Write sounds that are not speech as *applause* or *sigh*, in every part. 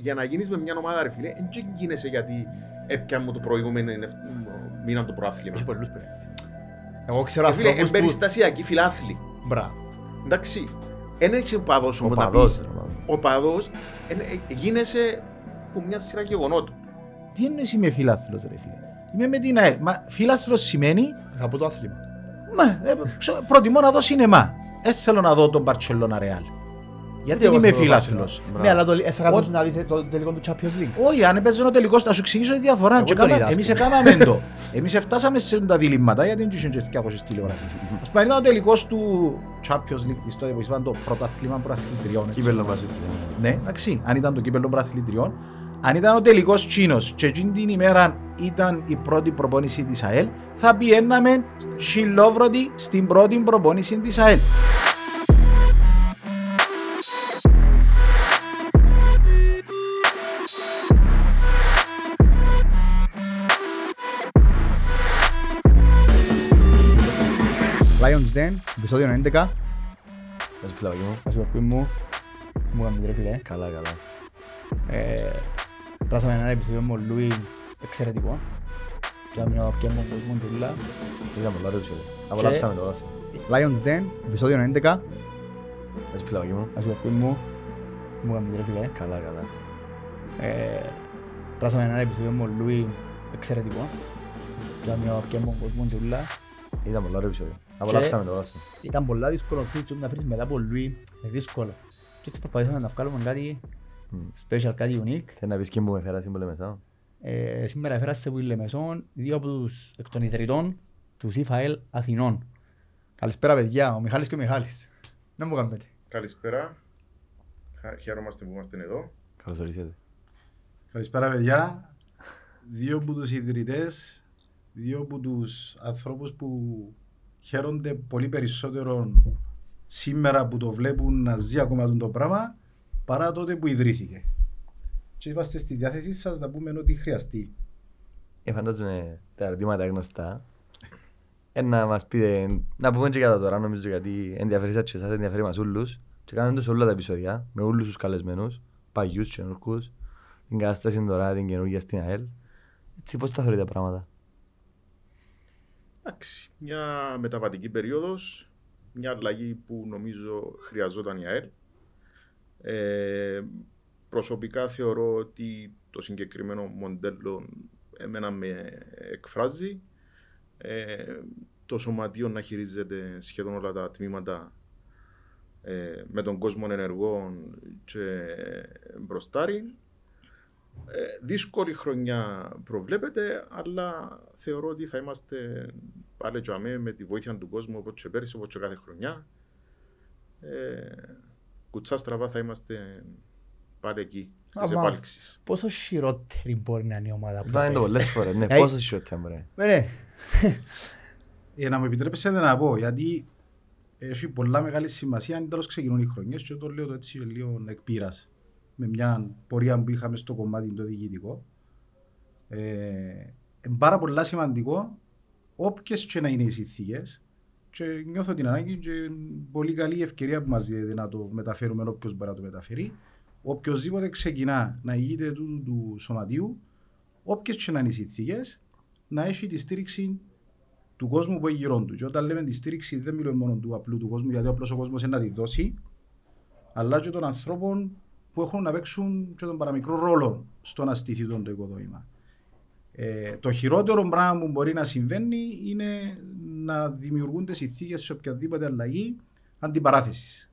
για να γίνεις με μια ομάδα ρε φίλε, δεν γίνεσαι γιατί έπιαν μου το προηγούμενο μήνα το προάθλημα. Έχει πολλούς που είναι έτσι. Εγώ ξέρω Ε, φίλε, ανθρώπους που... εμπεριστασιακοί φιλάθλοι. Μπράβο. Εντάξει, δεν είσαι ο παδός Ο όμως να παδός, πεις. ρε, παδός. Ο παδός εν- ε, γίνεσαι που μια σειρά γεγονότων. Τι εννοείς είμαι φιλάθλος ρε φίλε; Είμαι με την ΑΕΛ. Μα φιλάθλος σημαίνει, Θα πω το άθλημα. μα, ε, ψ- προτιμώ να δω σινεμά. Δεν θέλω να δω τον Barcelona Real. Γιατί εγώ είμαι θέλω το φιλάθλος. Μπράβο. Ναι, αλλά το, ε, θα Ο- καθόσεις να δεις το τελικό του Champions League. Όχι, αν έπαιζε ο τελικός, θα σου εξηγήσω τη διαφορά. Εγώ Και τον κάμα- είδα, ας Εμείς πούμε. έκαναμε το. *laughs* Εμείς φτάσαμε σε τα διλήμματα, γιατί δεν είχε και 200 τηλεοράσεις. Ας πούμε, ήταν ο τελικός του Champions League της τότε που ήταν το πρωτάθλημα πρωταθλητριών. έτσι. Κύπελλο μαζί του. Ναι, εντάξει, αν ήταν το κύπελλο πρωταθλητριών. Αν ήταν ο τελικός Τσίνος και εκείνη την ημέρα ήταν η πρώτη προπόνηση της ΑΕΛ, θα πιέναμε χιλόβρωτη στην πρώτη προπόνηση της ΑΕΛ. Lions Den, επεισόδιο 11. Πες φιλάκι μου. Θα σου πω μου. Μου έκαμε ρε φίλε. Καλά, καλά. Ε, Πράσαμε ένα επεισόδιο με τον Λούι εξαιρετικό. Και να μην απιέμω τον κόσμο τουλά. Ήταν πολλά ρε ψηλό. Απολαύσαμε το όλα. Lions Den, επεισόδιο 11. Πες φιλάκι μου. Θα σου πω μου. Μου έκαμε ρε φίλε. Καλά, καλά. Ε, Πράσαμε ένα επεισόδιο με τον Λούι εξαιρετικό. Και να μην απιέμω τον κόσμο τουλά. Ήταν πολλά ρε ψηλό. Απολαύσαμε το όλα. Ήταν πολλά δύσκολο feature να βρεις μετά από Λούι. Είναι δύσκολο. Και έτσι προσπαθήσαμε να βγάλουμε κάτι special, κάτι unique. Θέλεις να πεις και μου με φέρα σύμβολε μέσα. Ε, σήμερα έφερα σε Βουιλεμεσόν δύο από τους εκ των ιδρυτών τους ΣΥΦΑΕΛ Αθηνών. Καλησπέρα παιδιά, ο Μιχάλης και ο Μιχάλης. Να μου κάνετε. Καλησπέρα. Χα- Χαίρομαστε που είμαστε εδώ. Καλώς ορίσατε. Καλησπέρα παιδιά. Δύο από τους ιδρυτές, δύο από τους ανθρώπους που χαίρονται πολύ περισσότερο σήμερα που το βλέπουν να ζει ακόμα το πράγμα παρά τότε που ιδρύθηκε. Και είμαστε στη διάθεσή σας να πούμε ό,τι χρειαστεί. Ε, φαντάζομαι τα ερωτήματα γνωστά. Ε, να μας πείτε, να πούμε και για το τώρα, νομίζω γιατί ενδιαφέρει σας και εσάς, ενδιαφέρει μας όλους. Και κάνουμε το σε όλα τα επεισόδια, με όλους τους καλεσμένους, παγιούς, καινούργους, την κατάσταση τώρα, την καινούργια στην ΑΕΛ. Έτσι, πώς τα θεωρείτε τα πράγματα; Εντάξει, μια μεταβατική περίοδος, μια αλλαγή που νομίζω χρειαζόταν η ΑΕΛ. Ε, προσωπικά θεωρώ ότι το συγκεκριμένο μοντέλο εμένα με εκφράζει. Ε, το σωματείο να χειρίζεται σχεδόν όλα τα τμήματα ε, με τον κόσμο ενεργών και μπροστάρι. Ε, δύσκολη χρονιά προβλέπεται, αλλά θεωρώ ότι θα είμαστε πάλι και αμέ με τη βοήθεια του κόσμου όπως και πέρυσι, όπως και κάθε χρονιά. Ε, κουτσά στραβά θα είμαστε πάλι εκεί, στις Αμά. επάλξεις. Πόσο χειρότερη μπορεί να είναι η ομάδα που Είπαμε το πέρυσι. πολλές φορές, ναι, Ε, πόσο σιώτια μπορεί. Ναι, Για να μου επιτρέψετε να πω, γιατί έχει πολλά μεγάλη σημασία αν τέλος ξεκινούν οι χρονιές και το λέω το έτσι λίγο εκπείρας με μια πορεία που είχαμε στο κομμάτι το διοικητικό. Ε, είναι πάρα πολλά σημαντικό όποιες και να είναι οι συνθήκες και νιώθω την ανάγκη και είναι πολύ καλή ευκαιρία που μας δίνεται να το μεταφέρουμε όποιος μπορεί να το μεταφέρει. Οποιοςδήποτε ξεκινά να ηγείται του, του σωματείου, όποιες και να είναι οι συνθήκες, να έχει τη στήριξη του κόσμου που έχει γύρω του. Και όταν λέμε τη στήριξη, δεν μιλούμε μόνο του απλού του κόσμου, γιατί ο απλός ο κόσμος είναι να τη δώσει, αλλά και των ανθρώπων που έχουν να παίξουν και τον παραμικρό ρόλο στο να στηθεί τον το οικοδόμημα. Ε, το χειρότερο πράγμα που μπορεί να συμβαίνει είναι να δημιουργούνται συνθήκες σε οποιαδήποτε αλλαγή αντιπαράθεσης.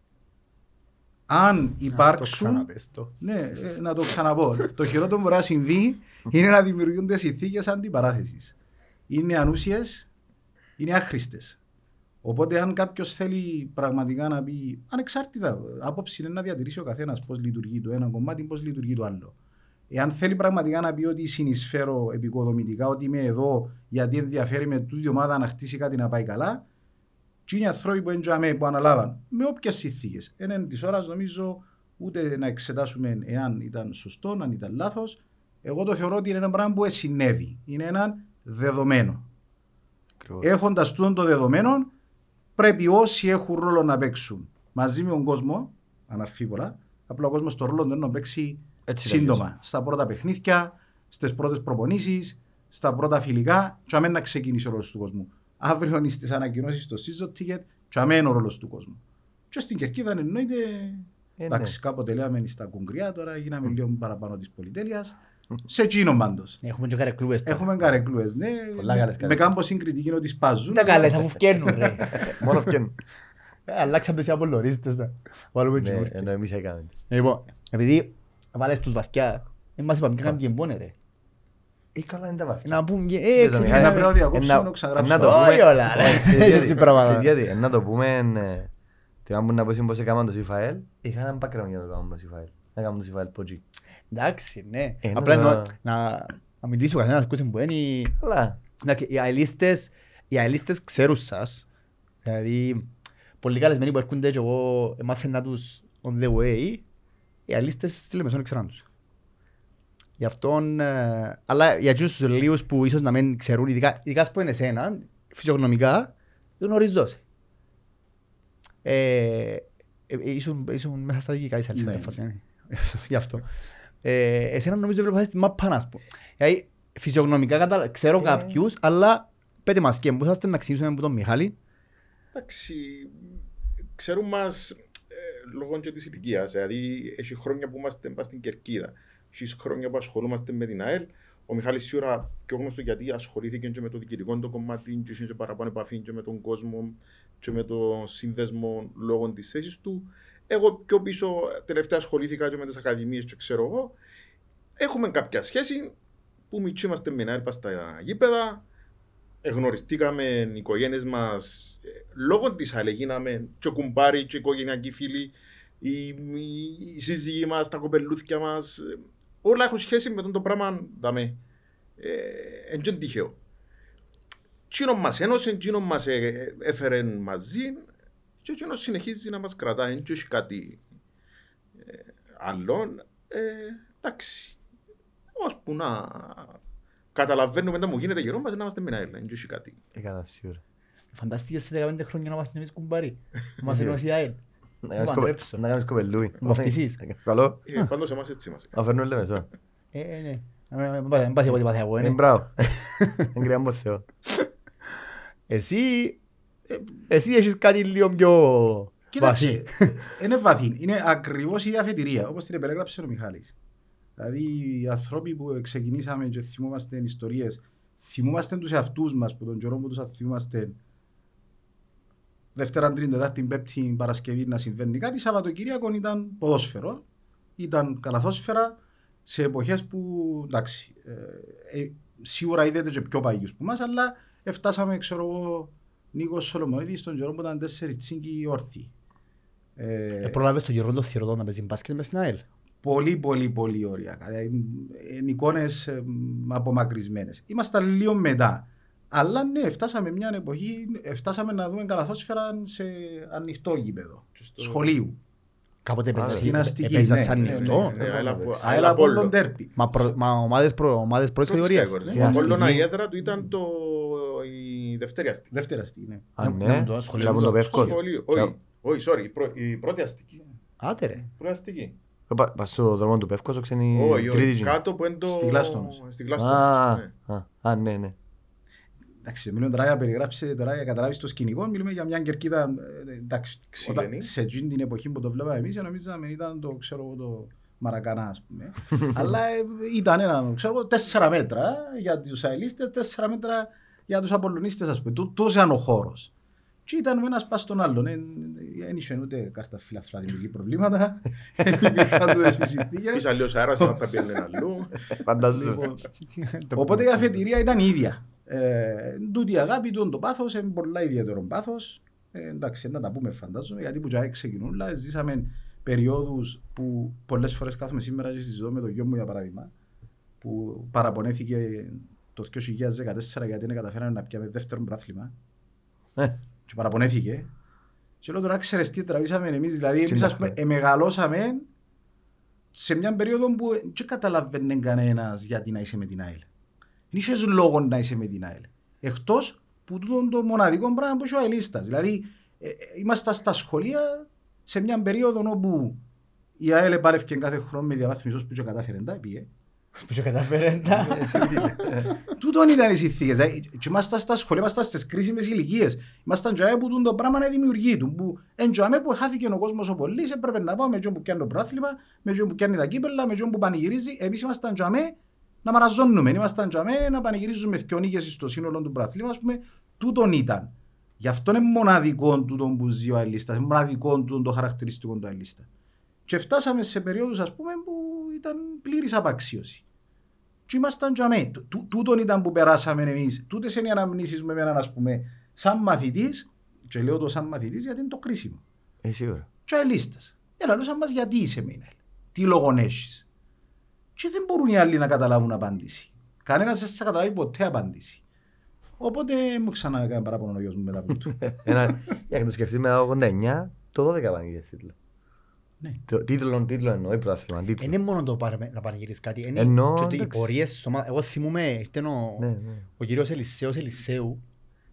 Αν το υπάρξουν. ξαναπες το. Ναι, ε, να το ξαναπώ. το χειρότερο που μπορεί να συμβεί είναι να δημιουργούνται συνθήκες αντιπαράθεσης. Είναι ανούσιες, είναι άχρηστες. Οπότε, αν κάποιος θέλει πραγματικά να πει, ανεξάρτητα, άποψη είναι να διατηρήσει ο καθένας πώς λειτουργεί το ένα κομμάτι, πώς λειτουργεί το άλλο. Εάν θέλει πραγματικά να πει ότι συνεισφέρω επικοδομητικά, ότι είμαι εδώ γιατί ενδιαφέρει με τούτη ομάδα να χτίσει κάτι να πάει καλά, και είναι οι άνθρωποι που έντιαμε που αναλάβαν με όποιες συνθήκες. Έναν της ώρας νομίζω ούτε να εξετάσουμε εάν ήταν σωστό, αν ήταν λάθος. Εγώ το θεωρώ ότι είναι ένα πράγμα που συνέβη. Είναι ένα δεδομένο. Ακριβώς. Έχοντας τούτο το δεδομένο, πρέπει όσοι έχουν ρόλο να παίξουν μαζί με τον κόσμο, αναφίβολα, απλά ο κόσμος το ρόλο του είναι να παίξει Έτσι σύντομα. Στα πρώτα παιχνίδια, στις πρώτες προπονήσεις, στα πρώτα φιλικά, και αμέν να ξεκινήσει ο ρόλος του κόσμου. Αύριο είναι στις ανακοινώσεις στο season ticket, και αμέν ο ρόλος του κόσμου. Και στην κερκίδα εννοείται. Ε, Εντάξει, κάποτε λέμε στα κουγκριά, τώρα γίναμε λίγο παραπάνω της πολυτέλειας. Σε εκείνο πάντως. Έχουμε και καρεκλούες τώρα. Έχουμε καρεκλούες, ναι. Πολλά καλές Με καρεκλούες. κάμπος συγκριτική είναι ότι σπάζουν. Τα καλές αφού φκαίνουν ρε. *laughs* Μόνο φτιάχνουν. Ε, Αλλάξαμε σε απολωρίστες τα. Βάλουμε Ναι, καινούργιες. ενώ εμείς έκαμε. Λοιπόν, επειδή βάλες τους βαθιά, δεν μας είπαμε και κάνουμε και εμπόνε ρε. Ε, καλά είναι τα βαθιά. Να πούμε και Δεν έτσι. το Ένα Μιχάλη. πρέπει να διακόψουμε, Ε, να- να ξαγράψουμε. να το Όχι πούμε- όλα, ρε. Όχι, ξέρεις γιατί- Έτσι πράγματα. ξέρεις γιατί, ε, να το πούμε, ε, την ώρα που να πω πώς έκαναν το CFL, είχα έναν background για να το κάνουμε το CFL. Να κάνουμε το CFL πότζι. Εντάξει, ναι. Ε, Απλά να- εννοώ να να μιλήσει ο καθένας ακούσει που είναι. Αλλά, Εντάξει, Οι αελίστες, οι αελίστες ξέρουν σας. Δηλαδή, πολλοί καλεσμένοι που έρχονται και εγώ μάθαινα τους on the way, οι αελίστες στη Λεμεσόν ξέραν τους. Γι' αυτόν, ε, αλλά για εκείνους τους λίγους που ίσως να μην ξέρουν, ειδικά, ειδικά ας πω είναι εσένα, φυσιογνωμικά, γνωρίζω σε. Ε, ε, ε, ήσουν, ήσουν μέσα στα δικά της αλήθεια, Ναι. φάση, ναι. *laughs* Γι' αυτό. Ε, εσένα νομίζω βλέπω στη μάπα να πω. Δηλαδή, φυσιογνωμικά κατα... ξέρω Ε. κάποιους, αλλά πέτε μας και μπορούσατε να ξεκινήσουμε από τον Μιχάλη. Εντάξει, ξέρουν μας λόγω και της ηλικίας. Δηλαδή, έχει χρόνια που είμαστε πας στην κερκίδα. Έχεις χρόνια που ασχολούμαστε με την ΑΕΛ. Ο Μιχάλης σίγουρα πιο γνωστό γιατί ασχολήθηκε και με το διοικητικό το κομμάτι, και είχε και παραπάνω επαφή και με τον κόσμο και με το σύνδεσμο λόγω της θέσης του. Εγώ πιο πίσω τελευταία ασχολήθηκα και με τις ακαδημίες και ξέρω εγώ. Έχουμε κάποια σχέση που μητσί είμαστε με ΑΕΛ πας στα γήπεδα, εγνωριστήκαμε οι οικογένειες μας λόγω της ΑΕΛ. Γίναμε και κουμπάρι, και οικογενειακοί φίλοι, οι, οι, οι σύζυγοι μας, τα κοπελούθια μας. Όλα έχουν σχέση με τον το πράγμα. Δαμε. Ε, εν τυχαίο. Τσίνο μας ένωσε, τσίνο μας έφερε μαζί και τσίνο συνεχίζει να μας κρατάει. Δεν έχει κάτι ε, άλλο. Ε, εντάξει. Ώσπου να καταλαβαίνουμε μετά μου γίνεται γερό μας να είμαστε με ΑΕΛ. Δεν έχει κάτι. έκανα σίγουρα. Φαντάστηκε σε 15 χρόνια να είμαστε εμείς κουμπάρι. Να μας ενώσει η ΑΕΛ. Να Δεν κάνεις μου κοπε- αντρέψω. Να κάνεις κοπελούι. Βαφτισείς. Καλό. Ε, πάντως εμάς έτσι μας. Να φέρνουν λεμεσό. Ε, ε, ναι. Ε, Δεν πάθει- δεν πάθει εγώ τι πάθει εγώ, Ε, ναι. μπράβο. Δεν κρυά μου Θεό. Εσύ, ε, εσύ έχεις κάτι λίγο πιο Κοίταξε, βαθύ. είναι βαθύ. Είναι ακριβώς η ίδια αφετηρία, όπως την επερέγραψε ο Μιχάλης. Δηλαδή, οι άνθρωποι που ξεκινήσαμε και θυμούμαστε ιστορίες, θυμούμαστε τους εαυτούς μας, που τον καιρό που τους θυμούμαστε Δευτέρα, Τρίτη, Τετάρτη, Πέμπτη, Παρασκευή να συμβαίνει κάτι. Σαββατοκύριακο ήταν ποδόσφαιρο, ήταν καλαθόσφαιρα σε εποχές που, εντάξει, ε, ε, σίγουρα είδατε και πιο παγιούς που μας, αλλά εφτάσαμε, ξέρω εγώ, Νίκος Σολομονίδης στον καιρό που ήταν τέσσερις τσίγκοι όρθιοι. Ε, Ε, Προλάβες τον Γιώργο τον Θηροδό να παίζει μπάσκετ μες στην ΑΕΛ. πολύ, πολύ, πολύ ωραία. Είναι εικόνες ε, απομακρυσμένες. Ήμασταν λίγο μετά. Αλλά ναι, φτάσαμε μια εποχή, ε, φτάσαμε να δούμε καλαθόσφαιρα σε ανοιχτό γήπεδο. Σχολείου. Κάποτε Άρα, γυμναστική, έπαιζα ναι, σαν ναι, νυχτό. ναι, Ε, αλλά από- ΑΕΛ αλλά Απόλλων Απόλλων. Τέρπι. Μα, προ, μα ομάδες, προ, ομάδες πρώτης κατηγορίας. Ο Διαστική. Απόλλωνα η έδρα του ήταν το... η δευτέρη αστική. Δεύτερα αστική, ναι. Αν Να- ναι, να το σχολείο και από μου το το- Πεύκο. Σχολείο. Και- Όχι, όχι, sorry, η πρω- η πρώτη αστική. Άτε ρε. Πρώτη αστική. Ε, πα- Πας στο δρόμο του Πεύκος, ξένη Όχι, τρίτη όχι, γym. κάτω που είναι το... Στη Γλάστονος. Στη Α, Γλάστονος, ναι. α, α, ναι, ναι. Εντάξει, μιλούμε τώρα για περιγράψει, τώρα για καταλάβεις το σκηνικό, μιλούμε για μια κερκίδα, ε, εντάξει, Ξυλενή. όταν- σε εκείνη την εποχή που το βλέπαμε εμείς, νομίζαμε ήταν το, ξέρω εγώ, το Μαρακανά, ας πούμε. *laughs* Αλλά ε, ήταν ένα, ξέρω εγώ, τέσσερα μέτρα για τους αελίστες, τέσσερα μέτρα για τους απολωνίστες, ας πούμε. Τού- Τόσο ήταν ο χώρος. Και ήταν ο ένας πας στον άλλον. Δεν είχε ούτε κάρτα φιλαθρά δημιουργεί προβλήματα. *laughs* Δεν υπήρχαν τούτες οι συνθήκες. Πεις αλλιώς αέρας, να πρέπει να είναι αλλού. *laughs* Φαντάζομαι. Λοιπόν, Οπότε η αφετηρία ήταν η ίδια. Ε, τούτη η αγάπη, τούτο το πάθος, είναι πολλά ιδιαίτερο πάθος. Ε, εντάξει, να τα πούμε φαντάζομαι, γιατί που τζάι ξεκινούν, αλλά ζήσαμε περιόδους που πολλές φορές κάθομαι σήμερα και συζητώ με το γιο μου για παράδειγμα, που παραπονέθηκε το 2014 γιατί δεν καταφέραμε να πιάμε δεύτερο πράθλημα Ε, και παραπονέθηκε. Και λέω τώρα ξέρεις τι τραβήσαμε εμείς, δηλαδή εμείς τα ας πούμε χρόνια. εμεγαλώσαμε σε μια περίοδο που δεν καταλαβαίνει κανένας γιατί να είσαι με την ΑΕΛ. Δεν είχες λόγο να είσαι με την ΑΕΛ. Εκτός που τούτο το μοναδικό πράγμα που είσαι ο αελίστας. Δηλαδή ε, ε, ήμασταν στα σχολεία σε μια περίοδο όπου Η ΑΕΛ επάρευκε κάθε χρόνο με διαβάθμιση ώσπου και κατάφερε τα πήγε. Που και κατάφερε τα. Τούτον ήταν οι συνθήκες. Δηλαδή, Και ήμασταν στα σχολεία, ήμασταν στις κρίσιμες ηλικίες. Ήμασταν τζαέ που τούν το πράγμα να δημιουργεί του. Που εν τζαέ που χάθηκε ο κόσμος ο πολύς, έπρεπε να πάμε με τζον που πιάνει το πρόθλημα, με τζον που πιάνει τα κύπελα, με τζον που πανηγυρίζει. Εμείς ήμασταν τζαέ να μαραζώνουμε. Ήμασταν τζαέ να πανηγυρίζουμε δυο νίκες στο σύνολο του πρόθλημα. Ας πούμε, τούτον ήταν. Γι' αυτό είναι μοναδικό τούτον που ζει ο Αελίστας, είναι μοναδικό τούτον το χαρακτηριστικό του Αελίστα. Και φτάσαμε σε περίοδους ας πούμε που ήταν πλήρης απαξίωση. Και ήμασταν τζαμέ. Τού- τού- Τούτον ήταν που περάσαμε εμείς. Τούτες είναι οι αναμνήσεις με εμένα ας πούμε σαν μαθητής και λέω το σαν μαθητής γιατί είναι το κρίσιμο. Ε, σίγουρα. Και αελίστας. Και λαλούσαν μας γιατί είσαι Μίνελ; Τι λόγον έχεις; Και δεν μπορούν οι άλλοι να καταλάβουν απάντηση. Κανένας δεν θα καταλάβει ποτέ απάντηση. Οπότε μου ξανά έκανε παράπονο ο γιος μου μετά από τούτο. *laughs* Ένα- Για να το σκεφτείς μετά το 89, το 12 πανηγύρες τίτλο. Ναι. Το Τίτλο, τίτλο εννοεί πρωτάθλημα. Δεν τίτλο. είναι μόνο το πάρε- να πανηγυρίσει κάτι. Είναι Εννοώ, και ότι οι εντάξει. πορείες στις ομάδες- Εγώ θυμούμαι, ήρθε ο- Ναι, ναι. ο κύριος Ελισέος Ελισέου,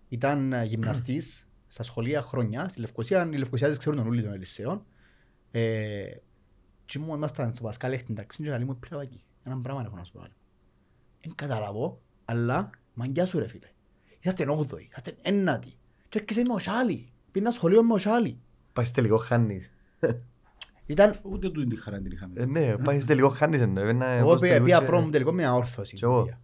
ήταν ε, γυμναστής *clears throat* στα σχολεία χρόνια, στη Λευκοσία. Οι Λευκοσιάδες ξέρουν τον ούλη των Ελισέων. Ε, Και μου ήμασταν στο Πασκάλ έχτην ταξί και λέει μου πήρα εκεί. Έναν πράγμα έχω να σου πω. άλλο. Εν καταλαβώ, αλλά μαγκιά σου ρε φίλε. Είσαστε όγδοοι, είσαστε ένατοι. Και έρχεσαι με ο Σάλι. Πήγαινα σχολείο με ο Σάλι. Πάει στο τελικό χάνεις. Ήταν, Ούτε τούτη τη χαρά την είχαμε. Ε, Ναι, πάει στο τελικό χάνεις εννοεί. Έβαινα εγώ όπως πήγα τελικό πήγα και- πρώτο μου τελικό με αόρθωση. Κι εγώ. πήγα.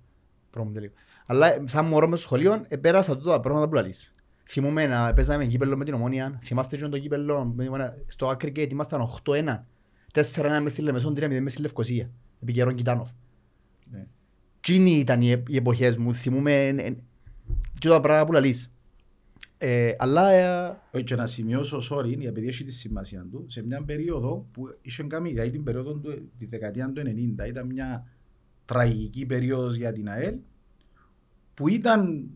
Πρώτο μου τελικό. Αλλά ε, σαν μωρό μες στο σχολείο ε, πέρασα τούτα τα πράγματα που λαλείς. Θυμούμαι να παίζαμε κύπελλο με την ομόνια. Θυμάστε και το κύπελλο με την Ομόνια, στο aggregate ήμασταν 8-1. 4-1 μες στη Λεμεσόν, 3-0 μες στη Λευκοσία. Επί καιρόν Κιτάνοφ. Ναι. Τσίνοι ήταν οι, οι εποχές μου. Θυμούμαι εν- εν- και τα πράγματα που λαλείς. Ε, αλλά ε, Όχι, και να σημειώσω, sorry, γιατί έχει τη σημασία του, σε μια περίοδο που είχε κάνει, δηλαδή την περίοδο του, τη δεκαετία του 90, ήταν μια τραγική περίοδος για την ΑΕΛ, που ήταν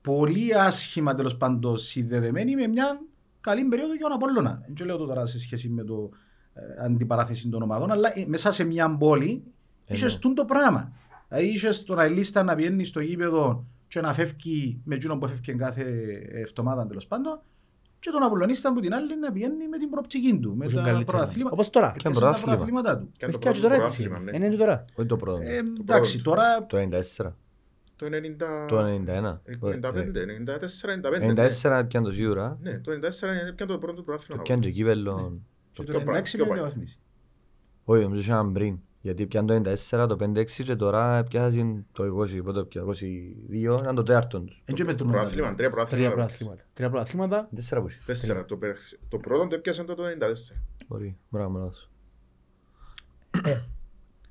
πολύ άσχημα τέλος πάντων συνδεδεμένη με μια καλή περίοδο για τον Απόλλωνα. Δεν λέω το τώρα σε σχέση με το ε, αντιπαράθεση των ομάδων, αλλά ε, μέσα σε μια πόλη Ε, είχες ναι. στούν το πράγμα. Δηλαδή είχες τον Αελίστα να βγαίνεις στο γήπεδο και να φεύγει με εκείνον που φεύγει κάθε εβδομάδα τέλος πάντων και τον Απολλωνίστα που την άλλη να πηγαίνει με την προοπτική του, με Όσο τα καλύτερα. πρωταθλήματα. Όπως τώρα. Έπιασε Και τα πρωτάθλημα. πρωταθλήματά του. Και το Έχει και πρώτο τώρα έτσι. πρωτάθλημα, ναι. Είναι και τώρα. Όχι το πρώτο. Ε, εντάξει, πρώτο. τώρα Το 94. Το 90... Το 91. ε, Το- 95, 94, 95. 94 πιάνε το σίγουρα. Ναι, το 94 έπιανε το πρώτο Το πρωτάθλημα. πιάνε και κύπελλο. και πιο το πα- 96 πιο με πάει. διαβαθμίσει. Όχι, νομίζω ότι ήταν πριν. Γιατί πιάνε το 94, το 5-6 και τώρα πιάσαν το 20, πότε πια, 22, ήταν το τέταρτο τους. Εν και με Το τον πρωτάθλημα, τρία Τρία πρωτάθλημα. πρωταθλήματα. Τρία πρωταθλήματα. Τέσσερα που έχει. Τέσσερα. Το περ- Το πρώτο το έπιασαν το 94. Μπορεί, μπράβο λάθος.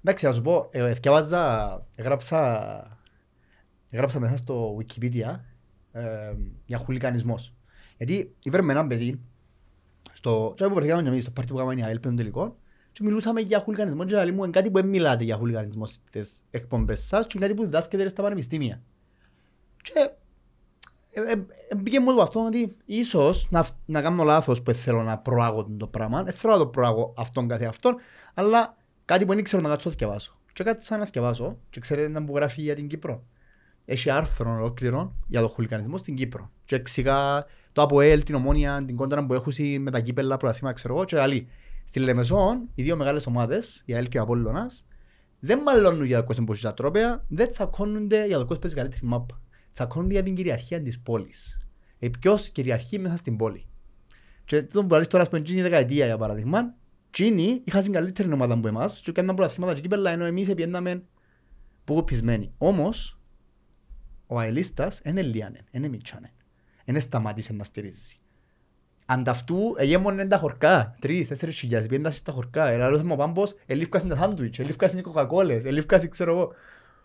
Εντάξει, να σου πω, ε, θκιάβαζα, έγραψα, έγραψα μέσα στο Wikipedia ε, για χουλικανισμός. Γιατί ήβραμε έναν παιδί, στο τσάι που βρεθήκαμε και εμείς, στο πάρτι που κάναμε η ΑΕΛ πέντων τελικών, και μιλούσαμε για χουλικανισμό και λέει μου, είναι κάτι που δεν μιλάτε για χουλικανισμό στις εκπομπές σας και είναι κάτι που διδάσκεται στα πανεπιστήμια. Και ε, ε, ε, μπήκε μου το αυτό ότι ίσως να, να κάνω λάθος που θέλω να προάγω το πράγμα, δεν θέλω να το προάγω αυτόν καθε αυτόν, αλλά κάτι που δεν ξέρω να κάτσω να θυκευάσω. Και κάτσα να θυκευάσω και ξέρετε να μου γράφει για την Κύπρο. Έχει άρθρο ολόκληρο για το χουλικανισμό στην Κύπρο. Και εξηγά το ΑΠΟΕΛ, την Ομόνια, την κόντρα που έχουν με τα κύπελα, προαθήμα, ξέρω εγώ, και άλλοι. Στη Λεμεσόν, οι δύο μεγάλες ομάδες, η ΑΕΛ και ο Απόλλωνας, δεν μαλώνουν για το κόσμο που τα τρόπαια, δεν τσακώνονται για το κόσμο που παίζει καλύτερη μάπα. Τσακώνονται για την κυριαρχία της πόλης. Ε, ποιος κυριαρχεί μέσα στην πόλη. Και το που λες τώρα στην εκείνη δεκαετία για παράδειγμα, εκείνοι είχαν την καλύτερη ομάδα από εμάς και έκαναν πρωταθλήματα και κύπελα ενώ εμείς επιέναμε που πισμένοι. Όμως, ο αελίστας δεν ελίανε, δεν μιτσάνε. Δεν σταμάτησε να στηρίζει. Ανταυτού εγέμονε τα χορκά, τρεις, τέσσερις χιλιάδες, πιέντα στα χορκά. Ελάλος μου ο Πάμπος, ελήφκασαν τα σάντουιτς, ελήφκασαν οι κοκακόλες, ελήφκασαν ξέρω εγώ.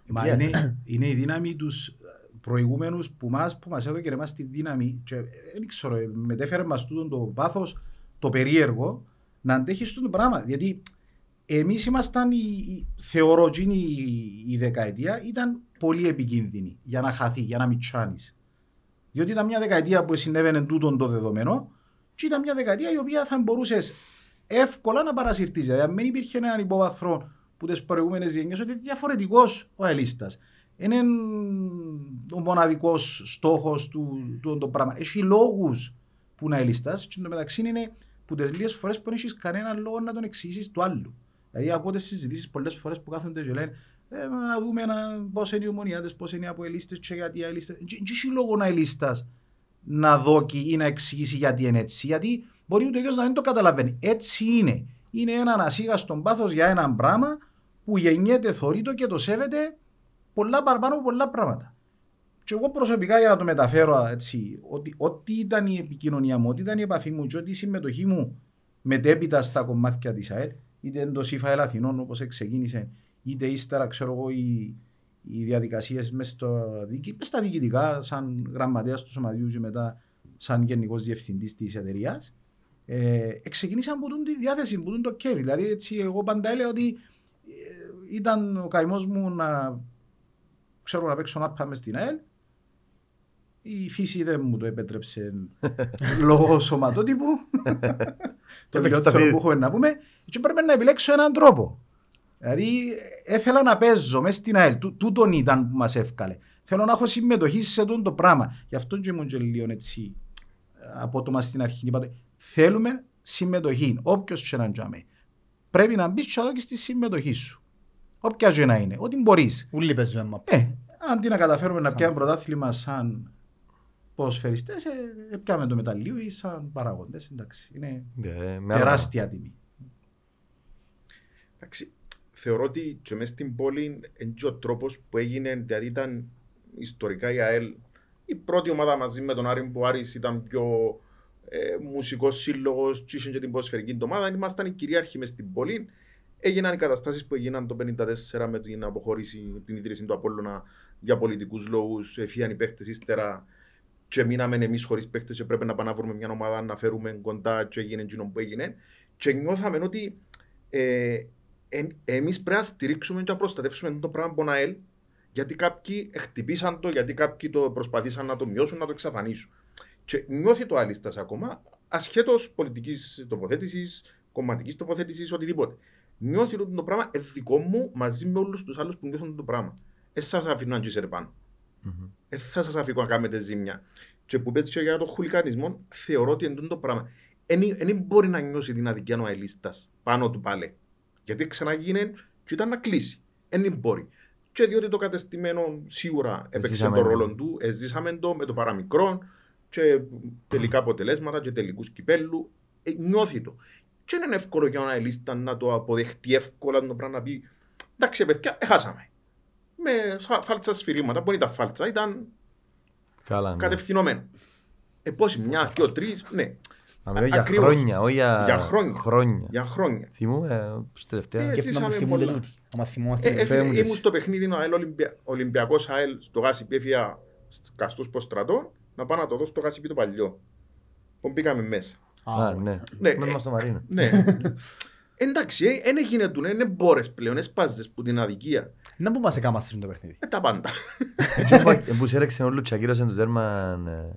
Μα Yes. είναι, *clears throat* είναι η δύναμη τους προηγούμενους που μας, που μας έδωκε εμάς τη δύναμη και ε, δεν ξέρω, ε, μετέφερε μας τούτο το πάθος, το περίεργο, να αντέχεις το πράγμα. Γιατί εμείς ήμασταν, η, η, θεωρώ εκείνη η, η δεκαετία ήταν πολύ επικίνδυνη για να χαθεί, για να μιτσάνεις. Διότι ήταν μια δεκαετία που συνέβαινε τούτο το δεδομένο και ήταν μια δεκαετία η οποία θα μπορούσε εύκολα να παρασυρθείς. Δηλαδή, αν δεν υπήρχε έναν υπόβαθρο που τις προηγούμενες γενιές, ότι είναι διαφορετικός ο αελίστας. Είναι ο μοναδικός στόχος του, του το πράγμα. Έχει λόγους που είναι αελίστας και εντωμεταξύ είναι που τις λίγες φορές που δεν έχεις κανένα λόγο να τον εξηγήσεις του άλλου. Δηλαδή ακούω τις συζητήσεις πολλές φορές που κάθονται και λένε ε, μα, να δούμε να, πώς είναι οι ομονιάτες, πώς είναι οι αποελίστες και γιατί οι αελίστες. Δεν έχει λόγο να ελίστας να δόκει ή να εξηγήσει γιατί είναι έτσι. Γιατί μπορεί ούτε ο ίδιος να μην το καταλαβαίνει. Έτσι είναι. Είναι ένα ασίγαστο πάθος για ένα πράγμα που γεννιέται, θωρεί το και το σέβεται πολλά παραπάνω από πολλά πράγματα. Και εγώ προσωπικά για να το μεταφέρω έτσι, ότι ό,τι ήταν η επικοινωνία μου, ό,τι ήταν η επαφή μου και ό,τι η συμμετοχή μου μετέπειτα στα κομμάτια της ΑΕΛ, είτε εντός ΙΦΑΕΛ Αθηνών όπως ξεκίνησε, είτε ύστερα ξέρω εγώ οι, οι διαδικασίες μέσα στα διοικητικά, σαν γραμματέας του Σωματείου και μετά σαν γενικός διευθυντής της εταιρείας, ε, ξεκίνησαν από τη διάθεση, που το κέβι. Δηλαδή, έτσι, εγώ πάντα έλεγα ότι ε, ήταν ο καημός μου να ξέρω να παίξω να πάμε στην ΑΕΛ η φύση δεν μου το επέτρεψε *laughs* λόγω σωματότυπου. *laughs* το λιγότερο που έχουμε να πούμε. Και πρέπει να επιλέξω έναν τρόπο. Δηλαδή, ήθελα να παίζω μέσα στην ΑΕΛ. Τούτον ήταν που μας εύκαλε. Θέλω να έχω συμμετοχή σε αυτό το πράγμα. Γι' αυτό και ήμουν και λίγο έτσι απότομα στην αρχή. Είπατε, θέλουμε συμμετοχή. Όποιος και να τζάμε. Πρέπει να μπεις και στη συμμετοχή σου. Όποια και να είναι. Ό,τι μπορείς. Ούλοι παίζουμε. Ε, αντί να καταφέρουμε να πιάνουμε πρωτάθλημα σαν ποδοσφαιριστές ε, πιάμε το μεταλλείο ή σαν παραγόντες. Εντάξει, είναι Yeah, τεράστια τιμή. Εντάξει, θεωρώ ότι και μέσα στην πόλη είναι και ο τρόπος που έγινε, δηλαδή ήταν ιστορικά η ΑΕΛ η πρώτη ομάδα μαζί με τον Άρη που ο Άρης ήταν πιο ε, μουσικός σύλλογος και είχε και την ποδοσφαιρική ομάδα, ήμασταν οι κυρίαρχοι μες στην πόλη. Έγιναν οι καταστάσεις που έγιναν το 1954 με την αποχώρηση, την ίδρυση του Απόλλωνα για πολιτικούς λόγους, εφίαν οι παίχτες ύστερα και μείναμε εμείς χωρίς παίχτες και πρέπει να πάμε να βρούμε μια ομάδα να φέρουμε κοντά και έγινε εκείνο που έγινε. Και νιώθαμε ότι ε, ε, εμείς πρέπει να στηρίξουμε και να προστατεύσουμε το πράγμα από ΑΕΛ, γιατί κάποιοι χτυπήσαν το, γιατί κάποιοι το προσπαθήσαν να το μειώσουν, να το εξαφανίσουν. Και νιώθει το Άλιστα ακόμα, ασχέτως πολιτικής τοποθέτησης, κομματικής τοποθέτησης, οτιδήποτε. Νιώθει ότι το πράγμα είναι δικό μου μαζί με όλους τους άλλους που νιώθουν το πράγμα. Εσά αφήνω να τζίσετε πάνω. Δεν θα σας αφήσω να κάνετε ζήμια. Και που πέτυχε για τον χουλικανισμό, θεωρώ ότι εντούν το πράγμα. Δεν μπορεί να νιώσει την αδικία ο αελίστας πάνω του πάλι. Γιατί ξαναγίνε και ήταν να κλείσει. Δεν μπορεί. Και διότι το κατεστημένο σίγουρα έπαιξε τον ρόλο του, ζήσαμε το με το παραμικρό και τελικά αποτελέσματα και τελικούς κυπέλου. Ε, νιώθει το. Και δεν είναι εύκολο για ένα αελίστα να το αποδεχτεί εύκολα το πράγμα να πει εντάξει παιδιά, έχασαμε με φάλτσα σφυρίγματα. Μπορεί ήταν φάλτσα, ήταν Καλά, ναι. κατευθυνωμένο. Ε, πόσοι, μια, δύο, τρεις, ναι. Μα μιλάω για Ακριβώς. χρόνια, όχι για, Για χρόνια. χρόνια. Για χρόνια. Θυμούμαι στους τελευταία. Ε, Σκέφτομαι να ζήσαμε θυμούνται πολλά. τούτοι. Να μας Ε, θυμόμαστε. ε, φεύγουν φίλε, ήμουν τις. στο παιχνίδι ο ΑΕΛ Ολυμπια... Ολυμπιακός ΑΕΛ στο Γάσι Πέφια καστούς προς στρατό να πάω να το δω στο Γάσι το παλιό. Που μπήκαμε μέσα. Α, ναι. Ναι, Μένουμε ε, στο Μαρίνο. Ναι. *laughs* Εντάξει, δεν έγινε του, είναι μπόρες πλέον, έσπαζες που την αδικία. Να που μας έκαμα στο παιχνίδι. Ε, τα πάντα. Ε, Που σε έρεξε όλο και ακύρωσε το τέρμα ε, Ε,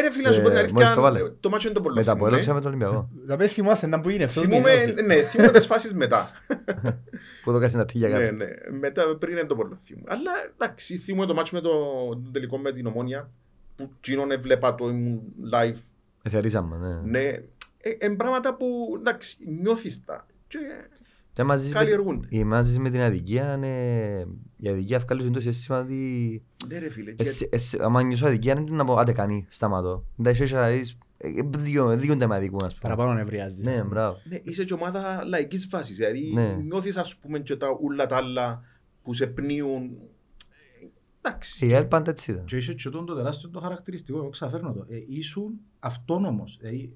ρε φίλε, να σου πω την Ε, μόλις το βάλε. αλήθεια, το μάτσο είναι το πολύ με τα που θυμούμαι. έλεξα με τον Ολυμπιακό. Να πες θυμάσαι να που είναι. αυτό Θυμούμαι, είναι η ναι, θυμούμαι τις φάσεις μετά. Που το κάνει να τίγια ναι, κάτι. ναι. Μετά πριν είναι το πολύ θυμούμαι. Αλλά εντάξει, θυμούμαι το μάτσο με το, το τελικό με την Ομόνια που κοινών έβλεπα το ήμουν live. Εθερίζαμε, ναι. Ναι, ε, εν πράγματα που εντάξει, νιώθεις τα. Και Και άμα ζεις με- καλλιεργούνται. η- άμα ζεις με την αδικία, ναι, η αδικία βγάλει το αίσθημα ότι Ναι ρε φίλε, και- εσύ- εσύ- άμα νιώσω αδικία είναι να πω άντε κάνει, σταματώ. Εντάξει, έτσι, δηλαδή, ε, δύο- δίκονται με αδικούν, ας πούμε. Παραπάνω νευριάζεις. Ναι, μπράβο. ναι, είσαι και ομάδα λαϊκής βάσης. Δηλαδή Ναι. νιώθεις ας πούμε και τα ούλα τα άλλα που σε πνίουν. Ε, Εντάξει. Η ΕΛ πάντα έτσι ήταν. Και είσαι και τον το τεράστιο το χαρακτηριστικό, εγώ ξαφέρνω το. Ε, ήσουν αυτόνομος. Δηλαδή,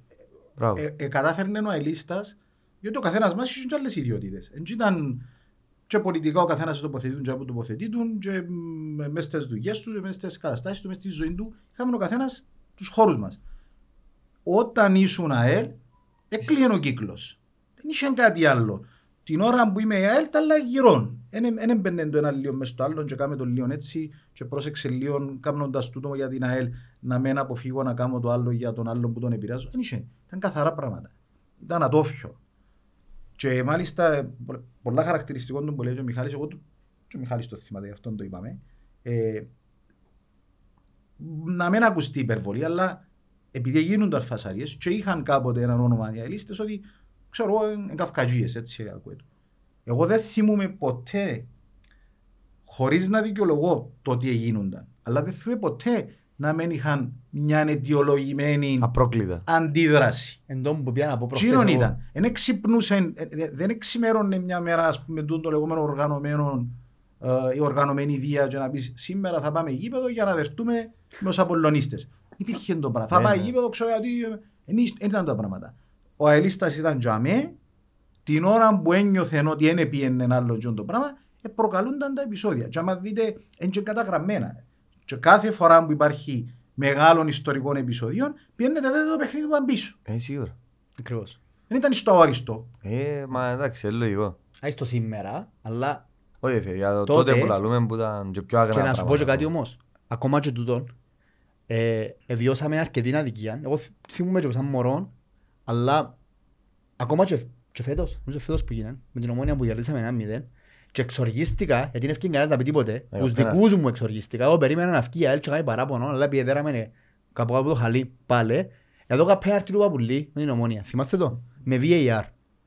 Μπράβο. ε, ε, κατάφερνε ο αελίστας, διότι ο καθένας μας είχε και άλλες ιδιότητες. Εν ήταν και πολιτικά ο καθένας τοποθετούν και από τοποθετήτουν και μ, μες στις δουλειές του, μες στις καταστάσεις του, μες στη ζωή του. Είχαμε ο καθένας τους χώρους μας. Όταν ήσουν ΑΕΛ, έκλεινε ο κύκλος. Δεν είχε κάτι άλλο. Την ώρα που είμαι ΑΕΛ, τα άλλα γυρών. Δεν έμπαινε το ένα λίγο μες στο άλλο και κάμε το λίγο έτσι και πρόσεξε λίγο κάνοντας τούτο για την ΑΕΛ να μην αποφύγω να κάνω το άλλο για τον άλλον που τον επηρεάζω. Δεν είχε. Ήταν καθαρά πράγματα. Ήταν ατόφιο. Και μάλιστα ε, πο- πολλά χαρακτηριστικό του που λέει και ο Μιχάλης, εγώ του, και ο Μιχάλης το θυμάται, γι' αυτόν το είπαμε, ε, να μην ακουστεί υπερβολή, αλλά επειδή γίνονταν φασαρίες και είχαν κάποτε έναν όνομα οι λίστες ότι ξέρω εγώ είναι καυκατζίες έτσι ακούω. Εγώ δεν θυμούμαι ποτέ χωρίς να δικαιολογώ το ότι γίνονταν αλλά δεν θυμούμαι ποτέ να μην είχαν μια αιτιολογημένη Απρόκλητα. αντίδραση. Εν τω που πήγα να πω προχτές Τσίνον εγώ. ήταν. Δεν εξυπνούσαν, ε, ε, δεν εξημέρωνε μια μέρα ας πούμε τούτο το λεγόμενο οργανωμένο ε, η οργανωμένη βία και να πεις σήμερα θα πάμε γήπεδο για να δεχτούμε με ως Απολλωνίστες. Υπήρχε το πράγμα. Θα Ναι, πάει ναι. γήπεδο ξέρω γιατί δεν ήταν τα πράγματα. Ο Αελίστας ήταν τζαμέ την ώρα που ένιωθε ότι δεν πήγαινε άλλο τζον το πράγμα ε, προκαλούνταν τα επεισόδια. Και άμα δείτε είναι και καταγραμμένα. Και κάθε φορά που υπάρχει μεγάλων ιστορικών επεισοδίων πιένετε δείτε το παιχνίδι που πίσω. Ε, σίγουρα. Ακριβώς. Δεν ήταν στο αόριστο. Ε, μα εντάξει, είναι λογικό. Άις το σήμερα, αλλά Όχι, φίλε, για το Τότε- τότε που λαλούμε που ήταν και πιο άγρα και να σου πω και πράγματα. κάτι όμως. Ακόμα και τούτον, ε, εβιώσαμε αρκετή αδικία. Εγώ θ- θυμούμαι και σαν μωρό, αλλά ακόμα και, και φέτος, νομίζω φέτος που γίνανε, με την ομόνια που κερδίσαμε ένα μηδέν, και εξοργίστηκα, γιατί δεν έφυγε κανένας να πει τίποτε, Ε, τους πέρα. δικούς μου εξοργίστηκα. Εγώ περίμενα να βγει η ΑΕΛ και κάνει παράπονο, αλλά πιεδέραμε κάπου κάπου το χαλί πάλι. Εδώ είχα πέναρτη του Παπουλή με την ομόνια. Θυμάστε το, με VAR.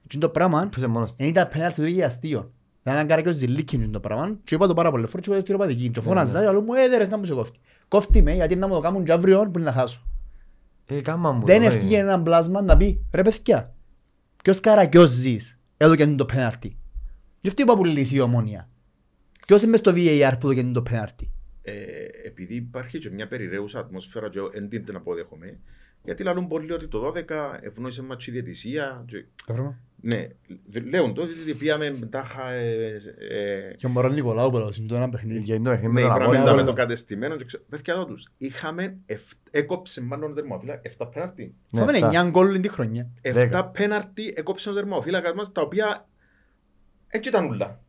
Και είναι το πράγμα, Πέσε μόνος του. δεν ήταν πέναρτη του είχε αστείο. Ήταν έναν καρακιό ζηλίκιν είναι το πράγμα και είπα το πάρα πολύ φορές και είπα το παδική. Και φώναζα και λέω μου έδερες να μου σε κόφτει. Κόφτει με γιατί να μου το κάνουν και αύριο που είναι να χάσω. Ε, κάμα μου. Δεν ε. ευκήγε έναν πλάσμα να πει ρε παιδιά, ποιος καρακιός ζεις, έδωκε το πέναρτη. Γι' αυτό είπα που λύσει η ομόνια. Ποιος είναι μες στο VAR που έδωκε το πέναρτη. Ε, επειδή υπάρχει και μια περιραίουσα ατμόσφαιρα και δεν την αποδέχομαι, γιατί λαλούν πολλοί ότι το 12 ευνόησε μας η διαιτησία. Και... Ναι, δε- λέουν το ότι πήγαμε τάχα ε, ε, Και ο Μωρόν Νικολάου που είναι το ένα παιχνίδι. Για το παιχνίδι ναι, με τον βράμε Απόλλωνα, τα με το- το κατεστημένο και ξέρω, παιδιά λέω τους, είχαμε, εφ- έκοψε μάλλον ο τερμοφύλακα, 7 πέναρτι. Ναι, Φάμε αυτά. 9 γκολ τη χρονιά. 7 Δέκα. πέναρτι έκοψε ο τερμοφύλακας μας, τα οποία έτσι ήταν ούλα.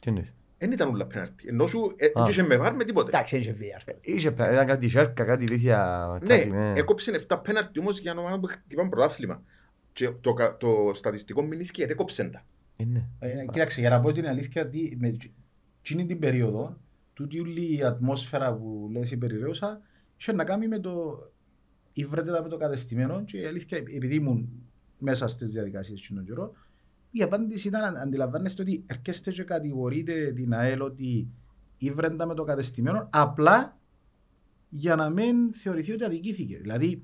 Τι εννοείς; Δεν ήταν ούλα πέναρτι. Ενώ σου ε, Α. δεν είχε με βάρ με τίποτε. Εντάξει, δεν είχε VAR. Είχε πε- ήταν κάτι σέρκα, κάτι ηλίθια. Ναι, κάτι, ναι. έκοψε 7 πέναρτι όμως για να που χτυπάμε πρωτάθλημα. Και το, κα- το στατιστικό μην ισχύει, γιατί έκοψε τα. Ε, ναι. Ε, κοίταξε, για να πω την αλήθεια, τι, με τζ- εκείνη την περίοδο, τούτη όλη η ατμόσφαιρα που λες η περιραίουσα, είχε να κάνει με το υβρέτητα με το κατεστημένο και η αλήθεια, επειδή ήμουν μέσα στις διαδικασίες εκείνον καιρό, η απάντηση ήταν, αν- αντιλαμβάνεστε ότι έρχεστε και κατηγορείτε την ΑΕΛ ότι υβρέντα με το κατεστημένο, απλά για να μην θεωρηθεί ότι αδικήθηκε. Δηλαδή,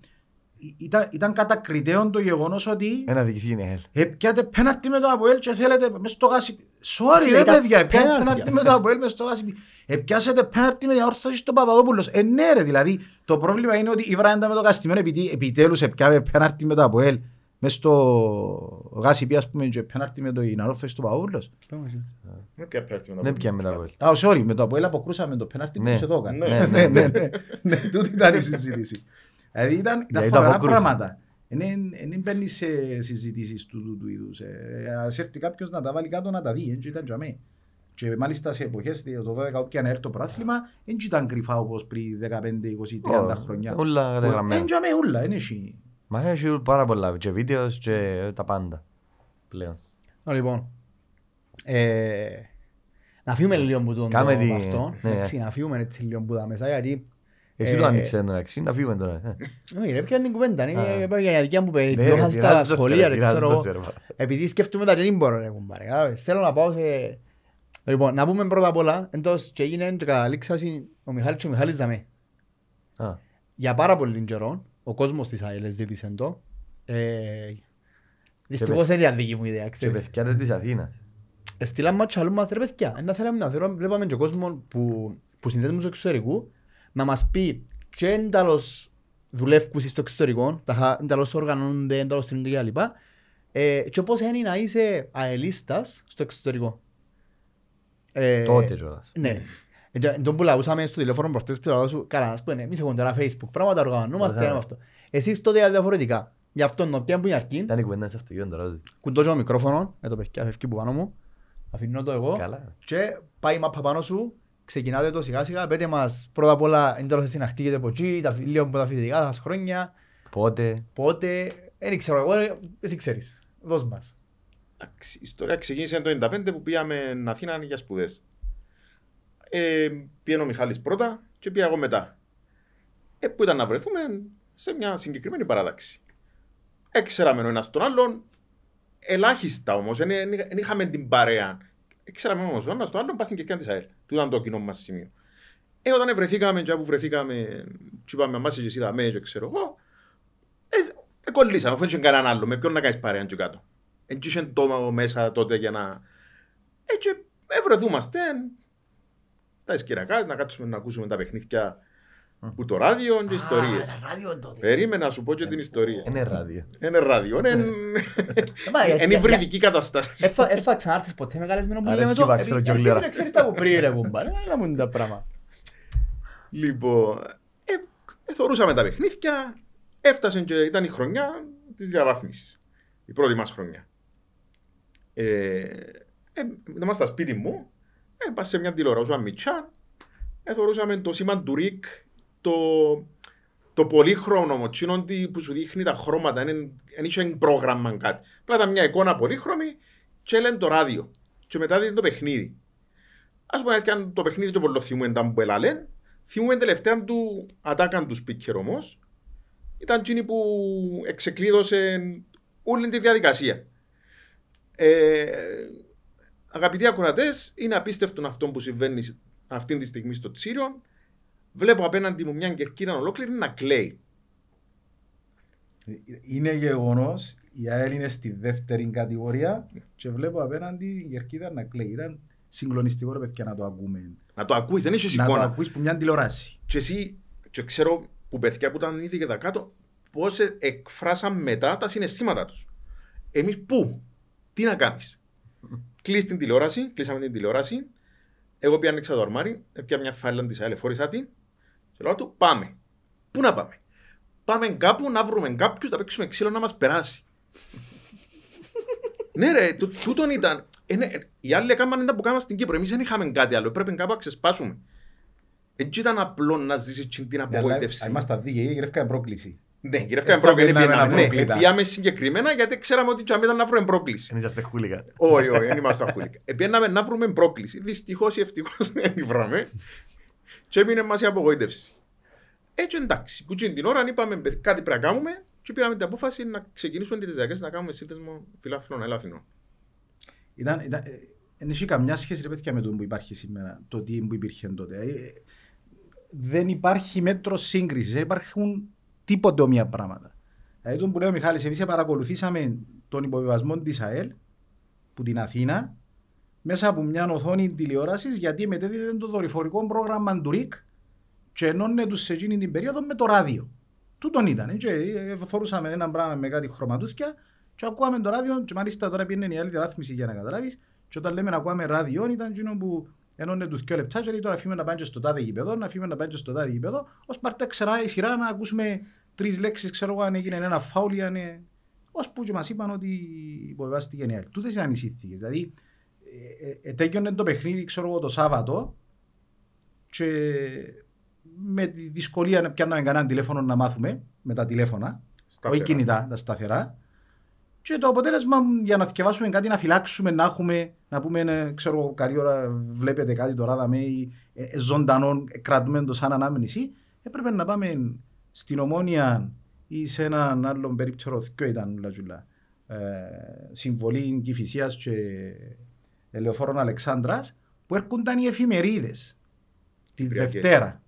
ή- ήταν, ήταν κατακριτέον το γεγονός ότι Ένα διοικητή είναι ελ. ε, πιάτε πέναρτι με το Αποέλ και θέλετε μες στο γάσι. Sorry ρε Ήταν παιδιά, πιάτε πέναρτι. πέναρτι με το Αποέλ μες στο γάσι. Ε, πιάσετε πέναρτι με διαόρθωση στον Παπαδόπουλος. Ε, ναι ρε, δηλαδή το πρόβλημα είναι ότι η Βράντα με το καστημένο επειδή επιτέλους πιάτε πέναρτι με το Αποέλ μες στο γάσι ας πούμε και πέναρτι με το διαόρθωση στον Παπαδόπουλος. Δεν πια πέναρτι με τα Δεν πόδια. πιάμε τα πόλη. Α, sorry, με το Αποέλ αποκρούσαμε το πέναρτι που Ναι. σε το έκανε. Ναι, Ναι, ναι, ναι, ναι. Ναι, τούτη ήταν η συζήτηση. Δηλαδή ήταν, ήταν Γιατί το φοβερά αποκρούσε. πράγματα. Δεν μπαίνεις σε συζητήσεις του, του, του είδους. Ε, ας έρθει κάποιος να τα βάλει κάτω να τα δει, έτσι ήταν για μέ. Και μάλιστα σε εποχές, το 12 όποια να έρθει το πράθλημα, δεν ήταν κρυφά όπως πριν 15, 20, 30 χρόνια. Όλα καταγραμμένα. Δεν για μέ ούλα, δεν έχει. Μα έχει πάρα πολλά. Και βίντεος και τα πάντα. Πλέον. Λοιπόν, ε, να φύγουμε λίγο από τον Κάμε το τη- αυτό. ναι. εντάξει, Να φύγουμε έτσι λίγο από τα μέσα γιατί... Εσύ Ε, το άνοιξε εντάξει, να φύγουμε τώρα. ε. Όχι ρε, πια την κουβέντα. Α. Είναι είπα για αδικία που Ναι, πιώχα ρε, στα πειράζει το σχολεία, σερ, ρε, πειράζει ξέρω το εγώ. σερ, μα. Επειδή σκέφτομαι τα και δεν μπορώ ρε κουμπάρε. κατάλαβες. Θέλω να πάω σε... Λοιπόν, να πούμε πρώτα απ' όλα, εντός και έγινε και καταλήξασαι ο Μιχάλης και ο Μιχάλης Ζαμέ. Α, Για πάρα πολύ καιρό, ο κόσμος της ΑΕΛ ζήτησε το. Ε, Δυστυχώς δεν είναι δική μου ιδέα, Και ξέρεις. παιδιά ρε της Αθήνας. Στείλαν μας και αλλού μας ρε παιδιά. Εν τα θέλαμε να θέλουμε, βλέπαμε και κόσμος που, που συνδέεται τους εξωτερικού να μας πει και ένταλος δουλεύκουν στο εξωτερικό, τα χα- ένταλος οργανώνονται, ένταλος στείλονται και τα λοιπά. Ε, και πώς είναι να είσαι αελίστας στο εξωτερικό. Ε, Τότε κιόλας. Ναι. Εν τω- εν τω που λαούσαμε στο τηλέφωνο προχτές που λαούσα σου, καλά να σου πούνε, εμείς έχουμε τώρα facebook, πράγματα οργανωνόμαστε, Ωραία. ένα αυτό. Εσείς τότε ήταν διαφορετικά. Γι' αυτό να πιάνε που είναι αρκεί, Ήταν η κουβέντα σε αυτό γύρω τώρα. ότι- κουντώ και το μικρόφωνο, ε, το παιδιά φεύγει που πάνω μου, αφήνω το εγώ Καλά. και πάει η μάπα πάνω σου, ξεκινάτε το σιγά σιγά, πέτε μας πρώτα απ' όλα εντός συναχτήκετε από εκεί, τα, φι- λίγο από τα φοιτητικά σας χρόνια, Πότε. πότε, δεν ξέρω εγώ, ε, εσύ ξέρεις, δώσ' μας. Εντάξει, Η ιστορία ξεκίνησε το 1995 που πήγαμε Αθήνα για σπουδές. Ε, πήγαινε ο Μιχάλης πρώτα και πήγα εγώ μετά. Ε, που ήταν να βρεθούμε, σε μια συγκεκριμένη παράταξη. Έξεραμε ο ένας τον άλλον, ελάχιστα όμως, δεν είχαμε την παρέα. Έξεραμε όμως ο ένας τον άλλον, πας στην κερκιά της ΑΕΛ. Του ήταν το κοινό μας σημείο. Ε, όταν βρεθήκαμε, και που βρεθήκαμε, και είπαμε, εμάς εσύ δαμέ, και ξέρω εγώ, ε, ε, κολλήσαμε, αφού δεν είχε κανέναν άλλο, με ποιον να κάνεις παρέα και κάτω. Δεν είχε το μέσα τότε για να... Ε, και ε, βρεθούμαστε, τα εσκυρακά, να κάτσουμε να ακούσουμε τα παιχνίδια που το ράδιο και ιστορίες. Περίμενα να σου πω και την ιστορία. Είναι ράδιο. Είναι ράδιο, είναι είναι υβριδική κατάσταση. Έφα ξανάρθεις ποτέ με καλεσμένο που λέμε Αρέσκει εδώ. που ξέρω και Ε, όλη ώρα. γιατί δεν ξέρεις τα από πριν ρε κουμπάρε. Έλα μου είναι τα πράγματα. Λοιπόν, ε, ε, θωρούσαμε τα παιχνίδια, έφτασε και ήταν η χρονιά της διαβάθμισης. Η πρώτη μας χρονιά. Ε, ε, είμαστε στα σπίτι μου, ε, πας σε μια τηλεόραση, αμιτσά, ε, θωρούσαμε το σήμα του ΡΙΚ, το, το πολύχρωμο, εκείνο τι- που σου δείχνει τα χρώματα, δεν είχε πρόγραμμα κάτι. Απλά ήταν μια εικόνα πολύχρωμη και έλεγε το ράδιο. Και μετά δίνει το παιχνίδι. Ας πούμε, και αν το παιχνίδι και πολύ θυμούμε ήταν που έλαλε, θυμούμε τελευταία του ατάκαν τους speaker όμως, ήταν εκείνη που εξεκλείδωσε όλη τη διαδικασία. Ε, αγαπητοί ακροατές, είναι απίστευτο αυτό που συμβαίνει αυτή τη στιγμή στο Τσίριο. Βλέπω απέναντι μου μια κερκίνα ολόκληρη να κλαίει. Είναι γεγονός, η ΑΕΛ είναι στη δεύτερη κατηγορία και βλέπω απέναντι η Κερκίδα να κλαίει. Ήταν συγκλονιστικό ρε παιδιά να το ακούμε. Να το ακούεις, δεν είσαι Να το εικόνα. ακούεις που μια τηλεόραση. Και εσύ, και ξέρω που παιδιά που ήταν ήδη και τα κάτω, πώς εκφράσαν μετά τα συναισθήματα τους. Εμείς πού, τι να κάνεις. Κλείσει την τηλεόραση, κλείσαμε την τηλεόραση. Εγώ πια άνοιξα το αρμάρι, έπια μια φάλα της ΑΕΛ, φόρησα την. Και λέω του, πάμε. Πού να πάμε; Πάμε κάπου να βρούμε κάποιου να παίξουμε ξύλο να μας περάσει. *laughs* ναι, ρε, τού- τούτον ήταν. Ε, ναι, ε, οι άλλοι έκαναν τα που κάναμε στην Κύπρο. Εμείς δεν είχαμε κάτι άλλο. Πρέπει κάπου να ξεσπάσουμε. Έτσι ήταν απλό να ζήσεις την Αλλά απογοήτευση. είμαστε δίκαιοι, γρεύκα πρόκληση. Ναι, γυρεύκα Ε, θα πρόκληση. περνάμε Ναι, απρόκλητα. ναι, πήγαμε συγκεκριμένα γιατί ξέραμε ότι τσάμε ήταν να βρούμε πρόκληση. Δεν είσαστε χούλικα. Όχι, όχι, δεν είμαστε χούλικα. Επίεναμε να βρούμε πρόκληση. Δυστυχώς ή ευτυχώς δεν τη βράμε. Και έμεινε μας η απογοήτευση. Έτσι εντάξει, που την ώρα είπαμε «Παιδιά, κάτι πρέπει να κάνουμε και πήραμε την απόφαση να ξεκινήσουμε τις διακέ να κάνουμε σύνδεσμο φιλάθλων ελάθινων. Ήταν, ήταν, ε, δεν έχει καμιά σχέση ρε παιδιά με το που υπάρχει σήμερα, το τι που υπήρχε τότε. Ε, δεν υπάρχει μέτρο σύγκρισης, δεν υπάρχουν τίποτε όμοια πράγματα. Δηλαδή τον που λέει ο Μιχάλης, εμείς παρακολουθήσαμε τον υποβιβασμό της ΑΕΛ που την Αθήνα μέσα από μια οθόνη τηλεόρασης γιατί μετέδιδε το δορυφορικό πρόγραμμα του ΡΙΚ και ενώνε τους σε εκείνη την περίοδο με το ράδιο. Τούτον ήταν. Και ε, φορούσαμε ένα πράγμα με κάτι χρωματούσκια και ακούαμε το ράδιο και μάλιστα τώρα πήγαινε η άλλη διαβάθμιση για να καταλάβεις και όταν λέμε να ακούαμε ράδιο ήταν εκείνο που ενώνε τους δυο λεπτά και λέει τώρα αφήνουμε να πάμε και στο τάδε γήπεδο, να αφήνουμε να πάμε και στο τάδε γήπεδο ως πάρτε ξανά η σειρά να ακούσουμε τρεις λέξεις ξέρω εγώ αν έγινε ένα φάουλ ή αν είναι... Ως που και μας είπαν ότι υποβιβάστηκε η ΑΕΛ. Τούτες είναι ανησύχθηκες. Δηλαδή ε, ε, ε, τέκιονε το παιχνίδι ξέρω εγώ το Σάββατο και με τη δυσκολία να πιάνουμε κανέναν τηλέφωνο να μάθουμε με τα τηλέφωνα, όχι κινητά, τα σταθερά. Και το αποτέλεσμα για να θυκευάσουμε κάτι, να φυλάξουμε, να έχουμε, να πούμε, ε, ξέρω, εγώ, καλή ώρα βλέπετε κάτι τώρα, δαμε, ή ε, ε, ζωντανό, ε, κρατούμε το σαν ανάμνηση, έπρεπε να πάμε στην Ομόνια ή σε έναν άλλον περίπτερο, ποιο ήταν όλα τζουλά, ε, συμβολή Κηφισίας και Ελεοφόρων Αλεξάνδρας, που έρχονταν οι εφημερίδες τη Κυπριακές. Δευτέρα.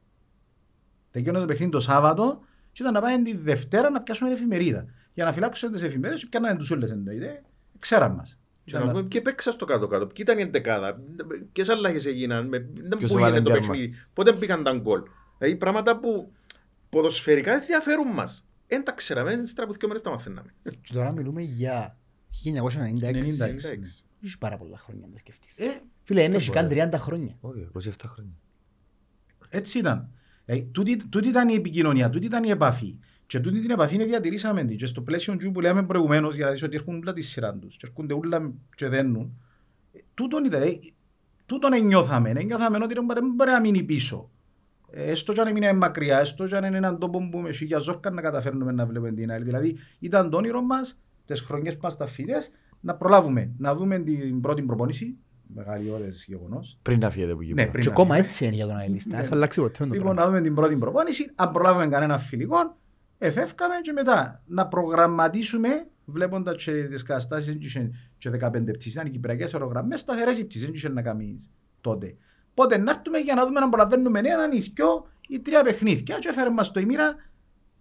Τελειώνει το παιχνίδι το Σάββατο και ήταν να πάμε τη Δευτέρα να πιάσουμε εφημερίδα. Για να φυλάξουμε τις εφημερίδες και πιάνανε τους όλες εννοείται. Ξέραν μας. Και να δούμε ποιοι παίξαν στο κάτω-κάτω, ποιοι ήταν η εντεκάδα, ποιες αλλαγές έγιναν, με, δεν Ποιος πού έβαλε έγινε το τέρμα. παιχνίδι, πότε πήγαν τα γκολ. Δηλαδή πράγματα που ποδοσφαιρικά ενδιαφέρουν μας. Δεν τα ξέραμε, ύστερα από δύο μέρε τα μαθαίναμε. Και τώρα μιλούμε για 1996. 96. Έχει πάρα πολλά χρόνια να το σκεφτείς. Ε, Φίλε, είναι Δεν έχει καν μπορεί. 30 χρόνια. Όχι, 27 χρόνια. έτσι ήταν. Ε, τούτη, τούτη ήταν η επικοινωνία, τούτη ήταν η επαφή. Και τούτη την επαφή είναι διατηρήσαμε την. Και στο πλαίσιο του που λέμε προηγουμένως, για να δεις ότι έρχονται όλα τη σειράς τους και έρχονται όλα και δένουν. Ε, Τούτον ήταν, ε, τούτον ενιώθαμε. Ενιώθαμε ότι δεν μπορεί- δεν μπορεί να μείνει πίσω. Ε, Έστω και αν έμεινε μακριά, έστω και αν είναι έναν τόπο που με σίγια ζόρκα να καταφέρνουμε να βλέπουμε την άλλη. Δηλαδή ήταν το όνειρο μας, τις χρονιές που είμαστε φοιτές, να προλάβουμε, να δούμε την πρώτη προπόνηση, μεγάλη ώρες γεγονός. Πριν να φύγετε που Ναι, Κύπρο. πριν Και να ακόμα φύγουμε. έτσι είναι για τον Αελίστα. Ναι. Θα αλλάξει ποτέ το Λοιπόν, πράγμα. να δούμε την πρώτη προπόνηση. Αν προλάβουμε κανένα φιλικό, εφεύκαμε και μετά να προγραμματίσουμε βλέποντας και τις καταστάσεις και 15 πτήσεις, ήταν οι κυπριακές αερογραμμές, σταθερές οι πτήσεις, δεν είχε να κάνει τότε. Πότε να έρθουμε για να δούμε να προλαβαίνουμε ένα νησιό ή τρία παιχνίδια. Και έφερε μας το ημίρα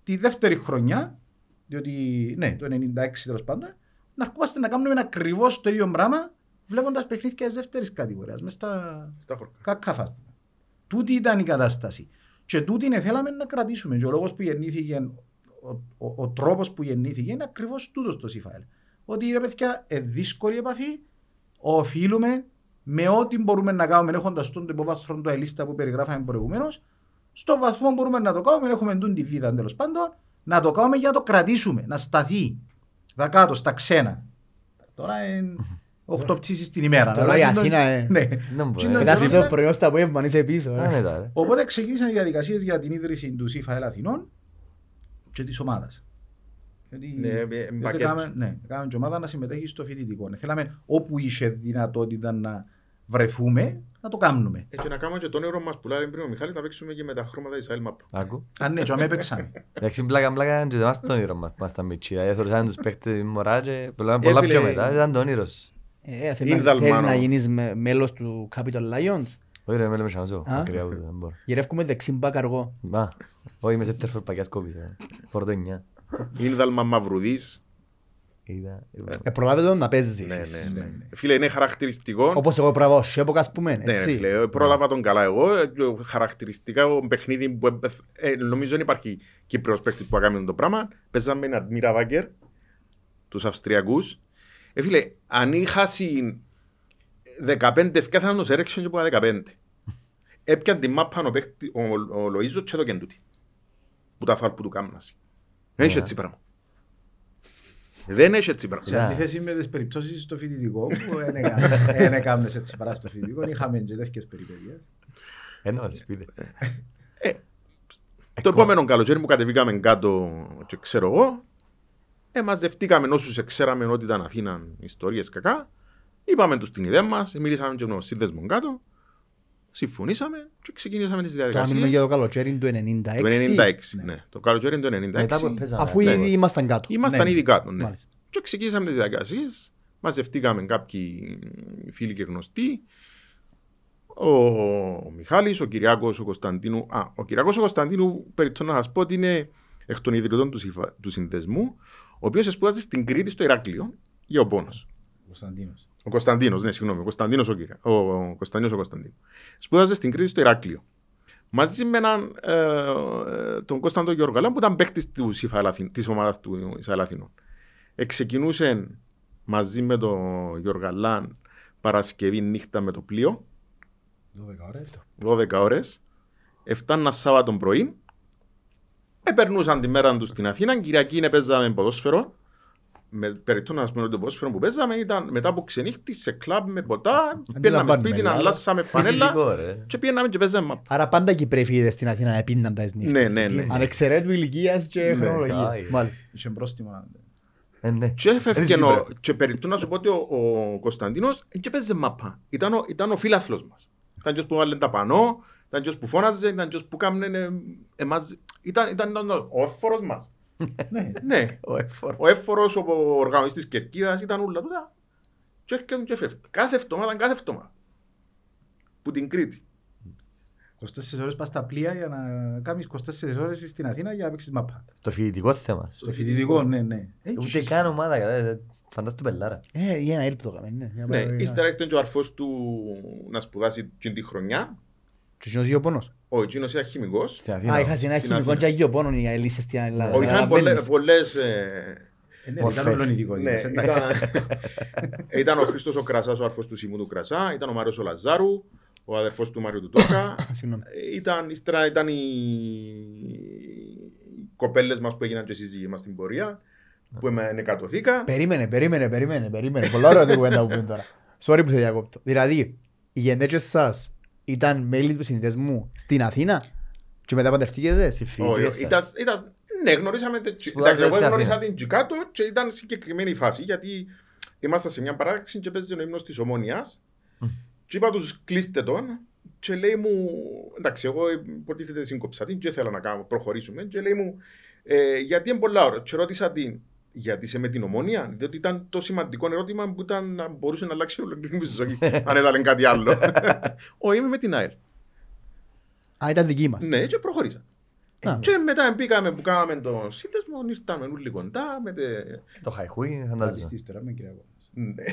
τη δεύτερη χρονιά, διότι ναι, το 96 τέλος πάντων, να ερχόμαστε να κάνουμε ακριβώς το ίδιο πράγμα βλέποντας παιχνίδια της δεύτερης κατηγορίας. Μες στα, Στα χωρικά. κακάφα. Τούτη ήταν η κατάσταση. Και τούτη είναι θέλαμε να κρατήσουμε. Και ο λόγος που γεννήθηκε, ο, ο, ο τρόπος που γεννήθηκε είναι ακριβώς τούτος το ΣΥΦΑΕΛ. Ότι ρε παιδιά, ε, δύσκολη επαφή, οφείλουμε με ό,τι μπορούμε να κάνουμε έχοντας τον υποβάθρο του ελίστα που περιγράφαμε προηγουμένως, στο βαθμό που μπορούμε να το κάνουμε, έχουμε τούν τη βίδα τέλος πάντων, να το κάνουμε για να το κρατήσουμε, να σταθεί δα κάτω στα ξένα. Τώρα είναι 8 πτήσει την ημέρα. Τώρα αλλά η είναι- Αθήνα, ε. *laughs* Ναι. Δεν μπορεί. Τι είναι- Κοιτάς μπορούμε- το πρωί ως το απόγευμα, είσαι πίσω. ε. Δεν ήταν, ρε. Οπότε ξεκίνησαν οι διαδικασίες για την ίδρυση του ΣΥΦΑΕΛ Αθηνών και της ομάδας. Γιατί, Ναι, ε, γιατί μπακέτος. κάναμε, ναι, κάναμε και ομάδα να συμμετέχει στο φοιτητικό. Ναι, Θέλαμε όπου είχε δυνατότητα να βρεθούμε, να το κάνουμε. Έτσι να κάνουμε και το όνειρο μας που λέει πριν ο Μιχάλης να παίξουμε και με τα χρώματα της ΑΕΛ Map. Άκου. Αν ναι, και αμέ παίξαμε. *laughs* Εντάξει, πλάκα πλάκα και εμάς το όνειρο μας, μας τα μητσί. Δηλαδή, θεωρούσαν τους παίχτες μωρά και πολλά πολλά φίλε, πιο μετά. Ήταν το όνειρο σου. Ε, θέλει Είναι να- θέλει δαλμάνο. να γίνεις με- μέλος του Capital Lions. Όχι ρε, με λέμε σανσό. Α. Μακριά ούτε, δεν μπορώ. Γυρεύκουμε δεξί μπακ αργό. Μα, όχι είμαι σε τερφόρ παγιάς κόπης. ε. Φορτώ εννιά. Ίνδαλμα Μαυρουδής. Είδα, είδα. Ε, προλάβετε τον να παίζεις. Ναι, εσείς. ναι, ναι. Φίλε, είναι χαρακτηριστικό. Όπως εγώ πράγμα ο Σέποκ ας πούμε, Ναι, ναι, έτσι. φίλε, πρόλαβα τον καλά εγώ. ε, Χαρακτηριστικά ο παιχνίδι που έμπεθ- ε, νομίζω δεν υπάρχει Κύπρος παίκτης που έκανε το πράγμα. Παίζαμε με Admira Wacker, τους Αυστριακούς. Ε, φίλε, αν είχα συν 15 ευκά θα τους έρεξε και που είχα 15. Έπιαν την μάπα ο, παίκτη- ο, ο Λοΐζος και το κεντούτη. Που τα φάλ που του κάμνασε. Δεν έχει Ναι. έτσι πράγμα. Δεν έχει έτσι πράγμα. Σε Ναι. αντίθεση με τις περιπτώσεις στο φοιτητικό, που δεν έκανες έτσι παρά στο φοιτητικό, είχαμε και τέτοιες περιπέτειες. Ένα μας πείτε. Το επόμενο καλοκαίρι που κατεβήκαμε κάτω και ξέρω εγώ, ε, μαζευτήκαμε όσους ξέραμε ότι ήταν Αθήνα ιστορίες κακά, είπαμε τους την ιδέα μας, μίλησαμε και με τον σύνδεσμο κάτω, συμφωνήσαμε και ξεκινήσαμε τις Τώρα διαδικασίες. μιλούμε για το καλοκαίρι του 96. Το 96, ναι. Το καλοκαίρι του 96. Μετά που παίζαμε. Αφού Ναι. ήδη ήμασταν κάτω. Ήμασταν Ναι. ήδη κάτω, ναι. Μάλιστα. Και ξεκινήσαμε τις διαδικασίες, μαζευτήκαμε κάποιοι φίλοι και γνωστοί, ο, ο Μιχάλης, ο Κυριάκος, ο Κωνσταντίνου. Α, ο Κυριάκος ο Κωνσταντίνου, περιττώ να σας πω ότι είναι εκ των ιδρυτών του, συφα- του συνδεσμού, ο οποίος σπούδασε στην Κρήτη στο Ηράκλειο για ο πόνος. Κωνσταντίνος. Ο Κωνσταντίνος, ναι, συγγνώμη, ο Κωνσταντίνος ο, Κυρια- ο, ο Κωνσταντίνος ο Κωνσταντίνου. Σπούδαζε στην Κρήτη στο Ηράκλειο. Μαζί με έναν, ε, ε, τον Κωνσταντό Γιώργαλά που ήταν παίκτης του ΣΥΦΑ Ελλαθή- της ομάδας του ΙΣΑ Αθηνών. Εξεκινούσε μαζί με τον Γιώργαλάν Παρασκευή νύχτα με το πλοίο, 12 ώρες. 12 ώρες. Εφτάνα Σάββατο πρωί. Επερνούσαν τη μέρα τους στην Αθήνα. Κυριακή είναι παίζαμε ποδόσφαιρο. Με περιττώ να πούμε ότι το ποδόσφαιρο που παίζαμε ήταν μετά από ξενύχτη σε κλαμπ με ποτά. Πήγαμε Αντιλαμβάνομαι, σπίτι, δηλαδή. αλλάσαμε *laughs* φανέλα Φοιτητικό, ρε. και πήγαμε και παίζαμε μαπ. Άρα πάντα Κυπρέοι φοιτητές στην Αθήνα επίναν τα νύχτες. Ναι, ναι, ναι. Ανεξαιρέτου ηλικίας και Ναι. χρονολογίας. Άι. Μάλιστα. Είχε πρόστιμα. Ε, ναι. Και έφευκε Έτσι, ο- Κύπρο. και περιττώ να σου πω ότι ο, ο Κωνσταντίνος ε, και παίζε μαπά. Ήταν ο, ήταν ο φίλαθλος μας. Ήταν και που βάλε τα πανό, ήταν και που φώναζε, ήταν και που κάμνε ε, εμάς. Ήταν, ήταν, ήταν ο έφορος μας. Ναι. ναι. Ο εφόρ. Ο έφορος, ο οργανωτής της Κερκίδας ήταν όλα τούτα. Και έρχεται και φεύγει. Κάθε εβδομάδα, κάθε εβδομάδα. Που την Κρήτη. 24 ώρες πας στα πλοία για να κάνεις 24 ώρες στην Αθήνα για να παίξεις μαπά. Το φοιτητικό θέμα. Στο φοιτητικό, ναι, ναι. Ε, Ούτε και- καν ομάδα, κατά. Φαντάσου το πελάρα. Ε, για ένα ήλπτο έκαμε, ναι. Για Ναι, πάρα- ύστερα έρχεται και ο αρφός του να σπουδάσει την τη χρονιά. Και εκείνος γεωπόνος. Ο εκείνος ήταν χημικός. Στην Α, Αθήνα. είχα ένα Στην χημικό Αθήνα. και γεωπόνο οι ελίσσες στην Ελλάδα. Ο, είχαν Καταλαβαίνεις. πολλές, πολλές ε, Ε, ναι, Μορφές. ήταν ολονητικότητες, Ναι, εντάξει. ήταν, *laughs* ήταν ο Χρήστος ο Κρασάς, ο αρφός του Σιμού του Κρασά, ήταν ο Μάριος ο Λαζάρου, ο αδερφός του Μάριου του Τόκα. *laughs* Συγγνώμη. ήταν, ύστερα ήταν οι, οι κοπέλες μας που έγιναν και σύζυγοι μας στην πορεία, που με εκατοθήκα. Περίμενε, περίμενε, περίμενε, περίμενε. Πολλά ωραία την κουβέντα που πούμε τώρα. *laughs* Sorry που σε διακόπτω. Δηλαδή, οι γενέτες σας ήταν μέλη του συνδεσμού στην Αθήνα και μετά παντευτήκετε. Στη Όχι, φοιτητικές ήταν, σας. ήταν, ναι, γνωρίσαμε. τε- Σπουδάζατε Εντάξει, εγώ στην γνώρισα Αθήνα. την Τζικάτο και ήταν συγκεκριμένη φάση γιατί ήμασταν σε μια παράξη και παίζει ο ύμνος της Ομόνιας και είπα τους κλείστε τον και λέει μου, εντάξει, εγώ υποτίθεται σύγκοψα την και ήθελα να κάνω, προχωρήσουμε και λέει μου, Ε, γιατί είναι πολλά ώρα. Και ρώτησα την, γιατί είσαι με την ομόνια, διότι ήταν το σημαντικό ερώτημα που ήταν να μπορούσε να αλλάξει ολόκληρη μου της ζωής, αν έδαλε κάτι άλλο. *laughs* Ο είμαι με την ΑΕΛ. Α, ήταν δική μας. Ναι, και προχωρήσα. Α. Και μετά πήγαμε που κάναμε το σύνδεσμο, ήρθαμε όλοι κοντά. Με τε... Το χαϊχούι, Θα φαντάζομαι. πιστείς τώρα με Κυριακό. Ναι.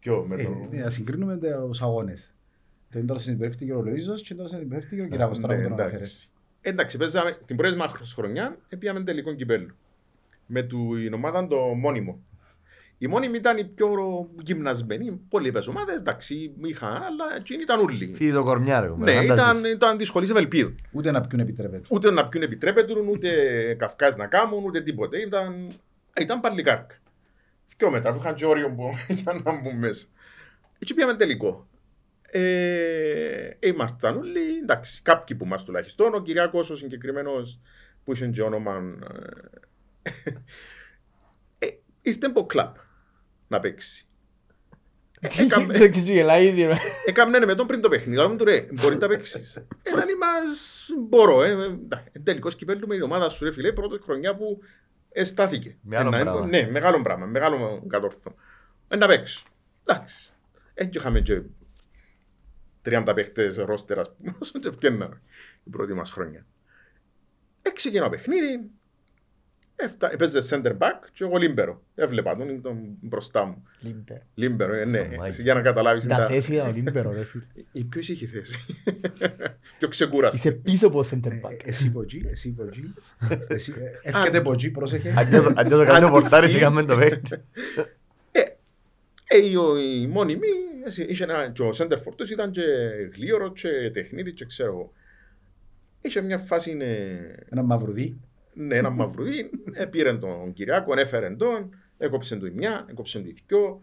Ποιο με Ε, το... ναι, Να συγκρίνουμε τους αγώνες. Το είναι τώρα συμπεριφθήκε ο Λοΐζος και τώρα συμπεριφθήκε ο Κυριακός. Τώρα Ναι, που τον εντάξει. αναφέρες. Εντάξει, παίζαμε την πρώτη μας χρονιά, πήγαμε τελικό κυπέλου. Με την ομάδα το μόνιμο. Η μόνιμη ήταν η πιο γυμνασμένη. Πολλοί πες ομάδες, εντάξει, είχαν, αλλά εκείνοι ήταν όλοι. Φύγει το κορμιάρι. Ναι, ήταν, ήταν δυσκολίες ευελπίδων. Ούτε να πιούν επιτρέπεται. Ούτε να πιούν επιτρέπεται, ούτε καυκάς να κάνουν, ούτε τίποτε. Ήταν, ήταν παλικάρκα. Δυο μέτρα, είχαν και όριο που, *laughs* για να μπουν μέσα. Έτσι πήγαμε τελικό. Ε, ήμασταν όλοι, εντάξει, κάποιοι που μας τουλάχιστον. Ο Κυριάκος ο συγκεκριμένος που είχε και όνομα... Ε, ε, ήρθε από κλαπ να παίξει. Ε, έκαμε- Το έξι γελάει ήδη, ρε. Έκαμνε με τον πριν το παιχνίδι, αλλά μου του ρε, μπορείς να παίξεις. Ε, λέει μας, μπορώ, ε, εντάξει, εν τελικός κυπέλλου με η ομάδα σου ρε φίλε, πρώτη χρονιά που εστάθηκε. Μεγάλο Ε, να- πράγμα. Ναι, μεγάλο πράγμα, μεγάλο κατόρθωμα. Ε, να παίξω. Εντάξει. Ε, και είχαμε και 30 παίχτες ρόστερ, ας πούμε, *laughs* όσο και ευκαινάμε η πρώτη μας χρονιά. Έξι το παιχνίδι, έφτα- έπαιζε center back και εγώ λίμπερο. Έβλεπα τον, ήταν μπροστά μου. Λίμπερο. Λίμπερο, ε, ναι, Στο μάτι. έτσι, για να καταλάβεις. Τα τα- θέση ήταν ο Λίμπερο, ρε φίλε. η ποιος είχε θέση; *laughs* Πιο ξεκούραστη. Είσαι πίσω από center Ε, back. Εσύ από εκεί, εσύ από εκεί. *laughs* Εσύ, ε, Έρχεται από εκεί, πρόσεχε. Αν το κάνει ο πορτάρις, είχαμε το παίκτη. Ε, η, ο- η μόνιμη, εσύ, είχε ένα, και ο center for τους ήταν και γλίωρο και τεχνίτη και ξέρω εγώ. Είχε μια φάση, ε, Ένα μαυρουδί. Ναι, ένα μαυρουδί, ε, πήρε τον Κυριάκο, έφερε τον, έκοψε του η μια, έκοψε του η δυο,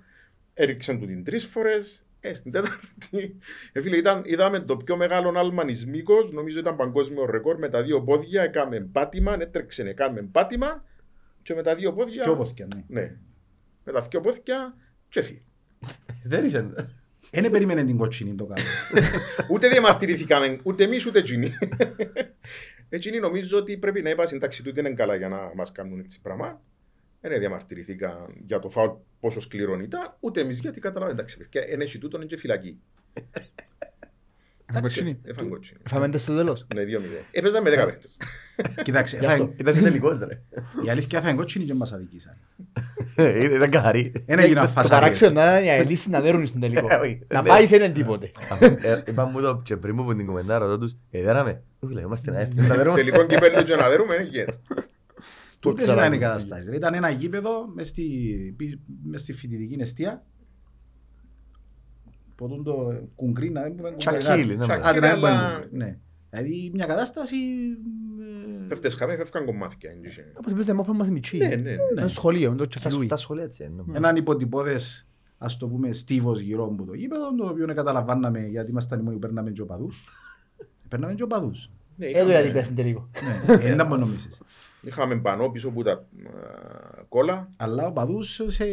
έριξε του την τρεις φορές, ε, στην τέταρτη. Ε, φίλε, ήταν, είδαμε το πιο μεγάλο αλμανισμίκος, νομίζω ήταν παγκόσμιο ρεκόρ, με τα δύο πόδια, έκαμε πάτημα, έτρεξε, έκαμε πάτημα και με τα δύο πόδια, Και όπως και ναι. ναι, με τα δύο πόδια και έφυγε. Δεν είσαι. Δεν περίμενε την κοτσίνη το κάτω. Ούτε διαμαρτυρηθήκαμε, ούτε εμείς ούτε εκείνοι. Εκείνοι νομίζω ότι πρέπει να είπα στην τάξη του ότι είναι καλά για να μας κάνουν έτσι πράγμα. Δεν διαμαρτυρηθήκαν για το φάουλ πόσο σκληρό ήταν, ούτε εμείς γιατί καταλάβαμε. Εντάξει, παιδιά, ένα έχει τούτον είναι και φυλακή. Κοτσίνη. Έφαγε κοτσίνη. Φάμε το στο τέλος. Ναι, δύο μηδέν. Έπαιζαν με δέκα παίχτες. Κοιτάξτε, Γι' αυτό. έφαγε- Ήταν και τελικός, ρε. η αλήθεια έφαγε κοτσίνη και μας αδικήσαν. Ε, Ήταν καθαρή. Ένα έγιναν Το φασάρες. παράξενο να είναι οι αελίσεις να δέρουν στον τελικό. Ε, όχι. Να Ναι. πάει σε έναν τίποτε. Ε, Είπα μου το και πριν μου που την κομμεντά ρωτώ τους «Ε, δέραμε». Ού, λέει, είμαστε να έρθουμε να δέρουμε. Τελικό κυπέλλο και να δέρουμε, είναι γέρο. Τούτες ξέρω ήταν οι αν καταστάσεις. Ήταν ένα γήπεδο μες στη, πι- μες στη φοιτητική αιστεία. Ποτούν το κουγκρί να μην πούμε Τσακίλι, ναι, Τσακίλι. μπράβο. Άντε να μην πούμε αλλά- κουγκρί, ναι. Δηλαδή μια κατάσταση... ε, Πέφτες χαμέ, φεύγαν κομμάτια. είναι και- Όπως είπες, δεν μάθαμε μας μητσί. Ναι, ναι, ναι. Ένα σχολείο, με το Τα- τσακιλούι. Τα σχολεία έτσι είναι. Έναν υποτυπώδες ας το πούμε στίβος γύρω από το γήπεδο το οποίο δεν καταλαβαίναμε γιατί ήμασταν οι μόνοι που παίρναμε και οπαδούς. Παίρναμε και οπαδούς. Ναι, Εδώ είχαμε- γιατί πες στην τελικό. Ναι, ε, δεν ήταν μόνο νομίζεις. Είχαμε πανό πίσω από τα α, κόλλα. Αλλά οπαδούς σε...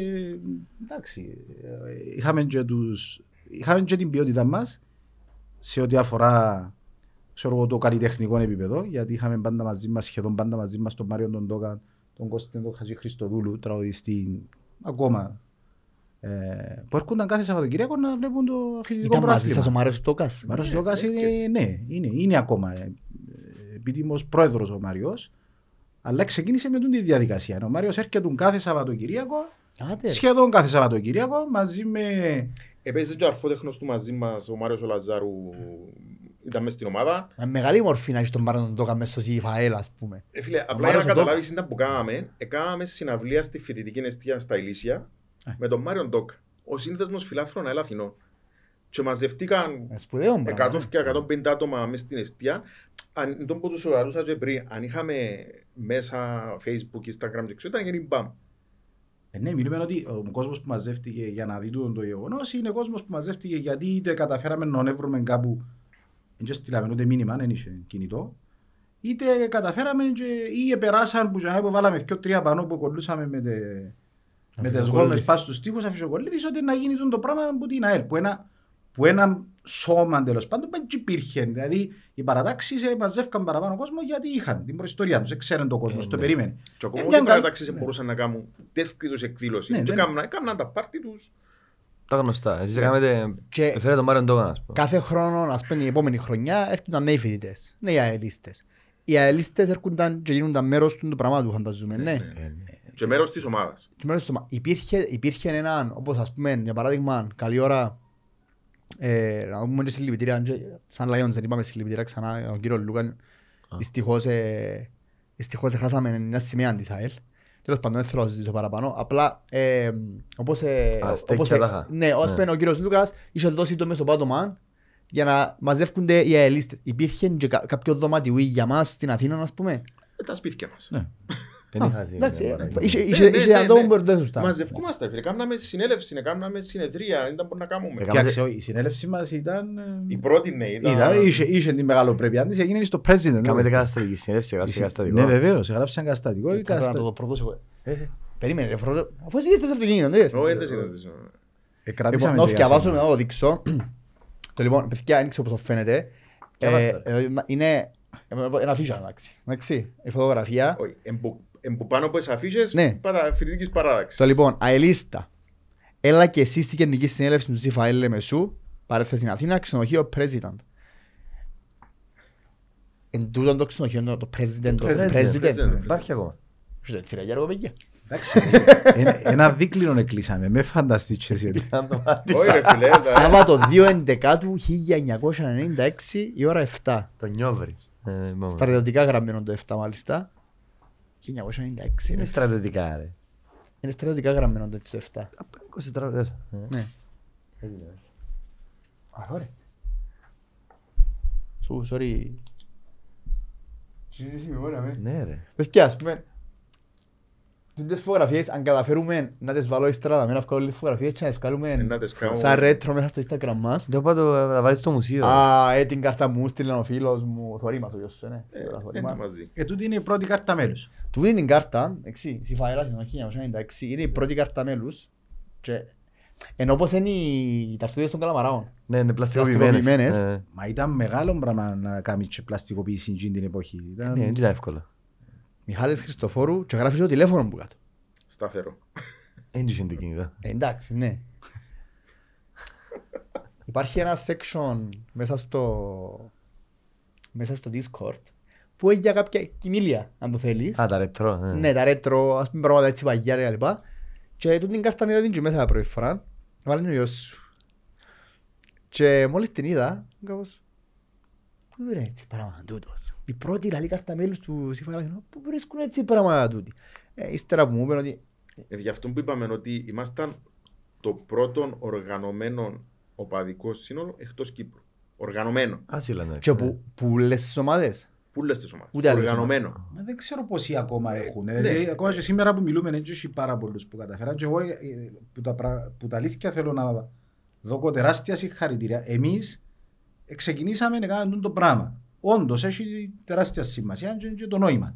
εντάξει, ε, είχαμε και, τους, είχαμε και την ποιότητα μας σε ό,τι αφορά ξέρω, εγώ, το καλλιτεχνικό επίπεδο γιατί είχαμε πάντα μαζί μας, σχεδόν πάντα μαζί μας τον Μάριο τον Τόκα, τον Κώστα τον Χατζη Χριστοδούλου, τραγουδιστή ακόμα ε, που έρχονταν κάθε Σαββατοκύριακο να βλέπουν το φυσικό Ήταν μαζί σας ο πρωτάθλημα. Μάριος Τόκας; Ο Μάριος Ναι, Τόκας ναι, είναι, ναι, είναι, είναι ακόμα ε, επίτιμος πρόεδρος ο Μάριος αλλά ξεκίνησε με την διαδικασία. Ο Μάριος έρχεται κάθε Σαββατοκύριακο Άντε, ρε. σχεδόν κάθε Σαββατοκύριακο μαζί με. Έπαιζε και ο αρφότεχνος του μαζί μας, ο Μάριος ο Λαζάρου, ήταν μες στην ομάδα. Με μεγάλη μορφή να έχεις τον Μάρον τον Τόκα μέσα στο Ζιφαέλ, ας πούμε. Ε, φίλε, απλά για Μάριος να ο Ντόκα. καταλάβεις ήταν που κάναμε, έκαναμε συναυλία στη φοιτητική εστία στα Ηλίσια Ε. με τον Μάριον Ντόκ, ο σύνδεσμος φιλάθρων ΑΕΛ Αθηνών. Και μαζευτήκαν Ε, Σπουδαίο πράγμα. 100 και 150 άτομα μέσα στην εστία. Αν τον που τους ρωτούσα και πριν, αν είχαμε μέσα Facebook, Instagram και ξέρω, ήταν γίνει μπαμ. Ε, ναι, μιλούμε ότι ο κόσμος που μαζεύτηκε για να δει τούτο το γεγονός είναι κόσμος που μαζεύτηκε γιατί είτε καταφέραμε να ονεύρουμε κάπου. Δεν στείλαμε ούτε μήνυμα, δεν είχε κινητό. Είτε καταφέραμε και, ή επεράσαν που, τζαμί που βάλαμε και τρία πανό που κολλούσαμε με, τε, με τις Αφισοκολλήσεις. γόμες πας στους τοίχους αφισοκολλήτης ότι να γίνει τούτο το πράγμα που την ΑΕΛ. Που ένα, που ένα σώμα τέλος πάντων που δεν υπήρχε. Δηλαδή οι παρατάξεις μαζεύκαν παραπάνω κόσμο γιατί είχαν την προϊστορία τους. Ξέρουν το κόσμο, Ε, το ναι. περίμενε. Και ακόμα Ε, ότι μια οι καλ- παρατάξεις ναι. μπορούσαν να κάνουν τέτοιου είδους εκδήλωση. Ναι, Και δεν- έκαναν- έκαναν τα πάρτι τους. Τα γνωστά. Εσείς κάνετε... Και- Φέρε τον Μάριον Τόγαν, ας πούμε. Κάθε χρόνο, ας πούμε, η επόμενη χρονιά έρχονταν νέοι φοιτητές, νέοι αελίστες. Οι αελίστες έρχονταν και γίνονταν μέρος του πράγματου, φανταζούμε, ναι. Ε, ναι. Και μέρος της ομάδας. Και μέρος του- υπήρχε, υπήρχε έναν, όπως ας πούμε, για παράδειγμα, καλή ώρα, ε, να πούμε και συλληπιτήρια, και σαν Lions δεν είπαμε συλληπιτήρια ξανά, ο κύριος Λούκαν, δυστυχώς, ε, δυστυχώς χάσαμε μια σημαία της ΑΕΛ. Τέλος πάντων, δεν θέλω να συζητήσω παραπάνω. Απλά, ε, όπως, ε, Α, στέκια όπως, ε, τάχα. ναι, ως Ναι. πένε ο κύριος Λούκας είχε δώσει το μεσοπάτωμα για να μαζεύκονται οι αελίστες. Υπήρχε και κα- κάποιο δωματιούι για μας στην Αθήνα, ας πούμε. Με τα σπίτια μας. Ναι. Δεν είχα ζει, Εντάξει, ναι, ε, παρακαλώ. είχε- Ναι, είχε ναι, είχε ναι, άτομο ναι. που δεν σωστά. Μαζευκούμαστε, φίλε. Κάμναμε συνέλευση, κάμναμε συνεδρία, ήταν που να κάνουμε. Έκαμε- Κοιτάξτε, η συνέλευση μας ήταν. ε, Η πρώτη ναι, ήταν... Ήταν, είχε, είχε την μεγαλοπρέπειά της, έγινε στο president. Κάμετε καταστατική συνέλευση, γράψε καταστατικό. Ναι, βεβαίως, έγραψαν καταστατικό. Θα ήθελα να καταστα- το προδώσω εγώ. Ε, ε. Περίμενε, ρε φρόζο. Αφού εσύ είστε στο αυτοκίνητο, δεν είσαι. Όχι, δεν συναντήσω. Ε, Λοιπόν, κρατήσαμε να το διαβάσω διάστημα. να το δείξω. Το λοιπόν, παιδιά, δεν ξέρω πώς το φαίνεται. Ε, Διαβάστε. ε, Είναι ένα αφίσιο, εντάξει. Εντάξει, η φωτογραφία. Όχι, εμπου- εμπου πάνω από τις αφίσες Ναι. παρα- φοιτητικής παράδαξης. Το λοιπόν, αελίστα. Έλα και εσύ στην Κεντρική Συνέλευση του ΖΙΦΑΕΛ Λεμεσού, παρέθεση Αθήνα, ξενοδοχείο President. Εν τούτον το ξενοδοχείο, το- το President, το President, President. President. Υπάρχει ακόμα. Σου έτσι ρε Γιώργο, παιδιά. Εντάξει, ένα- Ένα δίκλινο εκλείσαμε, με φανταστείς εσύ ότι. Αν το μάθεις. Όχι ρε φίλε, τα- Σάββατο 2 του 1996 η ώρα 7. Το νιώβρι. Ε, είπαμε. Στρατιωτικά γραμμένο το 7 μάλιστα. 1996 Είναι είναι. στρατιωτικά, ρε. Είναι στρατιωτικά γραμμένο το έτσι το 7. Από 24 ώρες. Ε. Ναι. Α, ωραία. Σου, sorry. Συζήτηση με μόνα με. Ναι, ρε. Παιδιά, ας πούμε, τις φωτογραφίες, αν καταφέρουμε να τις βάλω ύστερα, να βγάλω τις φωτογραφίες και να τις Ε, βγάλουμε να τις κάνουμε. σαν ρέτρο μέσα στο Instagram μας. Το πάω το να βάλεις στο μουσείο. Α, ε, την κάρτα μου στείλε ο φίλος μου, ο θωρεί μας ο γιος σου, ναι. Ε, Σίγουρα θωρεί είναι μας. μαζί. Ε, τούτη είναι η πρώτη κάρτα μέλους. Του δίνει την κάρτα, εξή, στη Φαέλα την 1996, είναι η πρώτη κάρτα μέλους και ενώ όπως είναι οι ταυτότητες των καλαμαράων. Ναι, είναι πλαστικοποιημένες. Πλαστικοποιημένες. Ε, Μα ήταν μεγάλο πράγμα να κάνεις και πλαστικοποίηση εκείνη την εποχή. Ήταν- Ναι, δεν ήταν εύκολο. Μιχάλης Χριστοφόρου και γράφεις στο τηλέφωνο μου κάτω. Σταθερό. Δεν είχε την κινητά. Ε, εντάξει, ναι. Υπάρχει ένα section μέσα στο, μέσα στο Discord που έχει για κάποια κοιμήλια, αν το θέλεις. Α, τα ρετρό. ε. Ναι, τα ρέτρο, ας πούμε πράγματα έτσι παγιά και λοιπά. Και τούτη την κάρτα είδα την και μέσα πρώτη φορά. Βάλε την ο γιος σου. Και μόλις την είδα, κάπως... Πού είναι έτσι πράγμα τούτος. Η πρώτη λαλή κάρτα μέλους του Συμφαρά, πού βρίσκουν έτσι πράγματα τούτοι. Ε, ύστερα που μου είπαν ότι Ε, Γι' αυτό που είπαμε ότι ήμασταν το πρώτο οργανωμένο οπαδικό σύνολο εκτός Κύπρου. Οργανωμένο. Άσυλα, ναι. και που, που λες τις ομάδες. Πού λες τις ομάδες. Ούτε άλλες Οργανωμένο. Μα δεν ξέρω πόσοι ακόμα έχουν. ναι. Δηλαδή, ακόμα και σήμερα που μιλούμε, δεν έχει πάρα πολλούς που καταφέραν. Και εγώ ε, ε, που τα, πρα- που τα αλήθεια θέλω να δω τεράστια συγχαρητήρια. Εμείς ε, ξεκινήσαμε να κάνουμε το πράγμα. Όντως έχει τεράστια σημασία και, και το νόημα.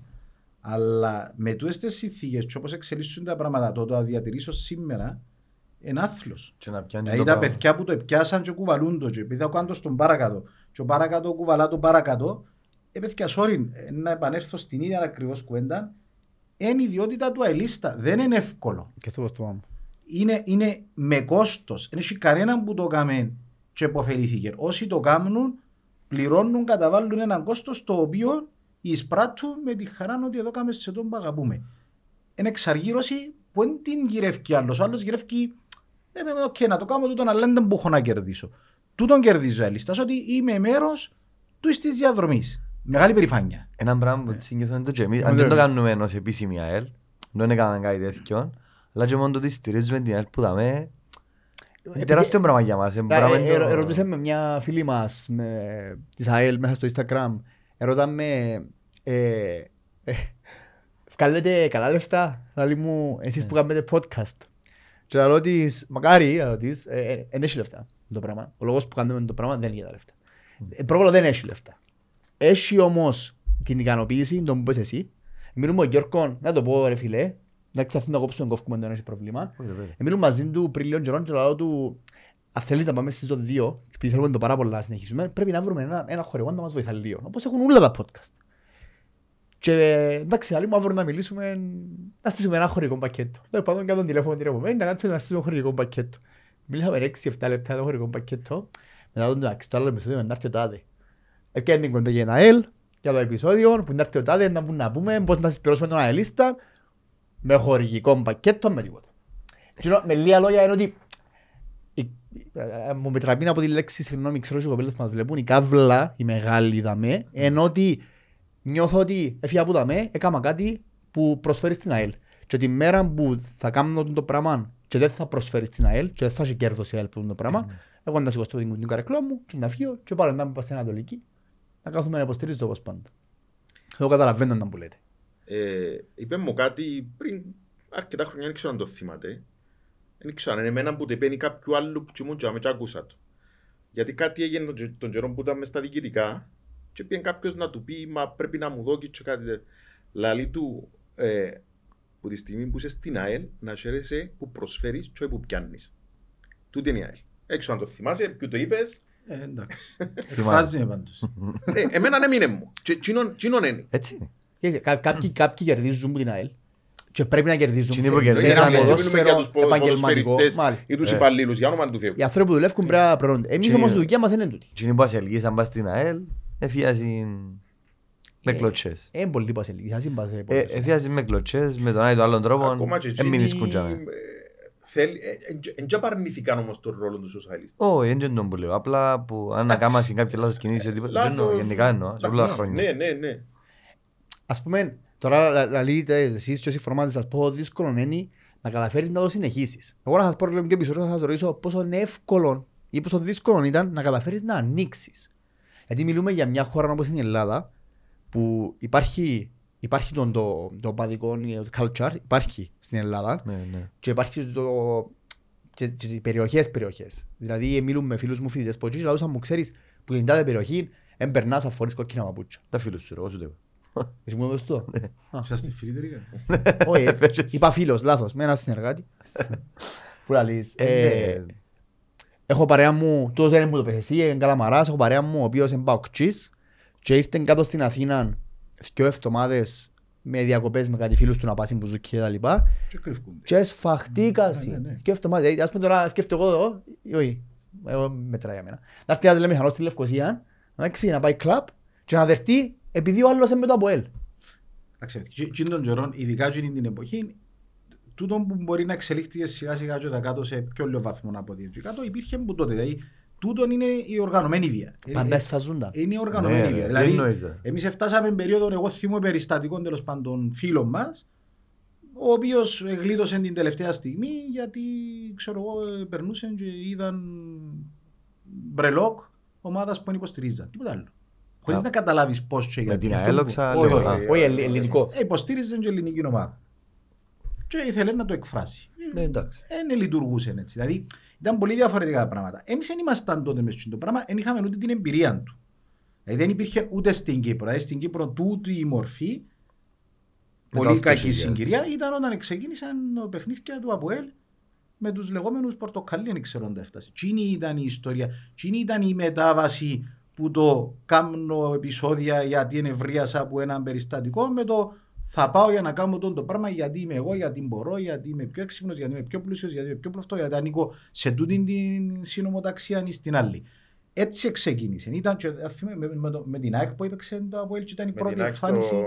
Αλλά με τούτες τις συνθήκες και όπως εξελίσσουν τα πράγματα, το, το να διατηρήσω σήμερα είναι άθλος. Και να πιάνει Δηλαδή το τα πράγμα. παιδιά που το πιάσαν και κουβαλούν το και επειδή θα κάνω στον παρακάτω και ο παρακάτω κουβαλά το παρακάτω ε παιδιά sorry ε, να επανέλθω στην ίδια ακριβώς κουέντα είναι ιδιότητα του αελίστα, δεν είναι εύκολο Και αυτό πώς το πάμε. είναι, είναι με κόστος δεν έχει κανέναν που το κάνει και υποφελήθηκε όσοι το κάνουν πληρώνουν, καταβάλουν έναν κόστος το οποίο εισπράττουν με τη χαρά ότι εδώ κάμε σε τον που αγαπούμε είναι εξαργύρωση που δεν την γυρεύει άλλος. Ο άλλος γυρεύει, ε, με, οκ, να το κάνω τούτο, αλλά δεν μπορώ να κερδίσω. Τούτον κερδίζω ελίστας, ότι είμαι μέρος του της διαδρομής. Μεγάλη περηφάνεια. Ένα πράγμα που συγκεκριμένο το και εμείς, αν Ναι, δεν το ναι. κάνουμε ως επίσημη ΑΕΛ, δεν έκαναν κάτι τέτοιο, αλλά και μόνο το ότι στηρίζουμε την ΑΕΛ που δαμε, είναι τεράστιο πράγμα για μας. είναι Ε, πράγμα ε, το- ε, Ερωτούσε με μια φίλη μας με, της ΑΕΛ μέσα στο Instagram. Ερώταμε ε, ε, βγάλετε καλά λεφτά. Λέει μου εσείς που κάνετε podcast. Και λέω της, μακάρι, λέω της, ε, ε, δεν έχει λεφτά το πράγμα. Ο λόγος που κάνουμε το πράγμα δεν έχει τα λεφτά. Ε, Πρόβολο δεν έχει λεφτά. Έχει όμως την ικανοποίηση, τον που πες εσύ. Μιλούμε ο Γιώργο, να το πω ρε φίλε, να ξαφνεί να κόψουμε κόφκουμε δεν έχει πρόβλημα. Όχι, βέβαια. Μιλούμε μαζί του πριν λίγο καιρό και λέω του αν θέλεις να πάμε στις 2, επειδή θέλουμε το πάρα πολλά να συνεχίσουμε, πρέπει να βρούμε ένα, ένα χορηγό να μας βοηθά λίγο. Όπως έχουν όλα τα podcast. Και εντάξει, άλλοι μου αύριο να μιλήσουμε, να στήσουμε ένα χορηγό πακέτο. Δεν πάντων κάτω τηλέφωνο την επομένη, να κάτσουμε να στήσουμε χορηγό πακέτο. Μιλήσαμε 6-7 λεπτά το χορηγό πακέτο. Μετά τον εντάξει, το άλλο επεισόδιο να έρθει ο τάδε. Έπιανε την κοντά για ένα ΑΕΛ, για το επεισόδιο, που να έρθει ο τάδε, να, να πούμε πώς να συσπηρώσουμε τον ΑΕΛίστα, με χορηγικό πακέτο, με τίποτα. Και με λίγα λόγια είναι ότι η- ε, μου μετραπεί από τη λέξη, συγγνώμη, ξέρω ότι οι κοπέλες που μας βλέπουν, η καύλα, η μεγάλη δαμέ, ενώ ότι νιώθω ότι έφυγα από δαμέ, έκανα κάτι που προσφέρει στην ΑΕΛ. Και τη μέρα που θα κάνω το πράγμα και δεν θα προσφέρει στην ΑΕΛ και δεν θα έχει κέρδος η ΑΕΛ που είναι το πράγμα, εγώ να σηκωστώ την την καρεκλό μου και να φύγω και πάλι να είμαι στην Ανατολική να κάθομαι να υποστηρίζω όπως πάντα. Εγώ καταλαβαίνω να μου λέτε. Ε, είπε μου κάτι πριν αρκετά χρόνια, δεν ξέρω αν το θυμάται. Δεν ξέρω αν είναι εμένα που τεπαίνει κάποιου άλλου που ήμουν και και άκουσα το. Γιατί κάτι έγινε τον, τζε- τον καιρό που ήταν μες στα διοικητικά και πήγε κάποιος να του πει μα πρέπει να μου δώσει και κάτι τέτοιο. Λαλή του ε, που τη στιγμή που είσαι στην ΑΕΛ να χαίρεσαι που προσφέρεις και όχι που πιάνεις. Τούτη είναι η ΑΕΛ. Έξω αν το θυμάσαι, ποιο το είπες. Ε, εντάξει. *laughs* Θυμάμαι. Εκφράζει με πάντως. *laughs* ε, εμένα έμεινε μου. Και τσίνον- τσίνον είναι. Έτσι είναι. Και κά- Κάποιοι, κάποιοι κερδίζουν που την ΑΕΛ και πρέπει να κερδίζουν Τι σε- είναι που σε κερδίζουν, ένα ναι, και μιλούμε ποδόσφαιρο για τους πο- επαγγελματικό. ποδοσφαιριστές Μάλιστα. ή τους Ε. υπαλλήλους, για όνομα του Θεού. Οι άνθρωποι που δουλεύουν πρέπει να πληρώνονται. Εμείς Και- όμως η δουλειά μας είναι τούτη. Τι είναι που ασελγείς αν πας στην ΑΕΛ, εφιάζεις με Ε, κλωτσές. Είναι πολύ πας ελίγης, ας είναι πας Ε, πολύ. Εφιάζεις με κλωτσές, με τον άλλο τον άλλον τρόπο, Ακόμα και δεν μείνεις εκείνοι, κουντζάμε. ε, θέλει- ε, ε, εν- εν και απαρνηθήκαν όμως τον ρόλο τους σοσιαλιστή. Όχι, δεν είναι τον που λέω. Απλά που αν ακάμασαι κάποια λάθος κινήση, οτιδήποτε, δεν εννοώ, γενικά εννοώ, σε όλα τα χρόνια. Ναι, ναι, ναι. Ας πούμε, τώρα λα- λα- λέτε εσείς και όσοι φορμάτες σας πόσο δύσκολο είναι να καταφέρεις να το συνεχίσεις. Εγώ να σας πω λέμε και επεισόδιο θα σας ρωτήσω πόσο είναι εύκολο ή πόσο δύσκολο ήταν να καταφέρεις να ανοίξεις. Γιατί μιλούμε για μια χώρα όπως είναι η Ελλάδα που υπάρχει, υπάρχει το, το, το παδικό ε, culture, υπάρχει στην Ελλάδα Ναι, ναι. και υπάρχει το, και, και οι περιοχές περιοχές. Δηλαδή μιλούμε με φίλους μου φοιτητές που εκεί και λαούσαν μου ξέρεις που την τάδε περιοχή δεν περνάς αν φορείς κόκκινα μαπούτσα. Τα φίλους σου, ρε, εγώ σου το είπα. Εσύ μου είπες το. Α. Είσαστε φοιτητικοί. Όχι, ε, Πες. είπα φίλος, λάθος, με ένα συνεργάτη. Που λαλείς. Ε, ε, Έχω παρέα μου, τούτος δεν μου το πες εσύ, είναι καλαμαράς, έχω παρέα μου ο οποίος είναι παοκτσής και ήρθε κάτω στην Αθήνα δυο εβδομάδες με διακοπές με κάτι φίλους του να πάσει μπουζούκι και τα λοιπά Και κρυφκούνται. και σφαχτήκασαι. Ναι, ναι, ναι. Δυο εβδομάδες, ε, ας πούμε τώρα σκέφτομαι εγώ εδώ, ή όχι, εγώ μετράει για μένα. Να έρθει ένας μηχανός στη Λευκοσία, να έξι, να πάει κλαπ και να δερτεί επειδή ο άλλος είναι με το ΑΠΟΕΛ. Εντάξει, και- και των καιρών, ειδικά εκείνη την εποχή, τούτο που μπορεί να εξελίχθηκε σιγά σιγά και τα κάτω σε πιο λίγο βαθμό από ό,τι εκεί κάτω, υπήρχε που τότε. Δηλαδή, τούτο είναι η οργανωμένη βία. Πάντα Ε, εσφαζούνταν. Είναι η οργανωμένη Ναι, βία. ρε, Δηλαδή, τι εννοείς, ρε. εμείς φτάσαμε περίοδο, εγώ θυμούμαι περιστατικών τέλος πάντων φίλων μας, ο οποίος γλίτωσε την τελευταία στιγμή γιατί ξέρω εγώ περνούσαν και είδαν μπρελόκ ομάδας που δεν υποστηρίζαν. Τίποτα άλλο. Χωρίς Α. να καταλάβεις πώς και γιατί. την Αυτό ΑΕΛ, που- ξα- Όχι, λέω, όχι. α. Όχι, ελλη- ελληνικό. Ε, Υποστήριζε και ελληνική ομάδα. Και ήθελε να το εκφράσει. Ναι, εντάξει. Δεν λειτουργούσε έτσι. Δηλαδή ήταν πολύ διαφορετικά τα πράγματα. Εμείς δεν ήμασταν τότε μες στο πράγμα, δεν είχαμε ούτε την εμπειρία του. Δηλαδή δεν υπήρχε ούτε στην Κύπρο. Δηλαδή στην Κύπρο τούτη η μορφή, Μετά πολύ το κακή 2000. συγκυρία, ήταν όταν ξεκίνησαν τα παιχνίδια του ΑΠΟΕΛ με τους λεγόμενους Πορτοκαλί, δεν ξέρω αν τα έφτασε. Τσίνη ήταν η ιστορία, τσίνη ήταν η μετάβαση που το κάνω επεισόδια γιατί ενευρίασα από έναν περιστατικό με το θα πάω για να κάνω τον το πράγμα γιατί είμαι εγώ, γιατί μπορώ, γιατί είμαι πιο έξυπνος, γιατί είμαι πιο πλούσιος, γιατί είμαι πιο πλωστό, γιατί ανήκω σε τούτη την συνομοταξία ή στην άλλη. Έτσι ξεκίνησε. Ήταν και, ας πούμε, με, με, το- με την ΑΕΚ που έπαιξε το ΑΠΟΕΛ και ήταν η Με πρώτη την ΑΕΚ στο εμφάνιση.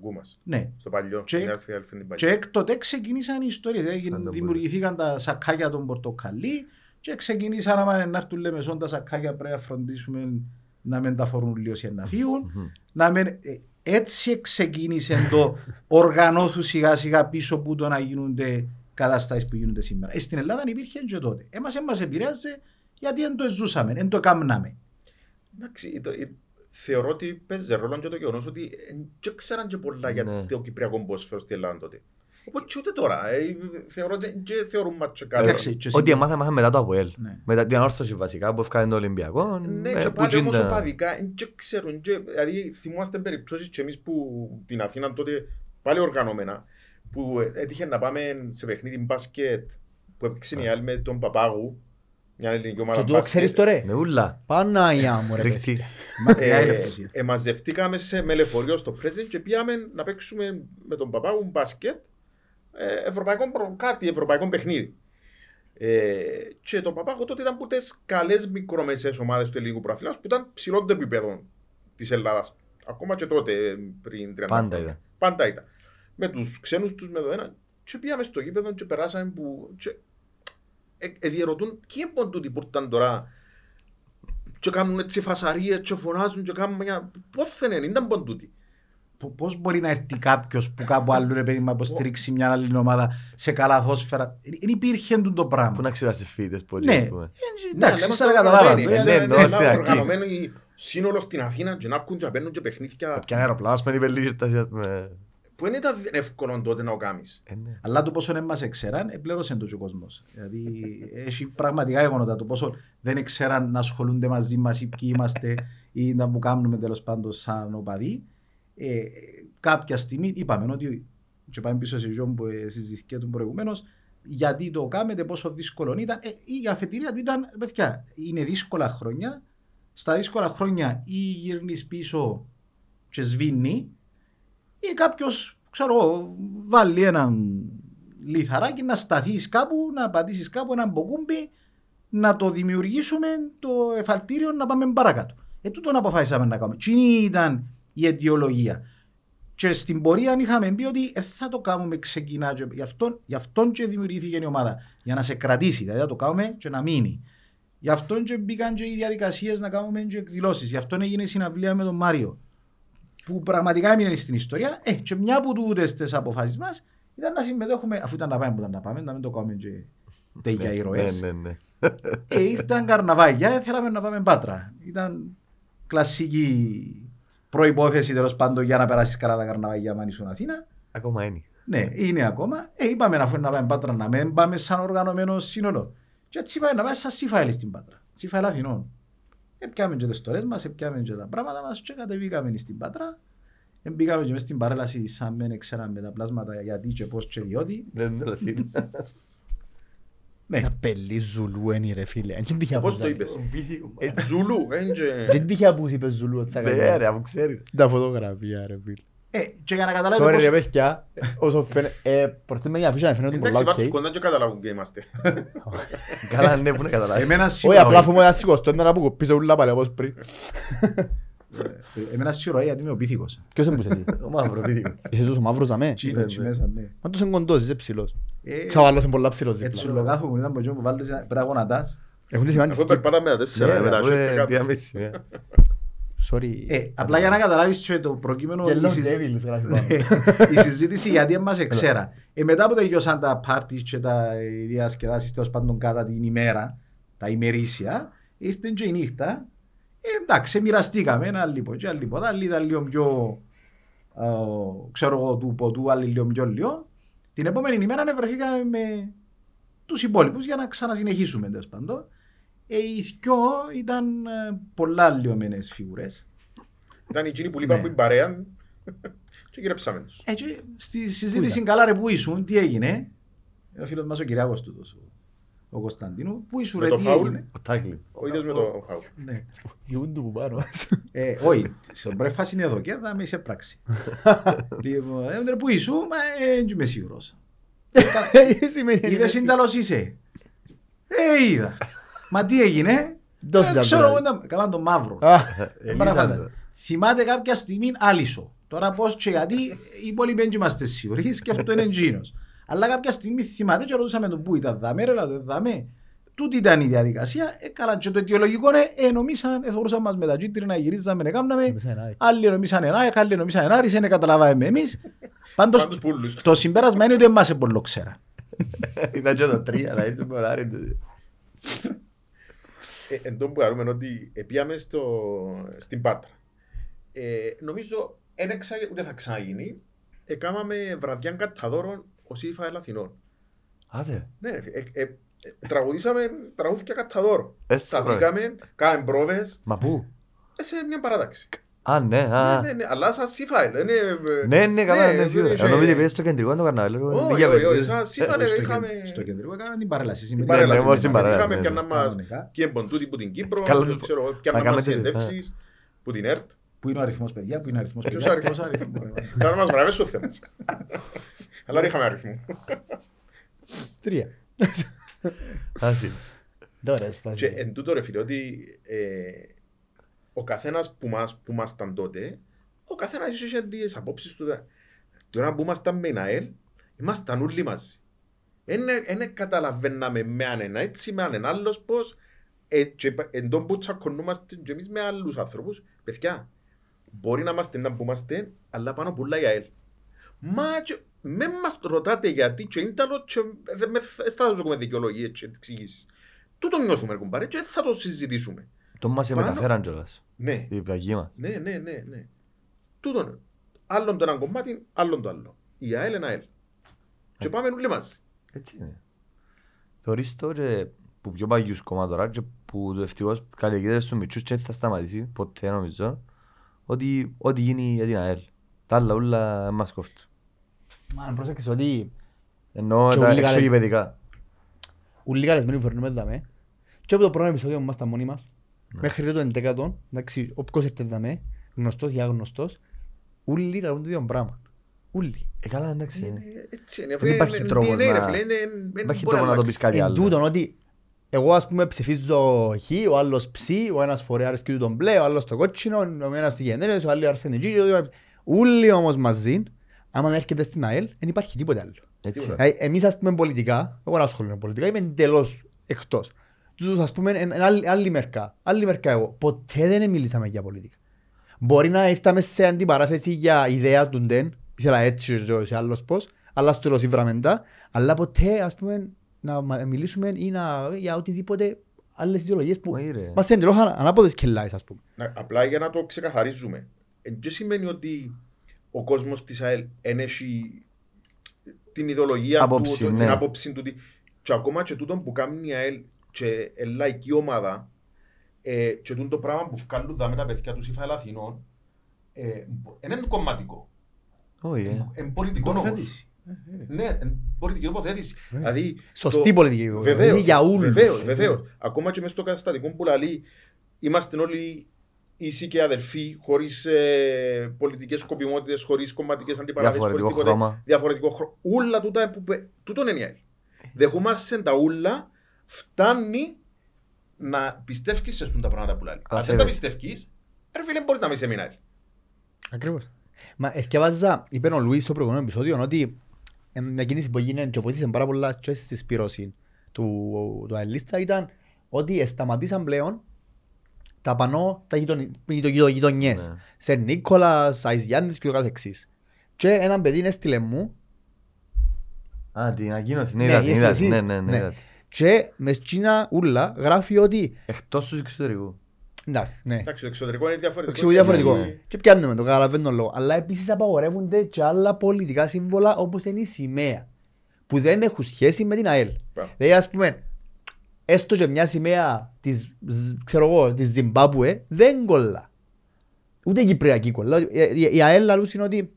Γκούμας, Ναι. στο παλιό. Και- την αλφα- αλφα- την Και παλιό. εκ τότε ξεκίνησαν οι ιστορίες. Δηλαδή, Σαν τον δημιουργηθήκαν τα σακάκια των πορτοκαλί και ξεκίνησαν άμα να έρθουν λέμε σόν τα σακάκια πρέπει να φροντίσουμε να μην τα φορούν λίγο και να φύγουν. να μην... ε, Έτσι ξεκίνησε το οργανώθου σιγά σιγά πίσω που το να γίνονται καταστάσεις που γίνονται σήμερα. Ε, στην Ελλάδα υπήρχε και τότε. Εμάς δεν μας επηρέαζε γιατί δεν το ζούσαμε, δεν το έκαναμε. Εντάξει, το- ε, θεωρώ ότι παίζει ρόλο και το γεγονός ότι δεν ξέραν και πολλά για Ναι. το κυπριακό ποδόσφαιρο στην Ελλάδα τότε. Οπότε και ούτε τώρα. ε, Θεωρώ ότι δεν θεωρούν μας και καλό. Εντάξει, και Ό,τι συν- έμαθα, έμαθα μετά το ΑΠΟΕΛ. Ναι. Μετά την ανόρθωση βασικά που έφυγαν το Ολυμπιακό. Ναι, ε, και που πάλι όμως τζίντα- οπαδικά δεν ξέρουν. και- Δηλαδή θυμόμαστε περιπτώσεις και εμείς που την Αθήνα τότε πάλι οργανωμένα που έτυχε να πάμε σε παιχνίδι μπάσκετ που έπαιξε η άλλη με τον Παπάγου Μια ελληνική ομάδα Και τούτο ξέρεις το ρε. Με ούλα. Παναγιά μου ρε Ρίχτη. παιδιά. Μακριά η Ε, Λευκοσία. ε, μαζευτήκαμε σε, με λεωφορείο στο Πρέζεν και πήγαμε να παίξουμε με τον παπά μου μπάσκετ ε, ευρωπαϊκό, προ- κάτι ευρωπαϊκό παιχνίδι. Ε, και τον παπά μου τότε ήταν που τις καλές μικρομεσαίες ομάδες του ελληνικού προαθλήματος που ήταν ψηλό το επίπεδο της Ελλάδας. Ακόμα και τότε ε, πριν 30 Πάντα χρόνια. ήταν. Πάντα ήταν. Με τους ξένους τους με το ένα. Και πήγαμε στο γήπεδο και περάσαμε που... Και, ε, ε, διερωτούν ποιοι είναι τούτοι που ήταν τώρα και κάνουν έτσι φασαρίες και φωνάζουν και κάνουν μια... Πώς δεν είναι, ήταν πον τούτοι. Πώς μπορεί να έρθει κάποιος που κάπου αλλού ρε παιδί μου να υποστηρίξει μια άλλη ομάδα σε καλά αθόσφαιρα; Δεν υπήρχε τούτο το Πού πράγμα. να ξέρω στις φοιτητές που Ναι, ας ε, πούμε. εντάξει, Ναι, σε αλλά καταλάβα. είμαστε ε, οργανωμένοι, ναι, είναι εννοώ ένα στην αρχή. οργανωμένο σύνολος στην Αθήνα και να ακούν και να παίρνουν και παιχνίδια Ποια αεροπλάνο με είπε λίγη ήρθαση, με- που δεν ήταν εύκολο τότε να το κάνεις. Ε, ναι. Αλλά το πόσο δεν μας εξέραν, επλέρωσε το και ο κόσμος. Δηλαδή, έχει πραγματικά γεγονότα το πόσο δεν εξέραν να ασχολούνται μαζί μας ή ποιοι είμαστε ή να μου κάνουμε τέλος πάντων σαν οπαδοί. Ε, κάποια στιγμή είπαμε ότι και πάμε πίσω σε αυτό που ε, συζητήθηκε του προηγουμένως, γιατί το κάνετε, πόσο δύσκολο ήταν. Ε, η αφετηρία του ήταν, παιδιά, είναι δύσκολα χρόνια. Στα δύσκολα χρόνια ή γυρνείς πίσω και σβήνει ή κάποιος, ξέρω εγώ, βάλει έναν λιθαράκι να σταθείς κάπου, να πατήσεις κάπου έναν μποκούμπι, να το δημιουργήσουμε το εφαλτήριο να πάμε παρακάτω. Ε, τούτον αποφάσισαμε να κάνουμε. Τι ήταν η αιτιολογία. Και στην πορεία είχαμε πει ότι ε, θα το κάνουμε ξεκινά. Και γι' αυτόν, γι' αυτόν και δημιουργήθηκε η ομάδα. Για να σε κρατήσει. Δηλαδή θα το κάνουμε και να μείνει. Γι' αυτόν και μπήκαν και οι διαδικασίες να κάνουμε και εκδηλώσεις. Γι' αυτόν έγινε η συναυλία με τον Μάριο που πραγματικά έμεινε στην ιστορία. Ε, και μια από τούτες τις αποφάσεις μας ήταν να συμμετέχουμε, αφού ήταν να πάμε που ήταν να πάμε, να μην το κάνουμε και τέτοια Ναι, ηρωέ. Ναι, ναι, ναι. Ε, ήρθαν καρναβάγια, ε, θέλαμε να πάμε πάτρα. Ήταν κλασική προπόθεση τέλος πάντων για να περάσεις καλά τα καρναβάγια αν ήσουν Αθήνα. Ακόμα είναι. Ναι, είναι ακόμα. Ε, είπαμε αφού είναι να πάμε πάτρα να μην πάμε σαν οργανωμένο σύνολο. Και έτσι είπαμε να πάμε σαν Σίφαελ στην πάτρα. Σίφαελ Αθηνών. Επιάμε και τις στορές μας, επιάμε και τα πράγματα μας και κατεβήκαμε στην Πάτρα. Ε, Μπήκαμε και μες στην παρέλαση σαν δεν ξέραμε τα πλάσματα γιατί και πώς και διότι. Δεν είναι λασίδι. Ναι, Τα πελή Ζουλού είναι ρε φίλε. Δεν τυχαία Πώς που το ήταν. είπες; Ε, Ζουλού, εν και- Δεν τυχαία που είπες Ζουλού ο Ναι, ρε, Τσακαλιάς. αφού ξέρεις. Τα φωτογραφία ρε φίλε. ε, και για να καταλάβετε Sorry πώς... ρε παιδιά, όσο φαίνεται, ε, προτείνω μια αφήσα να φαίνεται πολλά Εντάξει, οκ. βάρ' τους κοντά και καταλάβουν και είμαστε. Καλά, ναι, που να καταλάβεις. Εμένα Όχι, σίγουρα απλά όχι. αφού μου ένα σηκωστό να που πίσω ούλα πάλι όπως πριν. *laughs* Ε, Εμένα σίγουρα όχι, γιατί είμαι ο πίθηκος. Ποιος είναι που είσαι εσύ; *laughs* Ο μαυροπίδικος. Είσαι τόσο μαύρος αμέ; Τι είναι, έτσι μέσα, ναι. Μα τόσο κοντός, είσαι ψηλός. Ε, Ξαβάλλος είναι πολλά ψηλός Έτσι δίπλα. λογάθου μου ήταν από εκείνο που βάλεις ένα- πρέπει να γονατάς. Έχουν τη σημάντη Εγώ skip. περπάτα με τα τέσσερα, με τα αφού, σιόρτ ε, κάτω. πήγαμε στη σημαία. Sorry. Ε, απλά για να καταλάβεις και το προκείμενο η Yellow συζη- Devils γράφει πάνω. *laughs* η συζήτηση γιατί μας εξέρα. Ε, μετά που τελειώσαν τα parties και τα ε, διασκεδάσεις τέλος πάντων κατά την ημέρα, τα ημερήσια, ήρθε και η νύχτα. Ε, εντάξει, μοιραστήκαμε ένα λίγο και άλλο ποτά, άλλοι ήταν λίγο πιο, α, ξέρω εγώ, του ποτού, άλλοι λίγο πιο λίγο. Την επόμενη ημέρα ναι, βρεθήκαμε με τους υπόλοιπους για να ξανασυνεχίσουμε τέλος πάντων. Ε, οι δυο ήταν ε, πολλά λιωμένες φιγουρές. Ήταν εκείνοι που λείπαν Ναι. που είναι παρέα και γυρέψαμε τους. Ε, και στη συζήτηση καλά ρε που ήσουν, τι έγινε. Ο φίλος μας ο Κυριάκος τούτος, ο, ο Κωνσταντίνου. Πού ήσουν Με ρε, το τι φάουλ. έγινε; Ο Τάκλι. Ο ίδιος με το φάουλ. Ναι. Γιούν του που πάνω. Ε, όχι, στον πρώτη φάση είναι εδώ και θα με είσαι πράξη. *laughs* λοιπόν, ε, ρε, πού ήσουν, μα ε, δεν είμαι σίγουρος. Είδες σύνταλος είσαι. Ε, είδα. Μα τι έγινε; Δώσε Ε, τα Ξέρω δηλαδή. εγώ, ήταν- έκαναν τον μαύρο. Α, Δεν μπορώ να φανταστώ. Θυμάται κάποια στιγμή άλυσο. Τώρα πώς και γιατί οι υπόλοιποι δεν είμαστε σίγουροι, *laughs* σκέφτομαι είναι τζίνος. Αλλά κάποια στιγμή θυμάται και ρωτούσαμε τον πού ήταν δαμέ, ρε, λάδε, δαμέ. Τούτη ήταν η διαδικασία. Ε, καλά, και το αιτιολογικό είναι, ε, νομίσαν, εθωρούσαν μας με τα κίτρινα, γυρίζαμε, έκαναμε. Νομίσαν ένα, Άλλοι νομίσαν ένα, άλλοι νομίσαν ένα, δεν καταλάβαμε εμείς. Πάντως, Πάντως πουλούς. το συμπέρασμα είναι ότι εμάς δεν πολύ ξέρα. *laughs* Ήταν και το τρία, να είσαι μποράρι. Ε, Εν τω που αρούμε ότι πήγαμε στο, στην Πάτρα. Ε, νομίζω δεν εξα- ούτε θα ξαναγίνει. Έκαναμε βραδιά καταδόρων ο ΣΥΦΑ Αθηνών. Άτε. Ναι, ρε, ε, ε, ε, τραγουδήσαμε τραγούδια καταδόρων. Έτσι, Σταθήκαμε, κάναμε πρόβες Μα πού; ε, σε μια παράταξη. Α, ναι, α. Ναι, ναι, ναι, αλλά σαν σύφαελ. είναι, ε, Ναι, ναι, καλά, ναι, ναι, σίγουρα. είχε- Νομίζω ότι πήγες στο κεντρικό το καρναβάλι. λέω, Όχι, πήγα όχι, όχι, παιδί. σαν σύφαελ Στο είχαμε... κεν- Στο κεντρικό έκαναν την παρέλαση. Την σημερινή. παρέλαση, ναι, εγώ στην ναι, παρέλαση, Είχαμε ναι, πια ναι. να μας Κανονικά. κέμπον τούτοι που την Κύπρο, Καλά, ξέρω, να πια να μας κάνετε έτσι, συνεντεύξεις που την ΕΡΤ. Πού είναι ο αριθμός, παιδιά, πού είναι ο αριθμός, Ποιος παιδιά, αριθμός; ποιος αριθμός, ρε, μάνα. Τώρα μας βραβεύεις στο θέμα. Αλλά δεν είχαμε αριθμό. Τρία. Άσυ. Τώρα, Και σπάσει. εν τούτο ρε φίλε, ότι ε, ο καθένας που μας που ήμασταν τότε, ο καθένας είχε τις απόψεις του. Τώρα που ήμασταν με ΑΕΛ, ήμασταν όλοι μαζί. Δεν καταλαβαίναμε με αν ένα έτσι, με αν ένα άλλος πώς. Ε, και είπα- εν τόν που τσακωνούμαστε και εμείς με άλλους ανθρώπους, παιδιά, μπορεί να είμαστε να που είμαστε, αλλά πάνω που η ΑΕΛ. Μα και με μας ρωτάτε γιατί και είναι άλλο και δεν με θα σας δούμε δικαιολογίες και εξηγήσεις. Τούτο νιώθουμε κουμπάρε και θα το συζητήσουμε. Το μας Πάνω- μεταφέραν κιόλας. Ναι, Η πλαγή μας. ναι, ναι, ναι, ναι. Τούτο. Άλλον το ένα κομμάτι, άλλον το άλλο. Η ΑΕΛ είναι ΑΕΛ. Και πάμε όλοι μαζί. Έτσι είναι. Θεωρείς το και που πιο παγιούς κομμάτια τώρα και που το ευτυχώς καλλιεργείται στους μητσούς και έτσι θα σταματήσει ποτέ νομίζω ότι ό,τι γίνει για την ΑΕΛ. Τα άλλα ούλα δεν μας κόφτουν. Μα πρόσεξες ότι Εννοώ Και τα ούλοι καλές- εξωγηπαιδικά. ούλοι καλεσμένοι φέρνουμε δαμέ. Και από το πρώτο επεισόδιο που ήμασταν μόνοι μας, Ναι. μέχρι το 11ο, εντάξει, όποιος έρθει δαμέ, γνωστός ή άγνωστος, ούλοι λαλούν το ίδιο πράγμα. Ούλοι. Ε, καλά, εντάξει. Ε, ε. Έτσι είναι. Δεν υπάρχει τρόπος να- Υπάρχει Υπάρχει τρόπο να το πεις κάτι Εν άλλο. τούτον ότι εγώ ας πούμε ψηφίζω χ, ο άλλος ψ, ο ένας φορέα αρέσκει του τον μπλε, ο άλλος το κότσινο, ο ένας τη γενέρες, ο άλλος αρσενική. Ούλοι όμως μαζί, άμα έρχεται στην ΑΕΛ, δεν υπάρχει τίποτε άλλο. Έτσι. Τίποτα. Ε, Εμείς ας πούμε πολιτικά, εγώ δεν ασχολούμαι με πολιτικά, είμαι εντελώς εκτός. Τούτος ας πούμε είναι άλλη, άλλη μερικά, άλλη μερικά εγώ. Ποτέ δεν μιλήσαμε για πολιτικά. Μπορεί να ήρθαμε σε αντιπαράθεση για ιδέα του ντεν, ήθελα έτσι και σε άλλος πώς, αλλά στο τέλος ήβραμε τα, αλλά ποτέ ας πούμε να μα- μιλήσουμε ή να, για οτιδήποτε άλλες ιδεολογίες που Όχι, ρε. μας είναι εντελώς ανα- ανάποδες κελάες ας πούμε. Να- Απλά για να το ξεκαθαρίζουμε. Δεν σημαίνει ότι ο κόσμος της ΑΕΛ δεν έχει την ιδεολογία Άποψη, του, το- ναι. την άποψη του. ότι- Και ακόμα και τούτο που κάνει η ΑΕΛ και η λαϊκή ομάδα ε, και τούτο το πράγμα που βγάλουν δάμε τα παιδιά τους ΣΥΦΑ Αθηνών ε, δεν είναι κομματικό. Όχι, ε. Είναι πολιτικό όμως. Τοποθέτηση. Ναι, είναι πολιτική τοποθέτηση. Δηλαδή, Σωστή το- πολιτική. Βεβαίως, δηλαδή για όλους. Βεβαίως, βεβαίως. Ακόμα και μέσα στο καταστατικό που λέει, είμαστε όλοι ίσοι και αδερφοί, χωρίς ε, πολιτικές σκοπιμότητες, χωρίς κομματικές αντιπαράθεσεις, χωρίς Διαφορετικό τίποτε. χρώμα. Διαφορετικό χρώμα. Ούλα τούτα που πε- τούτον είναι η ΑΕΛ. Δεχόμαστε τα ούλα, φτάνει να πιστεύεις σε τα πράγματα που λέει. Αν δεν τα σέβεται. πιστεύεις, ρε φίλε, μπορείς να μην σε μην ΑΕΛ. Ακριβώς. Μα ευκαιβάζα, είπε ο Λουίς στο προηγούμενο επεισόδιο, ότι ε, μια κίνηση που έγινε και βοήθησε πάρα πολλά και στη σπήρωση του, του αελίστα ήταν ότι σταματήσαν πλέον τα πανώ, τα γειτονι- γειτο- γειτο- γειτονιές. Ναι. Σε Νίκολας, Αϊς Γιάννης και το καθεξής. Και έναν παιδί έστειλε μου Α, την ανακοίνωση, ναι, Ναι, είδα την, είσαι είδα εσύ. την, ναι, ναι, ναι. Ναι. είδα την. και μες σκίνα ούλα γράφει ότι Εκτός τους εξωτερικού. Εντάξει, ναι, Εντάξει, το εξωτερικό είναι διαφορετικό. εξηγεί διαφορετικό. ναι. Και πιάνουμε το, καταλαβαίνω το λόγο. Αλλά επίσης απαγορεύονται και άλλα πολιτικά σύμβολα όπως είναι η σημαία. Που δεν έχουν σχέση με την ΑΕΛ. Μπράβο. Δηλαδή ας πούμε, έστω και μια σημαία της, ζ- ξέρω εγώ, της Ζιμπάμπουε δεν κολλά. Ούτε η Κυπριακή κολλά. Η- η- Η ΑΕΛ λαλούς είναι ότι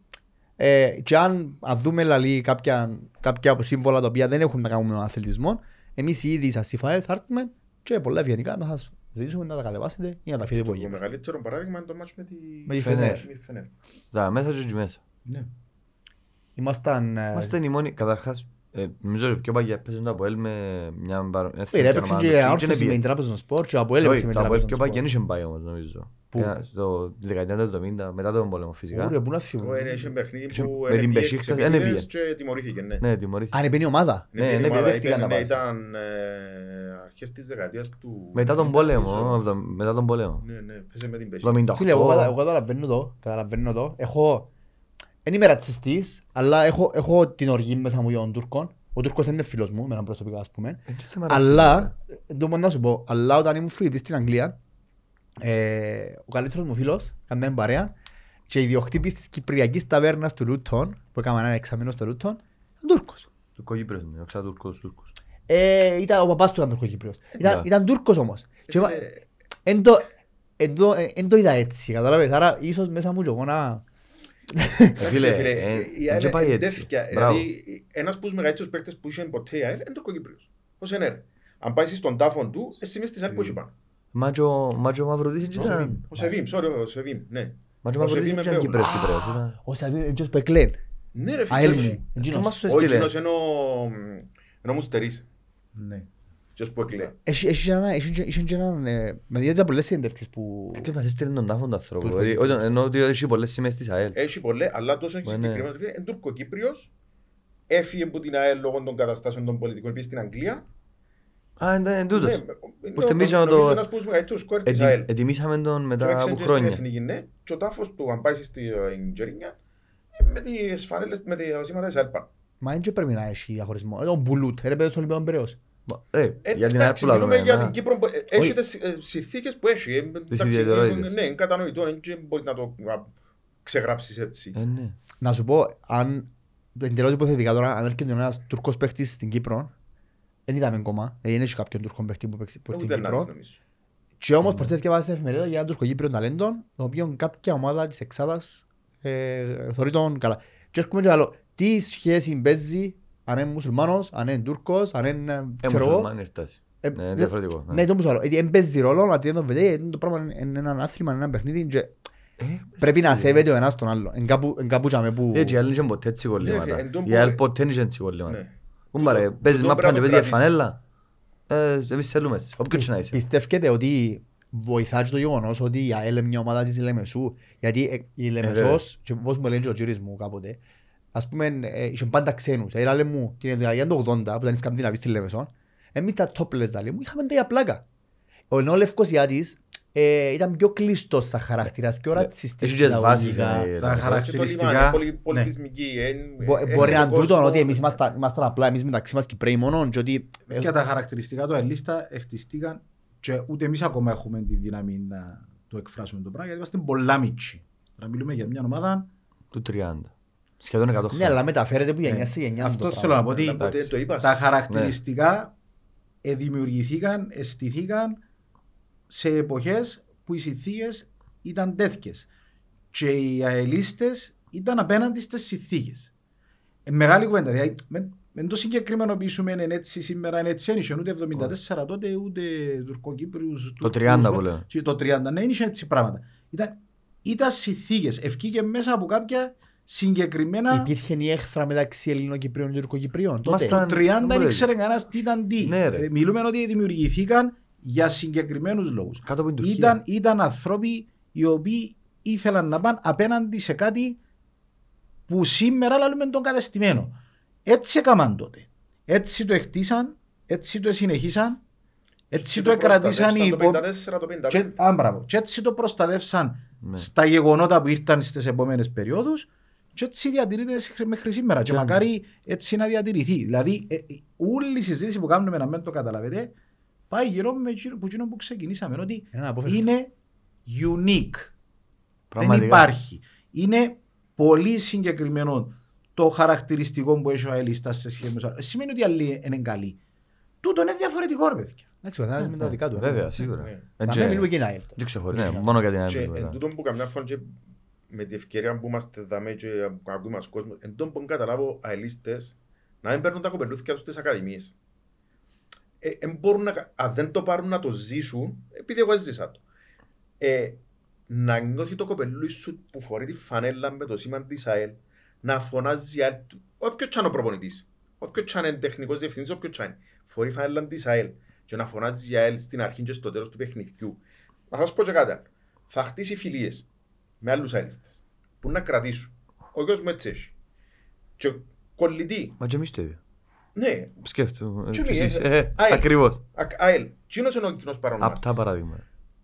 ε, και αν αν δούμε λαλή, κάποια, κάποια σύμβολα τα οποία δεν έχουν να κάνουν με τον αθλητισμό, εμείς οι ίδιοι σας ΦΑΕΛ θα έρθουμε και πολλά ευγενικά να σας ζητήσουμε να τα κατεβάσετε ή να τα αφήσετε που Το γίνεται. μεγαλύτερο παράδειγμα είναι το μάτς με τη Με τη Φενέρ. Φενέρ. με τη Φενέρ. Τα μέσα και εκεί μέσα. Ναι. Ήμασταν... ε, Είμαστε οι μόνοι, καταρχάς, ε, νομίζω ότι πιο παγιά παίζουν το Αποέλ με μια μπαρο... ε, ρε, Έπαιξε και όρθωση με την Τράπεζα Σπορ και από έλεπαιξε με την Το Αποέλ Τράπεζα πιο παγιά Σπορ. δεν είχε πάει όμως νομίζω. Πού; Ε, Στο τη δεκαετία του 70, μετά τον πόλεμο φυσικά. Ωραία, πού να Ο θυμούμε. Ένε είχε παιχνίδι Είχε- που με την έπιε Πεσίκτας, τις δεν επίτηδες έπιε. και τιμωρήθηκε, ναι. Ναι, τιμωρήθηκε. Αν είναι η ομάδα. Ναι, Ναι, ναι, ναι, ομάδα παιδεύτηκαν ήταν, να πάσουν. ήταν ε, αρχές της δεκαετίας του... Μετά τον 90, πόλεμο, νομίζω. εβδο- μετά τον πόλεμο. Ναι, ναι, παίζε με την Πεσίκτας. 78. Φίλε, εγώ, κατα- εγώ καταλαβαίνω το, καταλαβαίνω το. Έχω, δεν είμαι ρατσιστής, αλλά έχω, έχω την οργή μέσα μου για τον Τούρκο. Ο Τούρκος είναι φίλος μου, με έναν προσωπικό ας πούμε. Ε, και θέμα Αλλά, δεν το μπορώ να σου πω, αλλά όταν ήμουν φοιτητής στην Αγγλία, ε, ο καλύτερος μου φίλος, κάναμε παρέα, και ιδιοκτήτης της Κυπριακής Ταβέρνας του Λούτον, που έκαμε ένα εξαμένο στο Λούτον, ήταν Τούρκος. Τουρκοκύπριος είναι, ο Ξατουρκός Τούρκος. Ε, ήταν, ο παπάς του ήταν Τουρκοκύπριος. Ήταν, Ναι. ήταν Τούρκος όμως. Και, Ε, είπα- εν το, εν το- ε, εν το είδα έτσι, καταλάβες. Άρα ίσως μέσα μου και εγώ να... Ε, Φίλε, φίλε, ε, η δεν ΑΕΛ και πάει έτσι. εντέθηκε. Μπράβο. Δηλαδή, ένας από τους μεγαλύτερους παίκτες που είχε ποτέ η ΑΕΛ είναι το Κοκύπριος. Πώς είναι ρε. Αν πάει στον τάφον του, εσύ μες στις ΑΕΛ που έχει πάνω. Μα και ο- μα και ο Μαυρουδής Ο ήταν- Σεβίμ, Ο Σεβίμ, sorry, ο Σεβίμ, ναι. μα και ο ο Μαυρουδής Σεβίμ ήταν Εμπέου. Κύπριος Κύπριος, ήταν- Ο Σαβί, εντός που εκλέν. Ναι ρε ΑΕΛ φίλε. μου. Το Εντζήνος. μας το Ο έστειλε. εκείνος είναι ο- είναι ο Μουστερής. Ναι. Ποιος που εκλέει. Έχει έχει και ένα- έχει και- είχε και έναν... ε, Με διέδεται πολλές συνέντευξεις που... Ποιος μας έστειλε τον τάφον του ανθρώπου. Τους Δηλαδή, Κοκύπριους. όχι, Ενώ ότι έχει πολλές σημαίες της ΑΕΛ. Έχει πολλές, αλλά τόσο Μα ναι. συγκεκριμένο. Είναι Τουρκοκύπριος. Έφυγε από την ΑΕΛ λόγω των καταστάσεων των πολιτικών. Πήγε στην Αγγλία. Α, είναι είναι τούτος. Ναι, Που είναι τιμήσαμε ο- το- νομίζω ένας από τους μεγαλύτερους σκόρ της Ετι- ΑΕΛ. Ετοιμήσαμε τον Και μετά έξω από και στην χρόνια. εθνική, ναι. Και ο τάφος του, αν πάει στην Τζερίνια, ε, με τις φανέλες, με τα σήματα της ΑΕΛΠΑ. Μα δεν και πρέπει να έχει διαχωρισμό. Ε, Ο Μπουλούτ, ρε παιδί στον Ολυμπιόν Πειραιός. Μα, ρε, Ε, Για την ΑΕΛ εντάξει, που μιλούμε λαλούμε. για να- την Κύπρο. που, ε, Έχει τις ε, συνθήκες που έχει. ε, εντάξει, ιδιαιτερότητες. Ναι, είναι κατανοητό. Δεν μπορείς να το α, ξεγράψεις έτσι. Ε, ναι. Να σου πω, αν εντελώς υποθετικά τώρα, αν έρχεται ένας Τουρκός παίχτης στην Κύπρο, δεν είδαμε ακόμα, ε, δεν έχει κάποιον Τουρκό παίχτη που παίξει που Ε, στην Ούτε να Κύπρο. δεις, νομίζω. Και όμως προσθέθηκε και βάζει στην εφημερίδα για έναν τουρκοκύπριο ταλέντο, το οποίο κάποια ομάδα της Εξάδας ε, θεωρεί τον καλά. Και έρχομαι και λέω, τι σχέση παίζει αν είναι μουσουλμάνος, αν είναι Τούρκος, αν είναι, Ε, ξέρω εγώ. μουσουλμάνοι ήρθας. Ε, Ναι, ε, διαφορετικό. Ναι, το που σου λέω, γιατί δεν παίζει ρόλο, γιατί δεν το vedete, γιατί το πράγμα είναι ένα άθλημα, είναι ένα παιχνίδι και Ε, πρέπει να σέβεται ο ένας τον άλλο. Εν κάπου, εν κάπου τζάμε που... Έτσι, η ΑΕΛ είχε ποτέ έτσι κολλήματα. Ναι, εν τω Η που- ΑΕΛ ποτέ δεν είχε έτσι κολλήματα. Ναι. Κούμπα ρε, παίζεις το μάπα πρέπει και να παίζεις για κρατήσεις. φανέλα. Ε, Εμείς θέλουμε έτσι, όποιος και να είσαι. Πιστεύετε ότι βοηθάει και το γεγονός ότι η ΑΕΛ είναι μια ομάδα της Λεμεσού, γιατί ε, η βέβαια. Λεμεσός, και πώς μου λένε και ο κύριος μου κάποτε, ας πούμε, ε, είχε πάντα ξένους. Ε, λάλε μου, την δεκαετία του 80, που ήταν οι Σκανδιναβοί στη Λεμεσό, εμείς τα topless λάλε μου, είχαμε τα πλάκα. Ο ενώ ο Λευκοσιάτης ε, ήταν πιο κλειστός σαν χαρακτήρας, πιο ρατσιστής. Έχει και τις βάσεις. εισαγωγικά. ε, Τα τα- Και το χαρακτηριστικά, λιμάνι, πολυ- ναι. πολιτισμική, ε, Μπο- ε, Μπορεί να είναι κόσμο, τούτο ότι εμείς ήμασταν ήμασταν απλά εμείς μεταξύ μας Κυπρέοι μόνο και ότι ε, Και τα χαρακτηριστικά του Αελίστα χτιστήκαν και ούτε εμείς ακόμα έχουμε τη δύναμη να το εκφράσουμε το πράγμα γιατί είμαστε πολλά μίτσι. Να μιλούμε για μια ομάδα. Του 30. Σχεδόν 100 ναι, χρόνια. αλλά μεταφέρεται που γενιά Ναι. σε γενιά. Αυτό το θέλω να πω πράγμα. ότι Οπότε το είπα. τα χαρακτηριστικά ε, δημιουργηθήκαν, αισθηθήκαν σε εποχές που οι συνθήκες ήταν τέτοιες. Και οι αελίστες ήταν απέναντι στις συνθήκες. Ε, μεγάλη κουβέντα. Δηλαδή, με, με το συγκεκριμενοποιήσουμε είναι έτσι σήμερα, είναι έτσι, δεν είχε ούτε 74 τότε, ούτε Τουρκοκύπριους. Το Τούρκους, 30 που λέω. και Το 30, ναι, δεν είχε έτσι πράγματα. Ήταν, ήταν συνθήκες. Ευκήκε μέσα από κάποια συγκεκριμένα... Υπήρχε η έχθρα μεταξύ Ελληνοκυπρίων και Τουρκοκυπρίων. τότε. Ήμασταν- Το 30 δεν δεν μπορεί. ήξερε κανένας τι ήταν τι. Ναι, ρε. Ε, Μιλούμε ότι δημιουργηθήκαν για συγκεκριμένους λόγους. Κάτω από την Τουρκία. Ήταν, ήταν άνθρωποι οι οποίοι ήθελαν να πάνε απέναντι σε κάτι που σήμερα λέμε τον κατεστημένο. Έτσι έκαναν τότε. Έτσι το εκτίσαν, έτσι το συνεχίσαν, έτσι το εκρατήσαν οι Το υπό... 54, το 55. Και, α, μπράβο. και έτσι το προστατεύσαν Ναι. στα γεγονότα που ήρθαν στις επόμενες περιόδους και έτσι διατηρείται σ- μέχρι σήμερα και Και- μακάρι έτσι να διατηρηθεί. Δηλαδή ε, ε, όλη η συζήτηση που κάνουμε να μην το καταλαβαίνετε πάει γύρω με εκείνο που, εκείνο που ξεκινήσαμε ότι Είναι αποφευκτό. είναι unique. Δεν Πραγματικά. υπάρχει. Είναι πολύ συγκεκριμένο το χαρακτηριστικό που έχει ο Αελίστας σε σχέση με τους άλλους. Ε, Σημαίνει ότι οι άλλοι είναι καλοί. Τούτο είναι διαφορετικό ρε παιδιά. Εντάξει, ο καθένας με τα δικά του. Βέβαια, σίγουρα. Ναι. Ε, Να και- μην μιλούμε και να ΑΕΛ. και ξεχωρίζει, ναι, μόνο για την ΑΕΛ. Και μιλούμε εν τώρα. τούτον που καμιά φορά και με την ευκαιρία που είμαστε δαμέ και που ακούει μας κόσμος, εν τούτον που καταλάβω αελίστες να μην παίρνουν τα κοπελούθια τους στις ακαδημίες. Ε, εν μπορούν να, κα- αν δεν το πάρουν να το ζήσουν, επειδή εγώ ζήσα το, ε, να νιώθει το κοπελούι σου που φορεί τη φανέλα με το σήμα της ΑΕΛ, να φωνάζει η ΑΕΛ του, όποιος κι αν ο προπονητής, όποιος κι αν είναι τεχνικός διευθυντής, όποιος κι αν είναι, φορεί φανέλα της ΑΕΛ και να φωνάζει η ΑΕΛ στην αρχή και στο τέλος του παιχνιδιού. Να σας πω και κάτι άλλο. Θα χτίσει φιλίες με άλλους αελίστες που να κρατήσουν. Ο γιος μου έτσι έχει. Και κολλητή. Μα και εμείς το ίδιο. Ναι, Σκέφτομαι. Και και εμείς, εσείς, ε, ε, ΑΕΛ. Ακριβώς. Α- ΑΕΛ. Κοινός είναι ο κοινός Απτά παρονομάστης. παράδειγμα.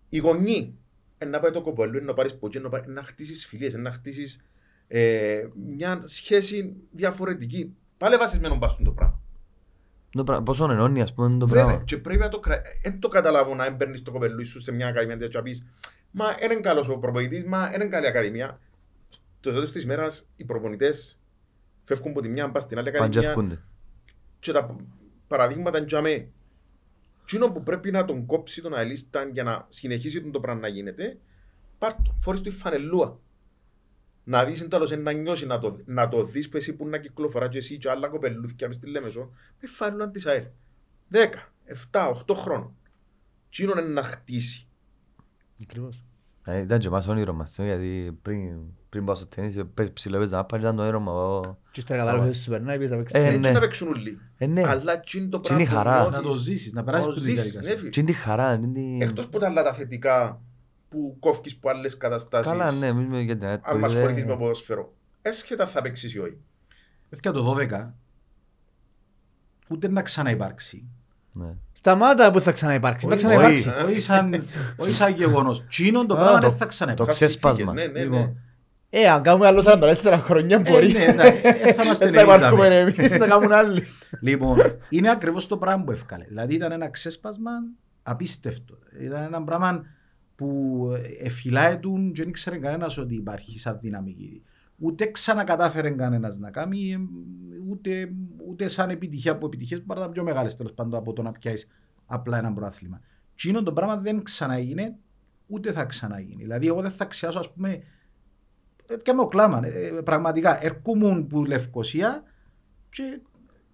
Οι γονείς ε, να πάει το κοπέλο, να πάρεις ποτζέ, να, πάρεις, να χτίσεις φιλίες, να χτίσεις ε, μια σχέση διαφορετική. Πάλι βασισμένο πας στο πράγμα. Το πράγμα- Πόσο ενώνει, ας πούμε, το Βέβαια, πράγμα. και πρέπει να το κρατήσεις. Δεν το καταλάβω να έμπαιρνεις το κοπέλο σου σε μια ακαδημία τέτοια και να πεις Μα είναι καλός ο προπονητής, μα είναι καλή ακαδημία. Στο τέλος της μέρας οι προπονητές φεύγουν από τη μια, πας στην άλλη ακαδημία Παντζεύκονται. και τα παραδείγματα είναι τζαμέ. Εκείνο που πρέπει να τον κόψει τον αελίστα για να συνεχίσει το πράγμα να γίνεται, πάρ' το, φορείς το η φανελούα. Να δεις εν τέλος να νιώσει, να το, να το δεις που εσύ που να κυκλοφορά και εσύ και άλλα κοπελούθηκια μες στη Λέμεσο, με φανελούα της ΑΕΛ. 10, 7, 8 χρόνων. Εκείνο είναι να χτίσει. Ακριβώς. Ε, Ήταν και εμάς όνειρο μας, ε, γιατί πριν, πριν πάω στο τέννις, ε, πες- ψηλό να πάρεις, ήταν το όνειρο μου. εγώ. Και ύστερα κατάλαβες σου περνάει, πήγες να παίξεις Ε, τέννις. Δεν ναι. να παίξουν όλοι. Ε, ναι. Αλλά εκείνο το Τι είναι η πράγμα που χαρά. νιώθεις, Να το ζήσεις, να περάσεις να το από τη ζήσεις, διαδικασίας. ναι, φίλε. Τι είναι τη χαρά, είναι τη... Εκτός από τα άλλα τα θετικά που κόφκεις από άλλες καταστάσεις. Καλά, ναι, εμείς με για την ΑΕΤ. Αν μας ασχοληθείς με ποδόσφαιρο. Έσχετα θα παίξεις ή όχι. Έφυγε το 12, ούτε να ξαναυπάρξει. Ναι. Σταμάτα που θα ξαναυπάρξει. Θα Όχι, ξαναυπάρξει. όχι σαν- Όχι σαν γεγονός. Τσίνον το Α, πράγμα το- δεν θα ξαναυπάρξει. το Σαν ξέσπασμα. συνθήκες, Ναι, ναι, Λοιπόν, ναι. Ε, αν κάνουμε άλλο 44 χρόνια μπορεί. Ε, ναι, ναι, ε, θα είμαστε Δεν θα υπάρχουμε εμείς, εμείς, να κάνουν άλλοι. Λοιπόν, είναι ακριβώς το πράγμα που έφκαλε. Δηλαδή ήταν ένα ξέσπασμα απίστευτο. Ήταν ένα πράγμα που εφυλάει του και δεν ήξερε κανένας ότι υπάρχει σαν δυναμική. Ούτε ξανακατάφερε κανένας να κάνει, ε, ούτε, ούτε σαν επιτυχία από επιτυχίες που ήταν πιο μεγάλες τέλος πάντων από το να πιάσεις απλά ένα προάθλημα. Και είναι το πράγμα δεν ξαναείγινε, ούτε θα ξαναγίνει. Δηλαδή εγώ δεν θα ξιάσω ας πούμε, ε, και με κλάμα, ε, πραγματικά ερχόμουν που Λευκοσία και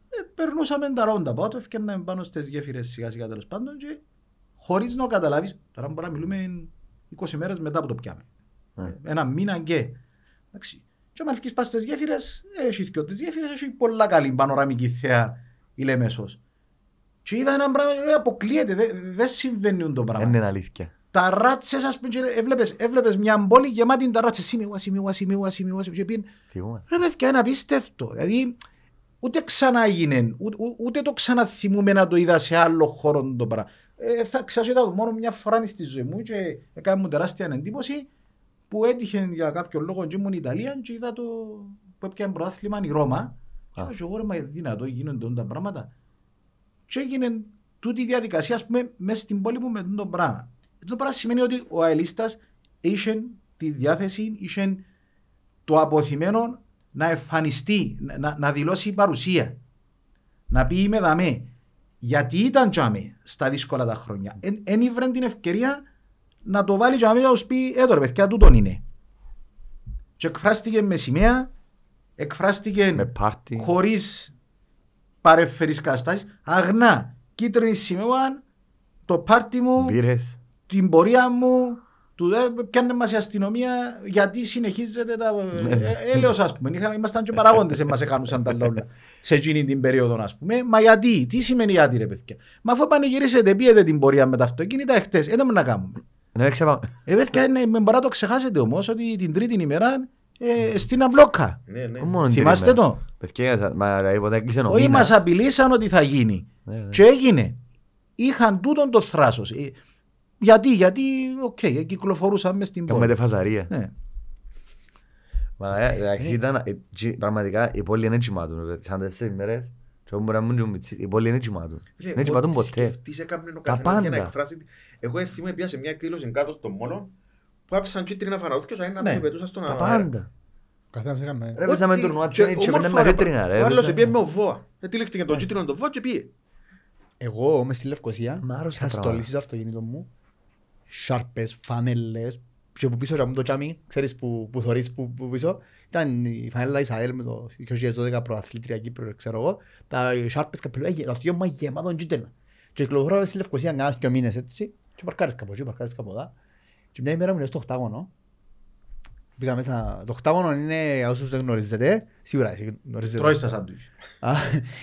ε, περνούσαμε τα ρόντα πάω, το έφτιαναμε πάνω στις γέφυρες σιγά σιγά τέλος πάντων και χωρίς να καταλάβεις, τώρα μπορεί να μιλούμε 20 μέρες μετά που το πιάμε. Ναι. Ένα μήνα και. Εντάξει. Και όταν βγεις πας στις γέφυρες, έχει δυο τις γέφυρες, έχει πολλά καλή πανοραμική θέα η Λέμεσος. Και είδα ένα πράγμα και λέω, αποκλείεται, δεν δεν συμβαίνει το πράγμα. Δεν είναι αλήθεια. Τα ράτσες, ας πούμε, και έβλεπες, έβλεπες μια πόλη γεμάτη τα ράτσες. Σίμι, σίμι, σίμι, σίμι, σίμι. Και πήγαινε, Θυμούμε. Ρε παιδιά, είναι απίστευτο. Δηλαδή, ούτε ξανά έγινε, ούτε, ούτε το ξαναθυμούμε να το είδα σε άλλο χώρο το πράγμα. Ε, θα ξάσω είδα το μόνο μια φορά στη ζωή μου και έκανε μου τεράστια εντύπωση που έτυχε για κάποιο λόγο και ήμουν Ιταλία και είδα το που έπιανε πρωτάθλημα η Ρώμα. Και Α. λέω, εγώ ρε μα δυνατό γίνονται όλα τα πράγματα. Και έγινε τούτη η διαδικασία, ας πούμε, μέσα στην πόλη μου με το πράγμα. Το πράγμα σημαίνει ότι ο αελίστας είχε τη διάθεση, είχε το αποθυμένο να εμφανιστεί, να, να δηλώσει παρουσία. Να πει είμαι δαμέ. Γιατί ήταν τζάμε στα δύσκολα τα χρόνια. Εν ήβρε την ευκαιρία να το βάλει τζάμε και να τους πει «Ε, τώρα παιδιά, τούτον είναι». Και εκφράστηκε με σημαία, εκφράστηκε Με πάρτι. χωρίς παρεφερείς καταστάσεις, αγνά, κίτρινη σημαία, το πάρτι μου, Μπήρες. την πορεία μου, του δε πιάνε μας η αστυνομία γιατί συνεχίζεται τα... Ναι. ε, έλεος ας πούμε, Είχαμε, ήμασταν και παραγόντες, μας έκανουσαν τα λόγια σε εκείνη την περίοδο ας πούμε. Μα γιατί, τι σημαίνει γιατί ρε παιδιά. Μα αφού πανηγυρίσετε, πήγετε την πορεία με τα αυτοκίνητα εχθές, δεν να κάνουμε. Ναι, ξεπα... Ε, παιδιά, είναι, με μπορεί να το ξεχάσετε όμως ότι την τρίτη ημέρα ε, στην αμπλόκα. Ναι, ναι. Μόνο την Θυμάστε ημέρα. το; Παιδιά, μα δηλαδή ποτέ έκλεισε ο Όχι μήνας. μας απειλήσαν ότι θα γίνει. Ναι, ναι. Και έγινε. Είχαν τούτον το θράσος. Ε, Γιατί, γιατί, OK, okay, κυκλοφορούσαν μες στην πόλη. Κάμετε φασαρία. Ναι. Μα ε, εντάξει, ήταν, ε, τσι- πραγματικά η πόλη είναι τσιμάτων. ρε. Σαν τέσσερις μέρες, και εγώ μπορεί να ήμουν και μητσής, η πόλη είναι τσιμάτων. Φίλε, Δεν τσιμάτων ό,τι ποτέ. σκεφτείς έκαμνε ο Τα καθένας για να πάντα. Εκφράσει... τη- Εγώ θυμούμαι πια σε μια εκδήλωση κάτω στον Μόλο που άπησαν κίτρινα φαναδούθια και να Ναι. με πετούσαν στον Τα αέρα. πάντα. Καθένας έκαμε. Ρε, παίζαμε Ό,τι- τουρνουά και τέννις και όμορφα παίρναμε ρε, κίτρινα, ρε. Ο άλλος παίζαμε. επίε με ο Βόα. Ετύλιχτηκε το κίτρινο το Βόα και πήγε. Εγώ μες στη Λευκοσία Μ' άρεσε είχα τα πράγματα. στολίσει στο αυτοκίνητο μου σάρπες, φανέλες και που πίσω είχαμε το τσάμι, ξέρεις που, που θωρείς που, που πίσω ήταν η φανέλα Ισαέλ με το 2012 προαθλήτρια Κύπρο, ξέρω εγώ τα σάρπες καπελούια, το αυτοκίνητο μου γεμάτο κίτρινα και κυκλοφορώ στη Λευκοσία κανένας και μήνες έτσι και παρκάρεις κάπου εκεί, παρκάρεις κάπου εδώ και μια ημέρα μου λέω στο οκτάγωνο Πήγα μέσα, το οκτάγωνο είναι, για όσους δεν γνωρίζετε, σίγουρα εσύ γνωρίζετε. Τρώεις τα σάντουιτς. Α,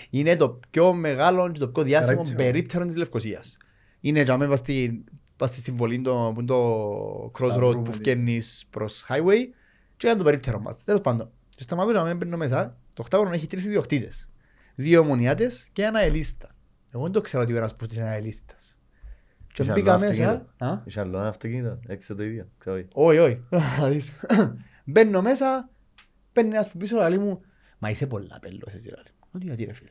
είναι το πιο μεγάλο και το πιο διάσημο Περίπτερο. περίπτερο της Λευκοσίας. Είναι για μένα πας στη, πας στη συμβολή το, που είναι το crossroad Σταυρού, που με φκένεις προς highway και είναι το περίπτερο μας. Τέλος πάντων. Και σταματούσα να μπαίνω μέσα. Το οκτάγωνο έχει τρεις ιδιοκτήτες. Δύο ομονιάτες και ένα ελίστα. Εγώ δεν το ξέρω ότι ο ένας πως είναι ένα ελίστας. Και Είχε μπήκα άλλο μέσα. αυτοκίνητο. Α, Είχε άλλο ένα αυτοκίνητο, έξω το ίδιο. ξέρω εγώ. όχι, όχι. Να δεις. Μπαίνω μέσα, παίρνει ένας που πίσω λέει μου «Μα είσαι πολλά πέλος εσύ λέει μου». Ότι γιατί ρε φίλε.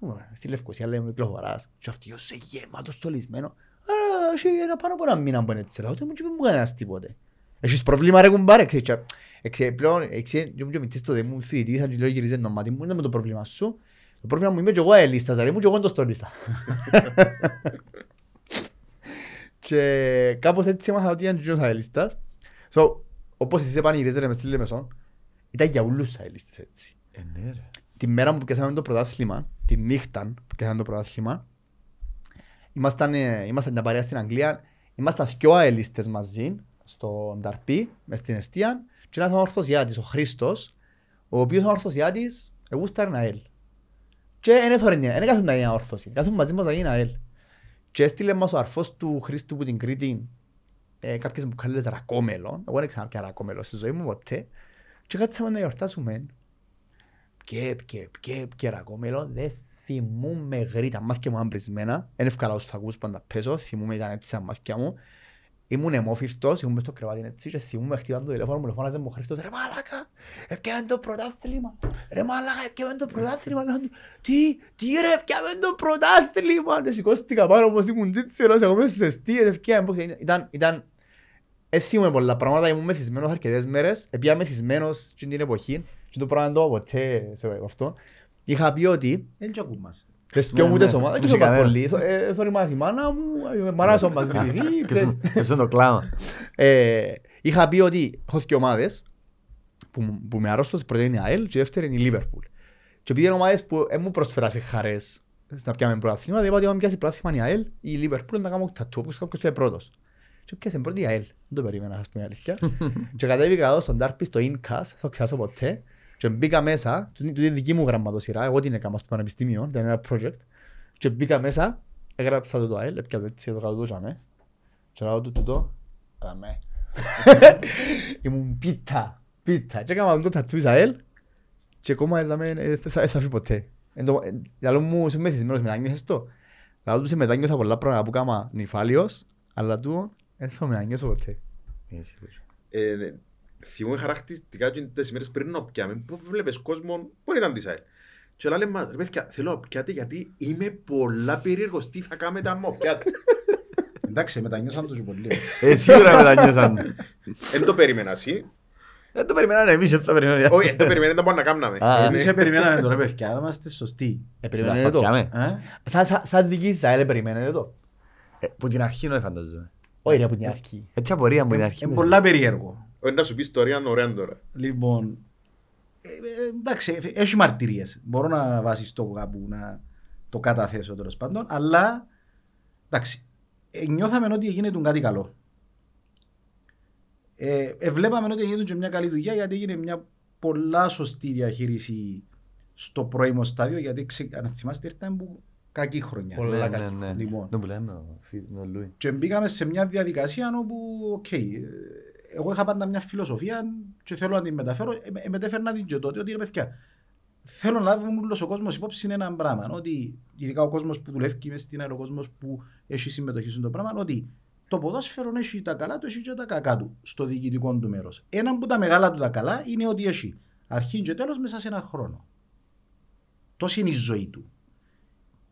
«Ω, Στη Λευκοσία λέμε κυκλοφοράς και αυτοί είσαι γεμάτος στολισμένο. Άρα έχει ένα πάνω από ένα μήνα που είναι έτσι. Λέω «Ούτε μου και μου κανένας τίποτε». Έχεις πρόβλημα ρε κουμπάρε. Ξέρεις, και- εξε- Πλέον, εξε- και μου και μητσής τότε μου φοιτητής, αν και λέω γυρίζε το μάτι μου, είναι με το πρόβλημα σου. Το πρόβλημα μου είμαι και εγώ αελίστας, ρε μου και εγώ δεν το στολίσα. Και κάπως έτσι έμαθα ότι ήταν και ο Σαελίστας. So, όπως εσείς επανηγυρίζετε μες στη Λεμεσόν, ήταν για όλους τους Σαελίστες έτσι. Ε, ναι, ρε. Τη μέρα που πιάσαμε το πρωτάθλημα, τη νύχτα που πιάσαμε το πρωτάθλημα, ήμασταν, ε, ήμασταν μια παρέα στην Αγγλία, ήμασταν δυο αελίστες μαζί, στο Νταρπί, μες στην Εστία, και ένας ορθωσιάτης, ο Χρήστος, ο οποίος ο ορθωσιάτης, εγούσταρε ΑΕΛ. Και δεν έθωρε, δεν έκαθον να γίνει όρθωση, κάθον μαζί μας να γίνει ΑΕΛ. Και έστειλε μας ο αρφός του Χρήστου που την Κρήτη ε, κάποιες μου κάλες ρακόμελο, εγώ δεν ξανά πια ρακόμελο στη ζωή μου ποτέ, και κάτσαμε να γιορτάσουμε. Και, και, και, και ρακόμελο, δεν θυμούμαι γρήτα, μάθηκια μου ήταν πρισμένα, δεν ευκαλά τους φακούς που να πέσω, θυμούμαι ήταν έτσι τα μάθηκια μου. Ήμουν αιμόφυρτος, ήμουν μες στο κρεβάτι έτσι και θυμούμαι χτυπάν το τηλέφωνο μου, μου φώναζε μου ο Χρήστος, ρε μάλακα, έπιαμε το πρωτάθλημα, ρε μάλακα, έπιαμε το πρωτάθλημα, λέω του, τι, τι ρε, έπιαμε το πρωτάθλημα, και σηκώστηκα πάνω όπως ήμουν τσίτσερος, εγώ μέσα στις αιστείες, έπιαμε, ήταν, ήταν, έθιμουμε πολλά πράγματα, ήμουν μεθυσμένος αρκετές μέρες, έπια μεθυσμένος και την εποχή, και το πράγμα δεν το είπα ποτέ σε αυτό. Είχα πει ότι Δεν τσακούν μας. Θες και μου τις ομάδες, δεν Είχε ξέρω κανένα. πολύ, Θω- ε, θωρημάζει η μάνα μου, η μάνα σου μας μιληθεί, *laughs* ξέρεις. Ποιος είναι το κλάμα. Ε, είχα πει ότι έχω δύο ομάδες που, μου- που με αρρώστος, η πρώτη είναι η ΑΕΛ και η δεύτερη είναι η Λίβερπουλ. Και επειδή είναι ομάδες που δεν μου προσφέρασαν χαρές να πιάμε πρωτάθλημα, είπα ότι αν πιάσει πρωτάθλημα η ΑΕΛ, η Λίβερπουλ να κάνω τατού, όπως κάποιος είναι πρώτος. Και πιάσε πρώτη η ΑΕΛ, δεν το περίμενα, ας πούμε η αλήθεια. *laughs* και κατέβηκα εδώ στον Τάρπι, στο Incas, θα το ξεχάσω ποτέ, και μπήκα μέσα, τούτη τούτη είναι δική μου γραμματοσυρά, εγώ την έκανα στο πανεπιστήμιο, ήταν ένα project, και μπήκα μέσα, έγραψα το το ΑΕΛ, έπια το έτσι, το κάτω το τζαμέ, και λέω του τούτο, αμέ. *laughs* Ήμουν πίτα, πίτα. Και έκανα το τατού Ισαέλ και ακόμα είδαμε, ε, θα θα φύγει ποτέ. Εν τω- ε, Λαλό μου είσαι μεθυσμένος μετάνιωσες το. Λαλό του σε μετάνιωσα πολλά πράγματα που έκανα νυφάλιος, αλλά του δεν θα μετάνιωσω ποτέ. Ε, σίγουρα. Ε, θυμούμαι χαρακτηριστικά και τις ημέρες πριν να πιάμε, που βλέπεις κόσμο που δεν ήταν της ΑΕΛ. Και λέει μας, ρε παιδιά, θέλω να πιάτε γιατί είμαι πολλά περίεργος, τι θα κάνετε αν μου πιάτε. Εντάξει, μετανιώσαν το και πολύ. Ε, σίγουρα μετανιώσαν. Εν το περίμενα εσύ. Δεν το περιμένανε εμείς, δεν το περιμένανε. Όχι, εν το περίμενα, δεν μπορούμε να κάνουμε. Α, Είναι- Εμείς σε περιμέναμε τώρα παιδιά, να είμαστε σωστοί. Ε, περιμένετε το. Φακιάμε. Ε; Σαν- σαν- Σαν δική Ισαέλ περιμένετε το. Ε, Που την αρχή δεν φανταζόμαι. Όχι ρε από την αρχή. Έτσι απορία μου την αρχή. Είναι πολλά περίεργο. Όχι, να σου πει ιστορία ωραία τώρα. Λοιπόν, ε, ε, εντάξει, ε, έχει μαρτυρίες. Μπορώ να βασιστώ κάπου να το καταθέσω τέλος πάντων, αλλά εντάξει, ε, νιώθαμε ότι έγινε του κάτι καλό. Ε, ε, βλέπαμε ότι έγινε και μια καλή δουλειά γιατί έγινε μια πολλά σωστή διαχείριση στο πρώιμο στάδιο γιατί ξε, αν θυμάστε ήρθαν που κακή χρονιά. Πολλά Ναι, κακή. ναι, ναι. Λοιπόν. Το που λέμε ο Φι- ο Λούι. Και μπήκαμε σε μια διαδικασία όπου, οκ, ε, εγώ είχα πάντα μια φιλοσοφία και θέλω να την μεταφέρω. Ε, ε, μετέφερνα την και τότε ότι ρε παιδιά, θέλω να λάβουμε όλος ο κόσμος υπόψη είναι ένα πράγμα. Ότι ειδικά ο κόσμος που δουλεύει μες στην ΑΕΛ, ο κόσμος που έχει συμμετοχή στο πράγμα, ότι το ποδόσφαιρο έχει τα καλά του, έχει και τα κακά του στο διοικητικό του μέρος. Ένα από τα μεγάλα του τα καλά είναι ότι έχει αρχή και τέλος μέσα σε ένα χρόνο. Τόση είναι η ζωή του.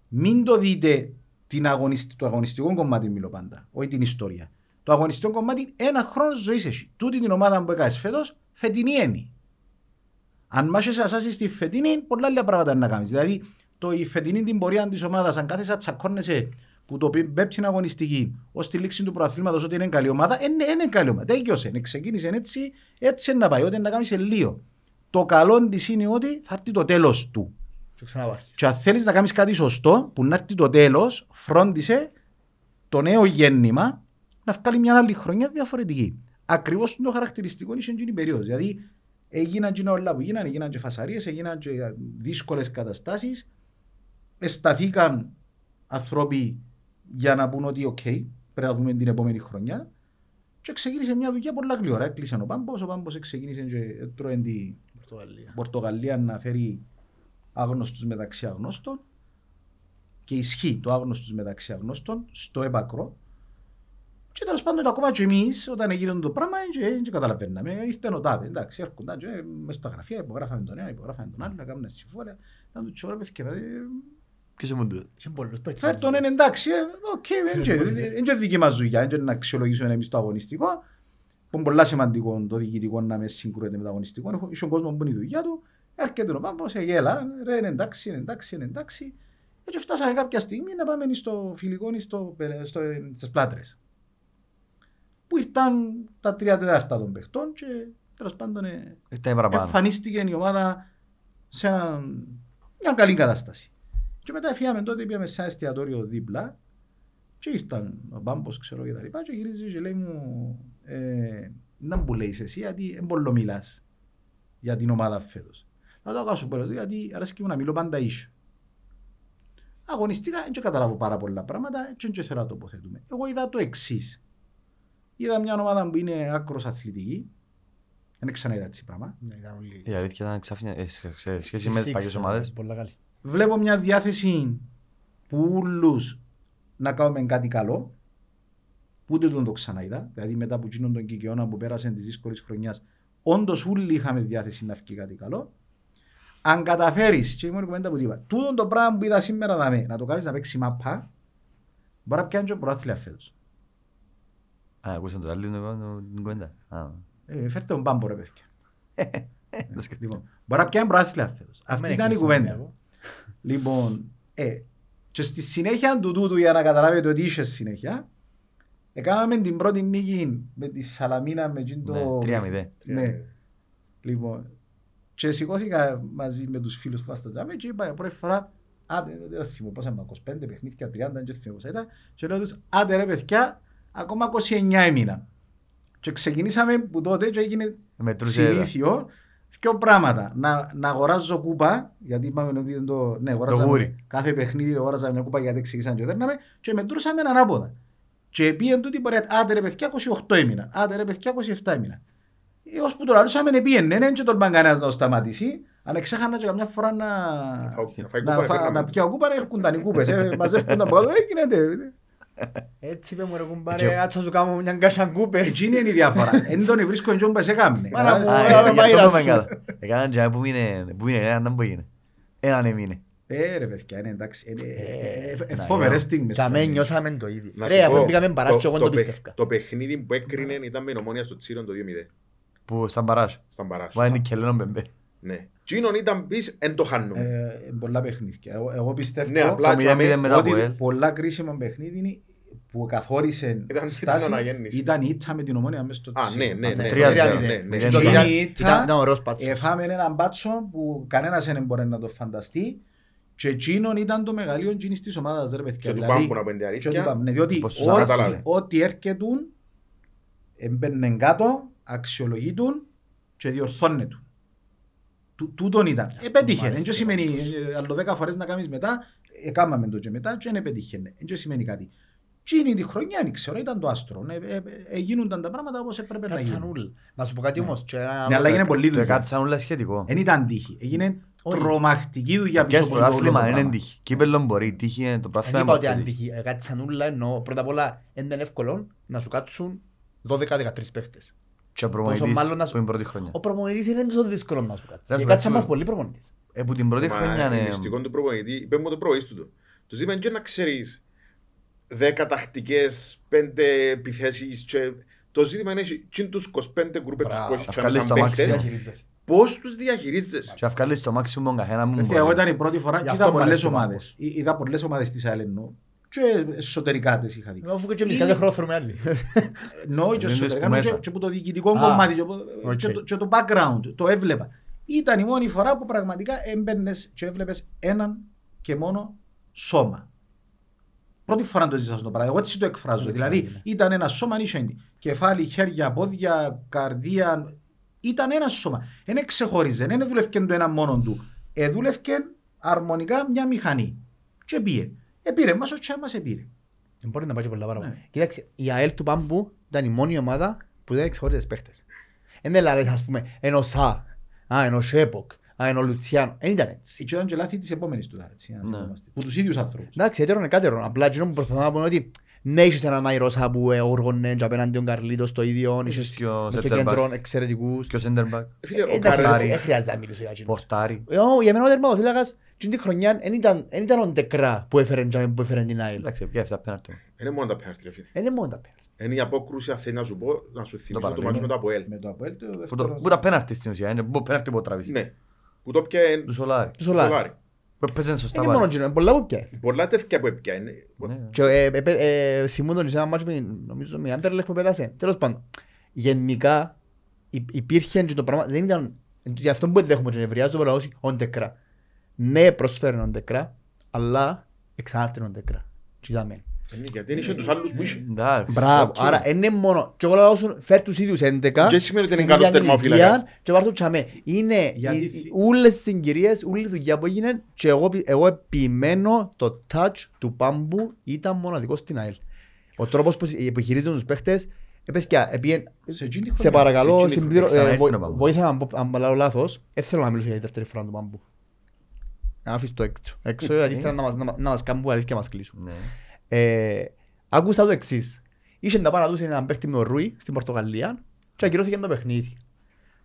Μην το δείτε την αγωνισ... το αγωνιστικό κομμάτι, μιλώ πάντα, όχι την ιστορία. Το αγωνιστικό κομμάτι ένα χρόνο ζωής έχει. Τούτη την ομάδα που έκανες φέτος, φετινή είναι. Αν μάχεσαι ασάσει στη φετινή, πολλά άλλα πράγματα να κάνεις. Δηλαδή, το, η φετινή την πορεία της ομάδας, αν κάθεσαι να τσακώνεσαι που το πέμπτη αγωνιστική ως τη λήξη του προαθλήματο ότι είναι καλή ομάδα, είναι, είναι καλή ομάδα. Τέλειωσε. Ξεκίνησε έτσι, έτσι να πάει. Ό,τι να κάνεις σε λίγο. Το καλό της είναι ότι θα έρθει το τέλος του. Και ξαναπάρχεις. Και αν θέλεις να κάνεις κάτι σωστό, που να έρθει το τέλος, φρόντισε το νέο γέννημα να βγάλει μια άλλη χρονιά διαφορετική. Ακριβώς το χαρακτηριστικό είναι εκείνη η περίοδος. Δηλαδή, έγιναν και όλα που γίνανε, έγιναν και φασαρίες, έγιναν και δύσκολες καταστάσεις. Εσταθήκαν άνθρωποι για να πούν ότι, OK, πρέπει να δούμε την επόμενη χρονιά. Και ξεκίνησε μια δουλειά πολλά γλυόρα. Έκλεισε ο Πάμπος, ο Πάμπος ξεκίνησε και τρώει την Πορτογαλία. Πορτογαλία να φέρει άγνωστους μεταξύ αγνώστων και ισχύει το άγνωστους μεταξύ αγνώστων στο έπακρο και τέλος πάντων ακόμα και εμείς όταν έγινε το πράγμα δεν και καταλαβαίναμε. Ήρθε ο τάδε, εντάξει, έρχονταν και μέσα στα γραφεία υπογράφαμε τον ένα, υπογράφαμε τον άλλο, έκαναμε συμφόρια. Να του τσιόρα παιδιά, Ποιος ήμουν τούτο. Είχε πολλούς παίκτες. φέρ τον είναι εντάξει, ε, οκ, δεν είναι δική μας δουλειά, δεν είναι να αξιολογήσουμε εμείς το αγωνιστικό. Που είναι πολλά σημαντικό το διοικητικό να με συγκρούεται με το αγωνιστικό. Έχω είσαι ο κόσμος που είναι η δουλειά του, έρχεται ο πάμπο, σε γέλα, ρε είναι εντάξει, είναι εντάξει, είναι εντάξει. Έτσι φτάσαμε κάποια στιγμή να πάμε στο φιλικό ή στο, στο, στις πλάτρες. Που ήρθαν τα τρία τέταρτα των παιχτών και τέλος πάντων ε, Ήρθαν παραπάνω. εμφανίστηκε η ομάδα σε ένα, μια καλή κατάσταση. Και μετά φύγαμε τότε, πήγαμε σε ένα εστιατόριο δίπλα και ήρθαν ο Μπάμπος, ξέρω και τα λοιπά και γυρίζει και λέει μου ε, να μου λέεις εσύ γιατί δεν μπορεί να μιλάς για την ομάδα φέτος. Να το κάνω πω γιατί αρέσκει μου να μιλώ πάντα ίσιο. Αγωνιστικά δεν καταλάβω πάρα πολλά πράγματα και δεν θέλω να τοποθετούμε. Εγώ είδα το εξής. Είδα μια ομάδα που είναι άκρος αθλητική. Δεν ξαναείδα έτσι πράγμα. Ναι, ήταν όλοι- Η αλήθεια ήταν ξαφνιά, ε, σε- σε σχέση με τις Six, παλιές ε, ομάδες. Πολλά καλή. Βλέπω μια διάθεση που ούλους να κάνουμε κάτι καλό. Που ούτε τον το ξαναείδα. Δηλαδή μετά από εκείνον τον κικαιώνα που πέρασε τη δύσκολη χρονιάς, όντως όλοι είχαμε διάθεση να βγει κάτι καλό. Αν καταφέρεις, και η μόνη κουβέντα που του είπα, τούτο το πράγμα που είδα σήμερα δαμέ, να το κάνεις να παίξει μαπά, μπορεί να πιάνει και προάθλια φέτος. Α, ακούσαν το άλλο την την κουβέντα. Α. Ε, φέρτε τον πάμπο ρε παιδιά. Δεν σκέφτηκα. Λοιπόν, μπορεί να πιάνει προάθλια φέτος. Αυτή Μην ήταν η έκλεισε κουβέντα. εγώ. Λοιπόν, ε, και στη συνέχεια του τούτου για να καταλάβετε ότι είχε συνέχεια, έκαναμε την πρώτη νίκη με τη Σαλαμίνα με εκείνο Ναι, το... 3-0. Ναι. Λοιπόν, και σηκώθηκα μαζί με τους φίλους που ήμασταν τζάμε και είπα πρώτη φορά άντε, δεν θυμώ πόσα με 25 παιχνίδια, 30, δεν θυμώ πόσα ήταν και λέω τους άντε ρε παιδιά, ακόμα 29 έμεινα. Και ξεκινήσαμε που τότε και έγινε Μετρούσε ένα. συνήθιο δύο πράγματα. Να, να αγοράζω κούπα, γιατί είπαμε ότι είναι το. Ναι, αγοράζαμε γούρι. κάθε παιχνίδι αγοράζαμε μια κούπα γιατί εξηγήσαν και δέρναμε και μετρούσαμε ανάποδα. Και πήγαινε τούτη πορεία, άντε ρε παιδιά 28 έμεινα, άντε ρε παιδιά 27 έμεινα. Έως που το λαλούσαμε πήγαινε, δεν και τολμάν κανένας να το σταματήσει. Αν εξέχανα και καμιά φορά να, φάω- να φάει να, κούπα, φα- έφερναμε. να πιάω κούπα, να έρχονταν οι κούπες, ε, μαζεύκονταν από κάτω, ε, γίνεται. Έτσι είπε μου ρε Και- κουμπάρε, άτσο σου κάνω μια γκάσα κουπες. Έτσι είναι η διαφορά. *laughs* Εν τον βρίσκω εντός που σε κάμνε. Μάνα μου, Α, Ωραία, ε, γι' μάγειρας αυτό σου. είπαμε καλά. Έκαναν τζάμε που μείνε, που μείνε, έναν που έγινε. Έναν έμεινε. Ε, ρε παιδιά, είναι εντάξει. Είναι- ε, ε, ε, ε, να, Φοβερές ναι. στιγμές. Για μένα νιώσαμε το ίδιο. Να Ρε, σου αφού πω, πήγαμε παράς και εγώ το παιχ- πίστευκα. Το παιχνίδι που έκρινε ήταν με η ομόνια στο Τσίρον το 2-0. Που σαν παράζ. Στα μπαράζ. Που είναι κελένο μπεμπέ. Ναι. Τσίνον ήταν πίσω, εν το χάνουμε. Ε, πολλά παιχνίδια. Εγώ, εγώ πιστεύω Ναι, απλά το τζάμε- 0-0 μετά από ότι ελ. πολλά κρίσιμα παιχνίδι είναι που καθόρισε Ήταν- στάση ήταν αναγέννηση. ήταν η ήττα με την ομόνια μέσα στο Α, τσίρο. ναι, ναι, ναι. Τρία ναι, ζero, ναι, ναι. ναι. Μηδέν Το Ήταν- ήταν- ήταν- ήταν ήταν ωραίος πάτσος. Εφάμε έναν μπάτσο που κανένας δεν μπορεί να το φανταστεί και εκείνον ήταν το μεγαλείο εκείνης της ομάδας ρε παιδιά. Και του Δηλαδή, Πάμπου να πέντε και αλήθεια. του Πάμπου, ναι, διότι Πώς τους ό- ανακάλαβε. ό,τι έρχεται έμπαινε κάτω, αξιολογείτουν και διορθώνεται. Του- Τούτον ήταν. Επέτυχε. αρέσει Δεν και σημαίνει πάντως. ε, άλλο δέκα φορές να κάνεις μετά, έκαναμε το και μετά και δεν επέτυχε. Δεν σημαίνει κάτι. Τι είναι τη χρονιά, δεν ξέρω, ήταν το άστρο. Ε, ε, ε, ε, γίνονταν τα πράγματα όπως έπρεπε να γίνουν. Κάτσανούλ. Να σου πω κάτι Ναι. όμως. και ένα Ναι, αλλά άλλο- έγινε πολύ Το δουλειά. κάτσαν όλα σχετικό. Δεν ήταν τύχη. Έγινε Όχι. τρομακτική δουλειά Πιες πίσω από το όλο το πρωτάθλημα είναι πράγμα. τύχη. Κύπελλον μπορεί, τύχη είναι το Δεν πρωτάθλημα. είπα ότι μπορεί. αν τύχει. Ε, Κάτσανούλα εννοώ πρώτα απ' όλα είναι εύκολο να σου κάτσουν 12-13 παίχτες. Και ο προπονητής Πόσο μάλλον να σου- που είναι πρώτη χρονιά. Ο προμονητής είναι τόσο δύσκολο να σου κάτσει. Δεν σου Κάτσα κάτσει, μας ε. πολύ προμονητής. Ε, που την πρώτη Μα, χρονιά είναι είναι... μυστικό του προπονητή. Είπε μου το πρωί του. το. Του είπαν και να ξέρεις 10 τακτικές, 5 επιθέσεις και το ζήτημα είναι τι τους 25 γκρούπες τους Μπράβο. που έχεις Να σαν βγάλεις το παίκτες, μάξιμο. Διαχειρίζεσαι. Πώς τους διαχειρίζεσαι; Και να βγάλεις το maximum τον καθένα μου. Παιδιά, Εγώ ήταν η πρώτη φορά Γι' και αυτό είδα μου πολλές αρέσει ο ομάδες. Εί- Είδα πολλές ομάδες της ΑΕΛ εννοώ. Και εσωτερικά τις είχα δει. Αφού και εμείς Είναι- κάθε χρόνο θέλουμε άλλοι. *laughs* Εννοώ και Δεν είναι εσωτερικά που εννοώ και, μέσα. και από το διοικητικό Α, κομμάτι και, από- οκ. και το, και το background. Το έβλεπα. Ήταν η μόνη φορά που πραγματικά έμπαινες και έβλεπες έναν και μόνο σώμα. Πρώτη φορά το ζήσα αυτό το πράγμα. Εγώ έτσι το εκφράζω. Δεν δηλαδή ξέρω, ναι. ήταν ένα σώμα νύχια. Κεφάλι, χέρια, πόδια, καρδία. Ήταν ένα σώμα. Δεν ξεχώριζε. Δεν δούλευκε το ένα μόνο του. Ε, δούλευκε αρμονικά μια μηχανή. Και πήγε. Επήρε μας, ο τσιά μας επήρε. Δεν μπορεί να πάει και πολλά παραπάνω. Ναι. Κοίταξε, η ΑΕΛ του Πάμπου ήταν η μόνη ομάδα που δεν εξχώριζε παίχτες. Δεν δηλαδή, ας πούμε, ενώ Σα, α, ενώ Σέποκ, α, ενώ Λουτσιάνο. Δεν ήταν έτσι. Και ήταν και λάθη της επόμενης του. έτσι, να Ναι. θυμόμαστε. Που τους ίδιους ανθρώπους. Εντάξει, έτερον εκάτερον. Απλά εκείνο που προσπαθώ να πω είναι ότι ναι, είχες έναν Μαϊρόσα που ε, όργωνε και απέναντι τον Καρλίτος το ίδιο, είχες και ο μες στο center back. κέντρο εξαιρετικούς. Και ο center back. Φίλε, ο Ε, Εντάξει, Καρέλ- δεν χρειάζεται να μιλήσω για εκείνους. Πορτάρι. Ε, ο- Για μένα ο τερματοφύλακας εκείνη τη χρονιά δεν ήταν, δεν ήταν ο Ντεκρά που έφερε, τζάμε που έφερε την ΑΕΛ. Εντάξει, πια αυτά πέναρτη. Είναι μόνο τα πέναρτι, ρε φίλε. Είναι μόνο τα πέρα. Είναι η απόκρουση, αν θέλει να σου πω, να σου θυμίσω το παραλίγο. μάτσο με το ΑΠΟΕΛ. Με το Αποέλ το Που δεύτερο. το- Που τα πέναρτη στην ουσία, είναι που πέναρτη που τραβήσει. Ναι. Που το πιέν Του Σολάρι. Του Σολάρι. Σολάρι. Που έπαιζε σωστά Είναι μόνο πάλι. εκείνο, είναι πολλά που πιάει. Πολλά τέτοια που έπιανε. Ναι. Και ε, ε, ε, ε, θυμούνται σε ένα μάτσο με, νομίζω με Άντερλεχ που πέτασε. Τέλος πάντων, γενικά υ- υπήρχε και το πράγμα, δεν ήταν, γι' αυτό που δέχομαι και νευριάζω πολλά όσοι οντεκρά. Ναι, προσφέρουν οντεκρά, αλλά εξάρτην οντεκρά. Τι είδαμε. Ε, Γιατί είναι τους άλλους που είσαι. Εντάξει. Μπράβο, οκ. άρα είναι μόνο, και εγώ λέω σου φέρ τους ίδιους 11, Και σημαίνει ότι είναι στην καλός ίδια τερμοφύλακας. ηλικία και βάρ' το τσαμέ. Είναι Γιατί οι- θυ- όλες οι συγκυρίες, όλη η δουλειά που έγινε και εγώ, πι- εγώ επιμένω το touch του Πάμπου ήταν μοναδικό στην ΑΕΛ. Ο τρόπος που επιχειρίζουν τους παίχτες, ε, παιδιά, επίε- Σε εκείνη τη σε χρονιά. παρακαλώ, εκείνη συμπλήρω- ξανά ε, ήρθε βο- ο Πάμπου. βοήθα να πω- αν λέω λάθος, δεν θέλω να μιλήσω για τη δεύτερη φορά του Πάμπου. Να αφήσω το έξω. Έξω, γιατί ήθελα να μας- να μας- να μας κάνουν που αλήθεια μας κλείσουν. Ναι. Ε, άκουσα το εξής. Είχε να πάει να δώσει έναν παίχτη με ο Ρούι στην Πορτογαλία και ακυρώθηκε το παιχνίδι.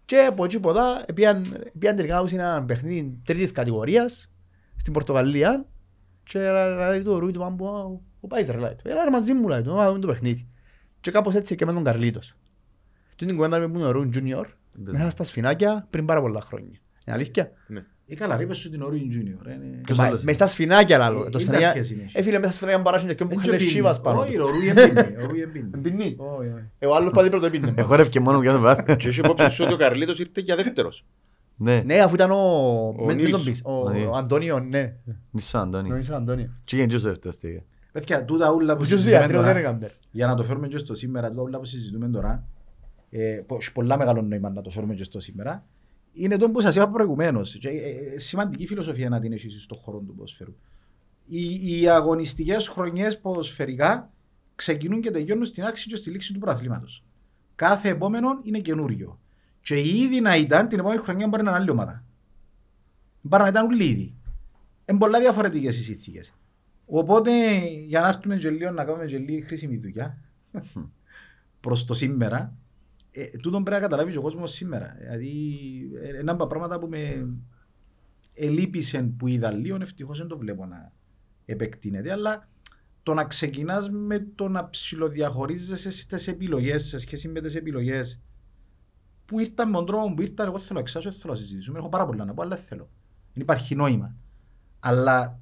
Και από εκεί ποτά πήγαν πήγαν τελικά να δώσει έναν παιχνίδι τρίτης κατηγορίας στην Πορτογαλία και λέει του ο Ρούι του Πάμπου, «Α, ο Πάιζ ρε λέει του, έλα ρε μαζί μου λέει του, να δούμε το παιχνίδι. Και κάπως έτσι και με τον Καρλίτος. Και την κουβέντα με τον Ρούι Junior μέσα στα σφινάκια πριν πάρα πολλά χρόνια. Είναι αλήθεια; Ναι. Ε, καλά, ρε, είπες σου την Ορουίν Junior. ε, είναι- Ποιος Μα- άλλος Μες στα σφινάκια Ε, λαλό. Το είναι σφινάκια- τα σχέση είναι. Ε, φίλε, μέσα στα σφινάκια παράσουν και Ε, μου και είχαν πίνει. σίβας πάνω. Όχι, του. ρε, ο Ρούι εμπίνει, ο Ρούι εμπίνει. *laughs* Εμπινεί. Όχι, όχι. Ε, Ο άλλος πάει δίπλα *laughs* το έπινε. Εχόρευκε μόνο για το πράγμα. Και έχει υπόψη σου ότι ο Καρλίτος ήρθε για δεύτερος. Ναι. Ναι, αφού ήταν ο... μην- μην Νίλσον. τον πεις. Ο Ναι. ο Αντώνιο, ναι. Νίσο Αντώνη. Νομίζω Αντώνιο. Τι έγινε και στο δεύτερος στέγη. Παιδιά, τούτα ούλα που Ποιος συζητούμε διατρέω δεν τώρα, έκαμε. για να το φέρουμε και στο σήμερα, τούτα ούλα που συζητούμε τώρα, ε, που έχει πολλά μεγάλο νόημα να το φέρουμε και στο σήμερα, είναι το που σας είπα προηγουμένως. Και, ε, ε, σημαντική φιλοσοφία να την έχεις στον χώρο του ποδοσφαίρου. Οι, οι αγωνιστικές χρονιές ποδοσφαιρικά ξεκινούν και τελειώνουν στην άξιση και στη λήξη του πρωταθλήματος. Κάθε επόμενο είναι καινούριο. Και ήδη να ήταν την επόμενη χρονιά μπορεί να είναι άλλη ομάδα. Μπορεί να ήταν όλοι ήδη. Είναι πολλά διαφορετικές οι συνθήκες. Οπότε για να έρθουμε και λίγο να κάνουμε και λίγο χρήσιμη δουλειά προς το σήμερα, ε, τούτον πρέπει να καταλάβει και ο κόσμος σήμερα. Δηλαδή, ε, ένα από τα πράγματα που με ελείπησε που είδα λίγο, ευτυχώς δεν το βλέπω να επεκτείνεται, αλλά το να ξεκινάς με το να ψιλοδιαχωρίζεσαι στις επιλογές σε σχέση με τι επιλογές που ήρθαν με τον τρόπο που ήρθαν, εγώ θέλω να εξάσω, δεν θέλω να συζητήσουμε. Έχω πάρα πολλά να πω, αλλά δεν θέλω. Δεν υπάρχει νόημα. Αλλά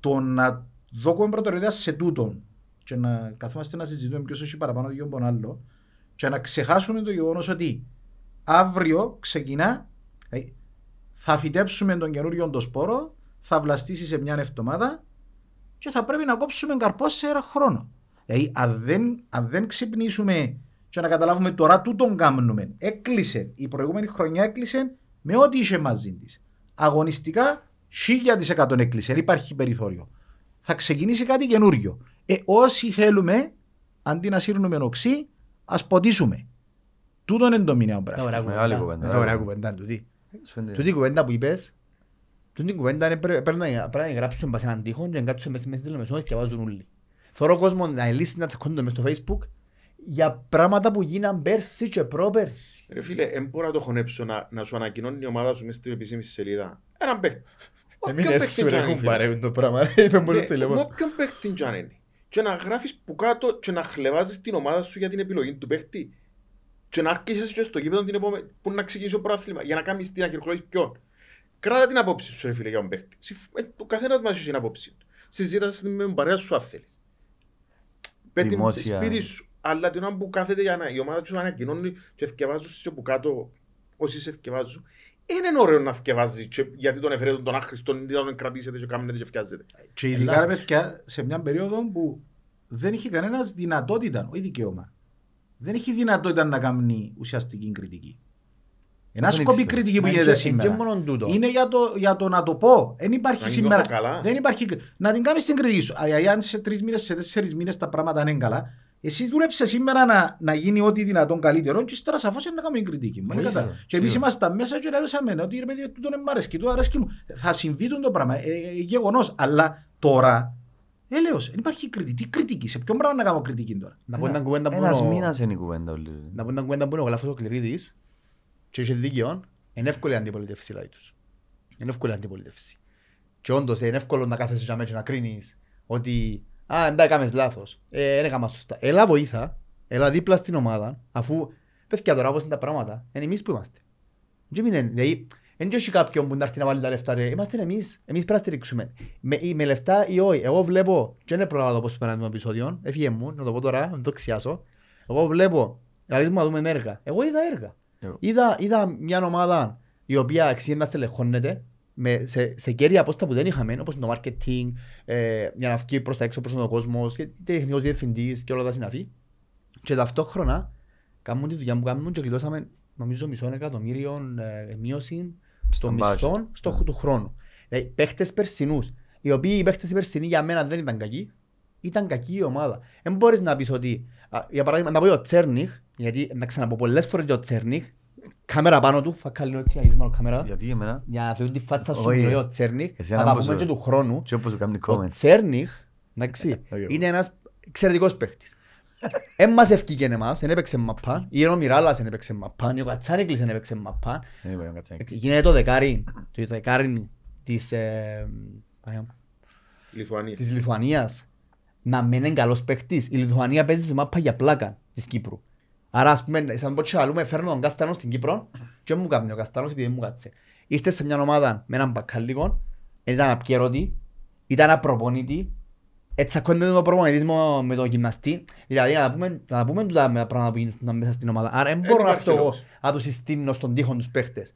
το να δώσουμε προτεραιότητας σε τούτον και να καθόμαστε να συζητούμε ποιος έχει παραπάνω δύο από τον άλλο και να ξεχάσουμε το γεγονός ότι αύριο ξεκινά, ε, θα φυτέψουμε τον καινούριο το σπόρο, θα βλαστήσει σε μια εβδομάδα και θα πρέπει να κόψουμε καρπός σε ένα χρόνο. Δηλαδή, αν δεν, αν δεν ξυπνήσουμε και να καταλάβουμε τώρα τούτον κάνουμε, έκλεισε, η προηγούμενη χρονιά έκλεισε με ό,τι είχε μαζί της. Αγωνιστικά, 1000% έκλεισε, δεν υπάρχει περιθώριο. Θα ξεκινήσει κάτι καινούριο. Ε, όσοι θέλουμε, αντί να σύρνουμε οξύ, ας ποτίσουμε. Τούτον είναι το μηνιαίο Τα πράγμα. ωραία Μεγάλη κουβέντα. κουβέντα. Τα ωραία κουβέντα τούτη. Σου φαίνεται. Τούτη η κουβέντα που είπες, τούτη η κουβέντα είναι πρέ- πρέπει να πρέπει να γράψουμε πας σε έναν τοίχο και να κάτσουμε μέσα μέσα στη τηλεμεσό και διαβάζουν όλοι. Θωρώ κόσμο να λύσει να τσεκώνονται μες στο facebook για πράγματα που γίναν πέρσι και πρόπερσι. Ρε φίλε, δεν μπορώ να το χωνέψω να, να σου ανακοινώνει η ομάδα σου μέσα στην επίσημη σελίδα. Έναν παίχτη. Εμείς Όποιον δεν παίχτη σου κι αν ρε είναι, φίλε. κουμπάρε το πράγμα. *laughs* Είπε μόνο Ναι, στο με τηλέφωνο. όποιον παίχτη κι αν είναι. Και να γράφεις που κάτω και να χλεβάζεις την ομάδα σου για την επιλογή του παίχτη. Και να άρχισεις και στο γήπεδο την επόμενη, που να ξεκινήσει το πρόθλημα για να κάνεις την αχυροχλώση ποιον. Κράτα την απόψη σου, ρε φίλε, για τον παίχτη. Συμφ- ε, Ο καθένας μας έχει την απόψη του. Συζήτας την με τον παρέα σου, αν θέλεις. Πέτει Δημόσια. σπίτι σου. Αλλά την ώρα που κάθεται για να, η ομάδα σου ανακοινώνει και θκευάζουν σε που κάτω όσοι σε θκευάζουν. Είναι ωραίο να θκευάζει γιατί τον έφερε τον άχρηστον ή τον κρατήσετε και κάνετε και φτιάζετε. Και ειδικά ρε Ελάχιστο. παιδιά σε μια περίοδο που δεν είχε κανένας δυνατότητα, όχι δικαίωμα. Δεν έχει δυνατότητα να κάνει ουσιαστική κριτική. Ένα Δεν σκοπή ήξερα. κριτική που Μα γίνεται και- και σήμερα. μόνο τούτο. Είναι για το, για το να το πω. Δεν υπάρχει Να σήμερα. νιώθω καλά. Δεν υπάρχει, να την κάνεις την κριτική σου. Α, Αν σε τρεις μήνες, σε τέσσερις μήνες τα πράγματα είναι καλά, εσύ δούλεψε σήμερα να, να γίνει ό,τι δυνατόν καλύτερο, και ύστερα σαφώς να κάνουμε την κριτική. Μου. Σίγουρα, Κατά- Και εμείς σίγουρα. ήμασταν μέσα και λέγαμε ότι ρε παιδί, τούτο είναι μ' αρέσκει, τούτο αρέσκει μου. Θα συμβεί το πράγμα. Ε, ε, Γεγονός. Αλλά τώρα, έλεος, δεν υπάρχει κριτική. Τι κριτική, σε ποιον πράγμα να κάνω κριτική τώρα; Να πω μια κουβέντα που Ένας είναι ο- μήνας είναι η κουβέντα όλη. να πω μια κουβέντα που είναι ο Γλάφος ο Κληρίδης και είχε δίκαιο, είναι εύκολη η αντιπολίτευση λέει τους. Είναι εύκολη η αντιπολίτευση. Και όντως είναι εύκολο να κάθεσαι για μέσα και να κρίνεις ότι «Α, δεν τα έκαμες λάθος, ε, δεν έκαμα σωστά». Έλα βοήθα, έλα δίπλα στην ομάδα, αφού παιδιά τώρα όπως είναι τα πράγματα, είναι εμείς που είμαστε. Και μην είναι, δηλαδή, Εν και έχει κάποιον που να έρθει να βάλει τα λεφτά. Ρε. Είμαστε εμείς. Εμείς πρέπει να στηρίξουμε. Με, ή με λεφτά ή όχι. Εγώ βλέπω, και δεν προλάβα το πώς πέραν το επεισόδιο, έφυγε μου, να το πω τώρα, να το ξιάσω. Εγώ βλέπω, δηλαδή να δούμε έργα. Εγώ είδα έργα. Εγώ. Είδα, είδα μια ομάδα η οποία αξίζει να στελεχώνεται με, σε, σε κέρια απόστα που δεν είχαμε, όπως το marketing, ε, για να βγει προς τα έξω προς τον κόσμο, και τεχνικός διευθυντής και όλα τα συναφή. Και ταυτόχρονα κάνουν τη δουλειά που κάνουν και γλιτώσαμε νομίζω μισό εκατομμύριο ε, μείωση των budget. μισθών στο του χρόνου. Δηλαδή παίχτες περσινούς, οι οποίοι οι παίχτες οι περσινοί για μένα δεν ήταν κακοί, ήταν κακή η ομάδα. Δεν μπορείς να πεις ότι, α, για παράδειγμα, να πω για ο Τσέρνιχ, γιατί να ξαναπώ πολλές φορές για ο Τσέρνιχ, κάμερα πάνω του, φακά λίγο έτσι, αγγίζουμε το κάμερα, Γιατί εμένα, για να θεωρούν τη φάτσα σου Όχι. μιλάει ο Τσέρνιχ, Εσύ να ένα τα που πούμε σου- και του χρόνου, και όπως σου κάνει ο comments. Τσέρνιχ, εντάξει, *laughs* Οκ. είναι ένας εξαιρετικός παίχτης. *laughs* Εν μας ευκήκε εμάς, εν έπαιξε μαπά, ή ο Μιράλας εν έπαιξε μαπά, ή ο Κατσάνικλης εν έπαιξε μαπά. Δεν είπα, κάτσε. Γίνεται το δεκάρι, το δεκάρι της, ε, παράδειγμα, Λιθουανίας. της Λιθουανίας να μην είναι καλός παίχτης. Η Λιθουανία παίζει σε μάπα για πλάκα της Κύπρου. Άρα ας πούμε, σαν πω και αλλούμε, φέρνω τον Καστάνο στην Κύπρο και μου κάνει ο Καστάνος επειδή δεν μου κάτσε. Ήρθες σε μια ομάδα με έναν μπακάλικο, ήταν απκαιρώτη, ήταν απροπονητή, έτσι ακόμη το προπονητής μου με τον γυμναστή. Δηλαδή να πούμε, να τα πούμε τούτα με τα πράγματα που γίνονται μέσα στην ομάδα. Άρα δεν μπορώ να υπάρχει έρθω εγώ λόγος. να τους συστήνω στον τοίχο τους παίχτες.